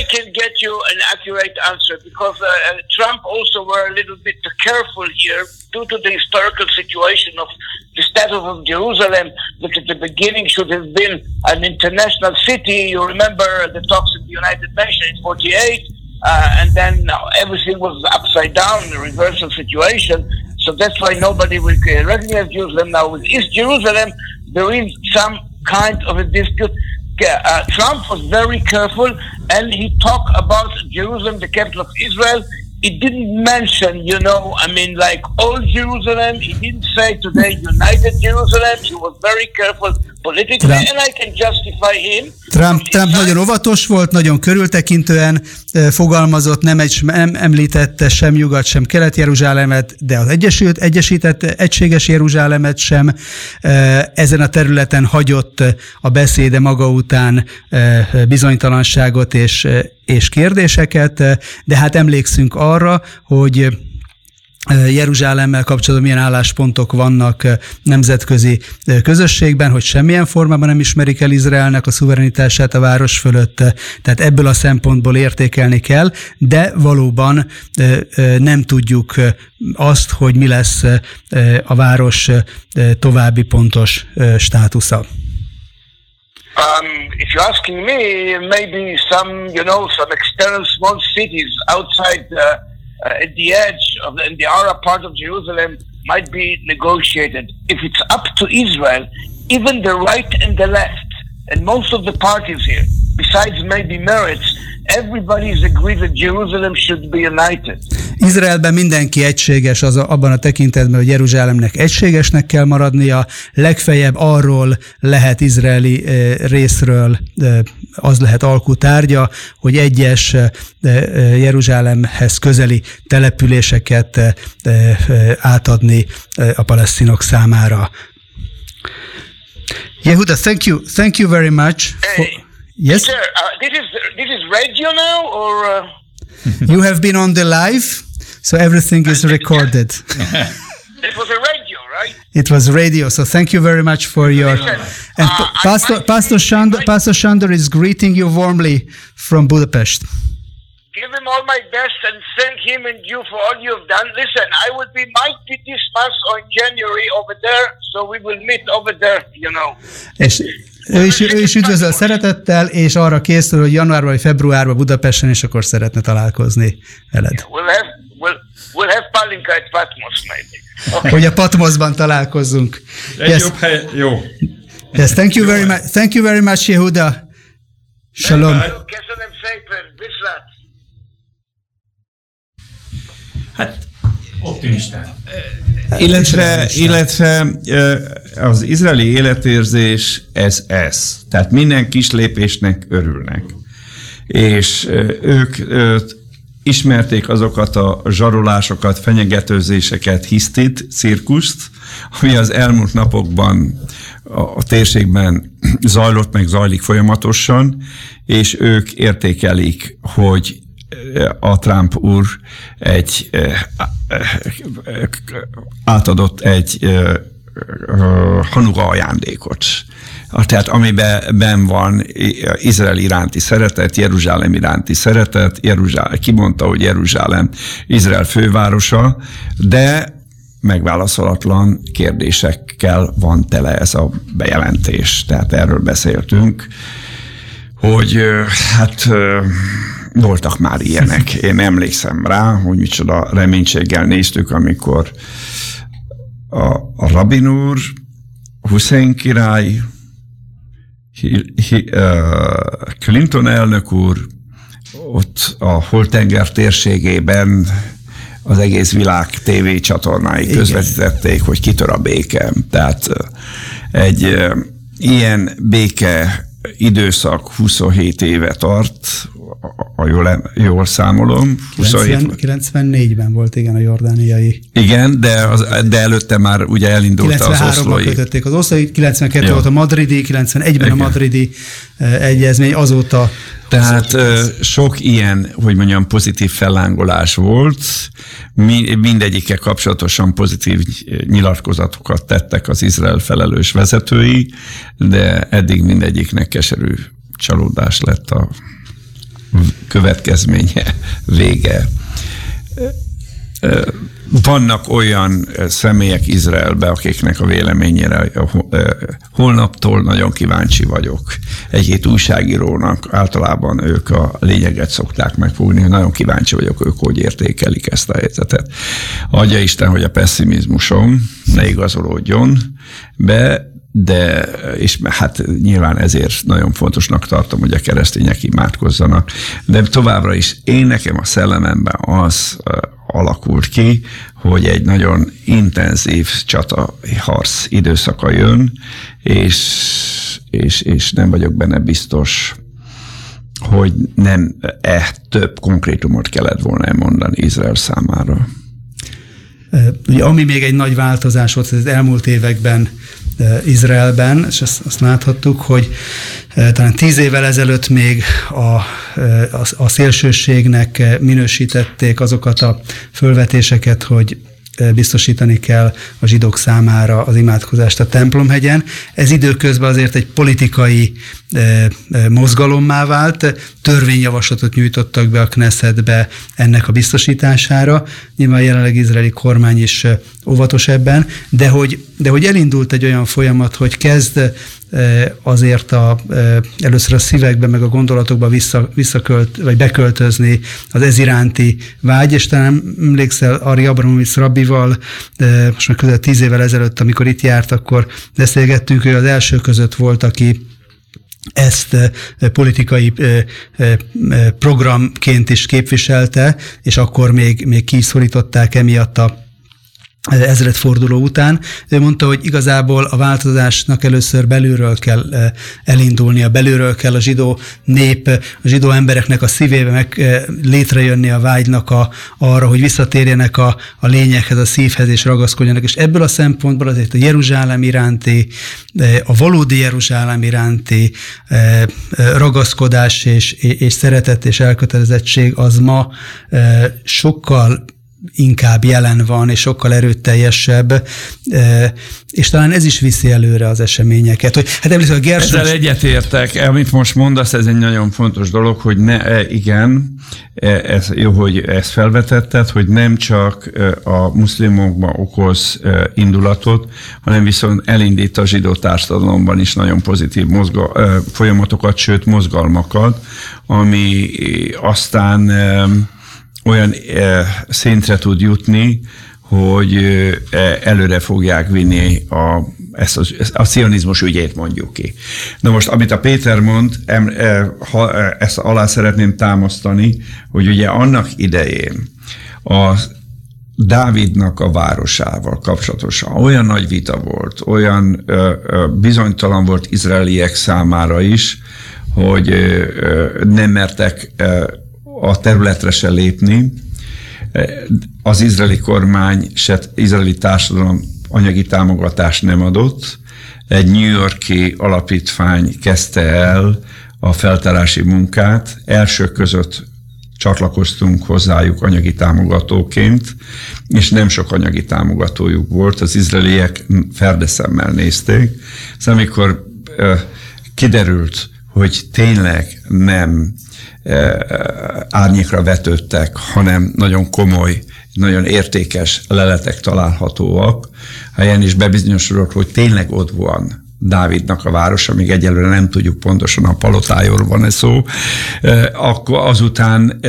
Nobody can get you an accurate answer because uh, Trump also were a little bit careful here due to the historical situation of the status of Jerusalem, that at the beginning should have been an international city. You remember the talks in the United Nations in 48, uh, and then everything was upside down, the reversal situation. So that's why nobody will recognize Jerusalem now. With East Jerusalem, there is some kind of a dispute uh, Trump was very careful and he talked about Jerusalem, the capital of Israel. He didn't mention, you know, I mean, like old Jerusalem. He didn't say today United Jerusalem. He was very careful politically, Trump. and I can justify him. Trump, Trump nagyon óvatos volt, nagyon körültekintően fogalmazott, nem, egy, nem említette sem Nyugat, sem Kelet-Jeruzsálemet, de az Egyesült, Egyesített Egységes Jeruzsálemet sem. Ezen a területen hagyott a beszéde maga után bizonytalanságot és, és kérdéseket, de hát emlékszünk arra, hogy Jeruzsálemmel kapcsolatban milyen álláspontok vannak nemzetközi közösségben, hogy semmilyen formában nem ismerik el Izraelnek a szuverenitását a város fölött, tehát ebből a szempontból értékelni kell, de valóban nem tudjuk azt, hogy mi lesz a város további pontos státusza. Um, if you're asking me, maybe some, you know, some external small cities outside uh, at the edge of the, in the Arab part of Jerusalem might be negotiated. If it's up to Israel, even the right and the left, and most of the parties here, besides maybe Meretz, everybody is agreed that Jerusalem should be united. Izraelben mindenki egységes az a, abban a tekintetben, hogy Jeruzsálemnek egységesnek kell maradnia, legfeljebb arról lehet izraeli e, részről e, az lehet alkutárgya, hogy egyes e, Jeruzsálemhez közeli településeket e, e, átadni a palesztinok számára. Yehuda, thank you, thank you very much. For, yes, Sir, uh, this is this is radio now, or uh, you have been on the live, so everything is recorded. it was a radio? It was radio, so thank you very much for your. And uh, Pastor might- Pastor Shandor, I- Pastor Shandor is greeting you warmly from Budapest. Give him all my best and thank him and you for all you have done. Listen, I will be might be this month or in January over there, so we will meet over there. You know. És ő is, ő is üdvözöl szeretettel, és arra készül, hogy januárban vagy februárban Budapesten, és akkor szeretne találkozni veled. We'll have we'll we'll have Palinka at Patmos maybe. Hogy a Patmosban találkozzunk. Egy Yes, jobb hely, jó. yes, thank you very much. Thank you very much, Yehuda. Shalom. Köszönöm szépen, viszlát! Optimistán. Illetve, illetve az izraeli életérzés ez ez. Tehát minden kis lépésnek örülnek. És ők ismerték azokat a zsarolásokat, fenyegetőzéseket, hisztit, cirkuszt, ami az elmúlt napokban a, a térségben zajlott, meg zajlik folyamatosan, és ők értékelik, hogy a Trump úr egy eh, eh, átadott egy eh, eh, hanuga ajándékot. Tehát amiben ben van Izrael iránti szeretet, Jeruzsálem iránti szeretet, Jeruzsálem, kimondta, hogy Jeruzsálem Izrael fővárosa, de megválaszolatlan kérdésekkel van tele ez a bejelentés. Tehát erről beszéltünk, hogy hát voltak már ilyenek. Én emlékszem rá, hogy micsoda reménységgel néztük, amikor a, a rabin úr, Hussein király, Clinton elnök úr ott a Holtenger térségében az egész világ TV csatornái Igen. közvetítették, hogy kitör a béke. Tehát egy ilyen béke időszak 27 éve tart, ha jól, jól számolom. 27, 90, 94-ben volt igen a jordániai. igen, de, az, de előtte már ugye elindult az 93-ban oszlói. kötötték az oszlói, 92 Ja. volt a madridi, 91-ben a Igen. madridi eh, egyezmény, azóta Tehát ö, sok ilyen, hogy mondjam, pozitív fellángolás volt, Mi, mindegyikkel kapcsolatosan pozitív nyilatkozatokat tettek az Izrael felelős vezetői, de eddig mindegyiknek keserű csalódás lett a következménye, vége. Vannak olyan személyek Izraelbe, akiknek a véleményére holnaptól nagyon kíváncsi vagyok. Egy-két újságírónak általában ők a lényeget szokták megfogni, nagyon kíváncsi vagyok, ők hogy értékelik ezt a helyzetet. Adja Isten, hogy a pessimizmusom ne igazolódjon be, de, és hát nyilván ezért nagyon fontosnak tartom, hogy a keresztények imádkozzanak, de továbbra is én nekem a szellememben az alakult ki, hogy egy nagyon intenzív csata harc időszaka jön, és, és, és nem vagyok benne biztos, hogy nem e több konkrétumot kellett volna elmondani Izrael számára. Ugye, ami még egy nagy változás volt az elmúlt években Izraelben, és azt, azt láthattuk, hogy talán tíz évvel ezelőtt még a, a, a szélsőségnek minősítették azokat a fölvetéseket, hogy biztosítani kell a zsidók számára az imádkozást a templomhegyen. Ez időközben azért egy politikai mozgalommá vált, törvényjavaslatot nyújtottak be a Knessetbe ennek a biztosítására. Nyilván jelenleg izraeli kormány is óvatos ebben, de hogy, de hogy elindult egy olyan folyamat, hogy kezd azért a, először a szívekbe, meg a gondolatokba vissza, visszakölt, vagy beköltözni az ez iránti vágy, és talán emlékszel Ari Abramovic rabbival, most már közel tíz évvel ezelőtt, amikor itt járt, akkor beszélgettünk, ő az első között volt, aki ezt politikai programként is képviselte, és akkor még, még kiszorították emiatt a ezredforduló után. Ő mondta, hogy igazából a változásnak először belülről kell elindulnia, belülről kell a zsidó nép, a zsidó embereknek a szívébe meg létrejönni a vágynak a, arra, hogy visszatérjenek a, a lényekhez, a szívhez és ragaszkodjanak. És ebből a szempontból azért a Jeruzsálem iránti, a valódi Jeruzsálem iránti ragaszkodás és, és szeretet és elkötelezettség az ma sokkal inkább jelen van, és sokkal erőteljesebb, és talán ez is viszi előre az eseményeket. Hogy, hát emlékszem, a Gerson... Ezzel egyetértek, amit most mondasz, ez egy nagyon fontos dolog, hogy ne, e, igen, e, ez, jó, hogy ezt felvetetted, hogy nem csak a muszlimokban okoz indulatot, hanem viszont elindít a zsidó társadalomban is nagyon pozitív mozga, folyamatokat, sőt mozgalmakat, ami aztán olyan szintre tud jutni, hogy előre fogják vinni a, ezt a, a cionizmus ügyét mondjuk ki. Na most, amit a Péter mond, em, ha, ezt alá szeretném támasztani, hogy ugye annak idején a Dávidnak a városával kapcsolatosan olyan nagy vita volt, olyan ö, ö, bizonytalan volt izraeliek számára is, hogy ö, nem mertek a területre se lépni. Az izraeli kormány, se izraeli társadalom anyagi támogatást nem adott. Egy New Yorki alapítvány kezdte el a feltárási munkát. Első között csatlakoztunk hozzájuk anyagi támogatóként, és nem sok anyagi támogatójuk volt. Az izraeliek ferdeszemmel nézték. Szóval amikor kiderült, hogy tényleg nem árnyékra vetődtek, hanem nagyon komoly, nagyon értékes leletek találhatóak. Helyen is bebizonyosodott, hogy tényleg ott van Dávidnak a városa, még egyelőre nem tudjuk pontosan a palotájról van ez szó, akkor azután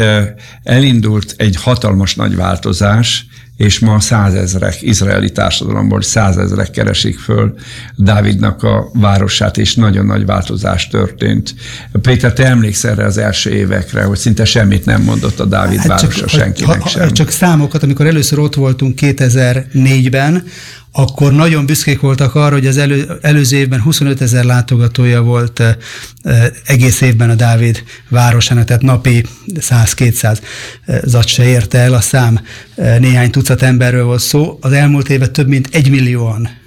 elindult egy hatalmas nagy változás, és ma százezrek, izraeli társadalomból százezrek keresik föl Dávidnak a városát, és nagyon nagy változás történt. Péter, te emlékszel erre az első évekre, hogy szinte semmit nem mondott a Dávid hát városa csak, senkinek ha, sem. Csak számokat, amikor először ott voltunk 2004-ben, akkor nagyon büszkék voltak arra, hogy az elő, előző évben 25 ezer látogatója volt e, egész évben a Dávid városának, tehát napi 100-200 zat se érte el a szám, néhány tucat emberről volt szó. Az elmúlt évben több mint egy millióan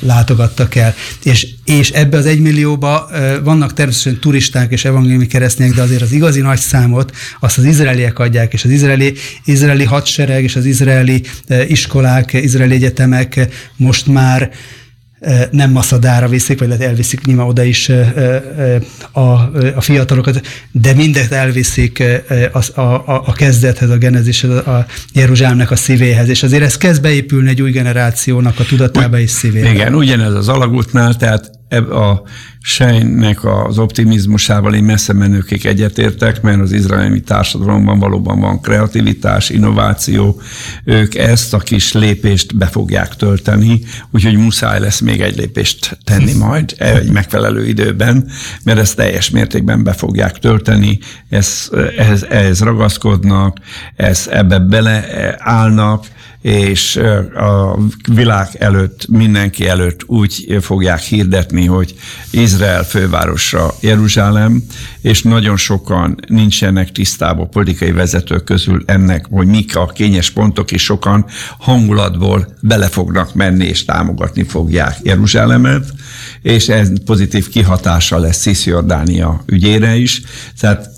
látogattak el. És, és ebbe az egymillióba vannak természetesen turisták és evangéliumi keresztények, de azért az igazi nagy számot azt az izraeliek adják, és az izraeli, izraeli hadsereg és az izraeli iskolák, izraeli egyetemek most már nem Maszadára viszik, vagy lehet elviszik nyilván oda is a, a fiatalokat, de mindet elviszik a, a, a kezdethez, a genezishez, a Jeruzsálemnek a szívéhez, és azért ez kezd beépülni egy új generációnak a tudatába és szívébe. Igen, ugyanez az alagútnál, tehát a Sejnek az optimizmusával én messze menőkék egyetértek, mert az izraeli társadalomban valóban van kreativitás, innováció. Ők ezt a kis lépést be fogják tölteni, úgyhogy muszáj lesz még egy lépést tenni majd egy megfelelő időben, mert ezt teljes mértékben be fogják tölteni, ez, ehhez, ehhez ragaszkodnak, ez ebbe beleállnak, és a világ előtt, mindenki előtt úgy fogják hirdetni, hogy Izrael fővárosa Jeruzsálem, és nagyon sokan nincsenek tisztában politikai vezetők közül ennek, hogy mik a kényes pontok, és sokan hangulatból bele fognak menni, és támogatni fogják Jeruzsálemet, és ez pozitív kihatása lesz Cisjordánia ügyére is. Tehát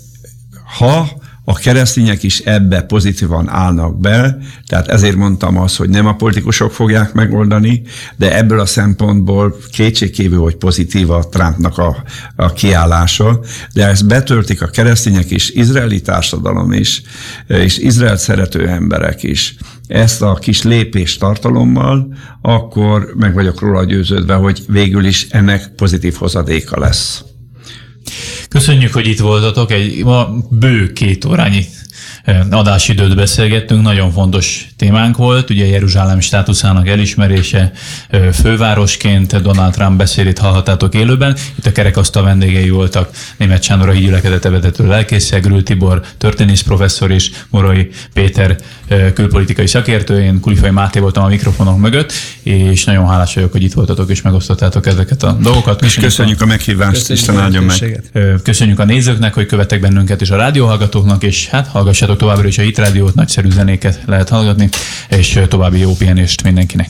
ha a keresztények is ebbe pozitívan állnak be, tehát ezért mondtam azt, hogy nem a politikusok fogják megoldani, de ebből a szempontból kétségkívül, hogy pozitív a Trumpnak a, a kiállása, de ezt betöltik a keresztények is, izraeli társadalom is, és Izrael szerető emberek is ezt a kis lépést tartalommal, akkor meg vagyok róla győződve, hogy végül is ennek pozitív hozadéka lesz. Köszönjük, hogy itt voltatok. Egy ma bő két órányi adásidőt beszélgettünk, nagyon fontos témánk volt, ugye Jeruzsálem státuszának elismerése fővárosként, Donald Trump beszédét hallhattátok élőben. Itt a kerekasztal vendégei voltak Német Sándor a hídgyülekezete vezető lelkész, Grül Tibor történész professzor és Morai Péter külpolitikai szakértő, én Kulifai Máté voltam a mikrofonok mögött, és nagyon hálás vagyok, hogy itt voltatok és megosztottátok ezeket a dolgokat. Köszönjük, és köszönjük a, a meghívást, köszönjük Isten áldjon meg. Köszönjük a nézőknek, hogy követtek bennünket, és a rádióhallgatóknak, és hát hallgassátok továbbra is a Hit Rádiót, nagyszerű zenéket lehet hallgatni, és további jó pihenést mindenkinek.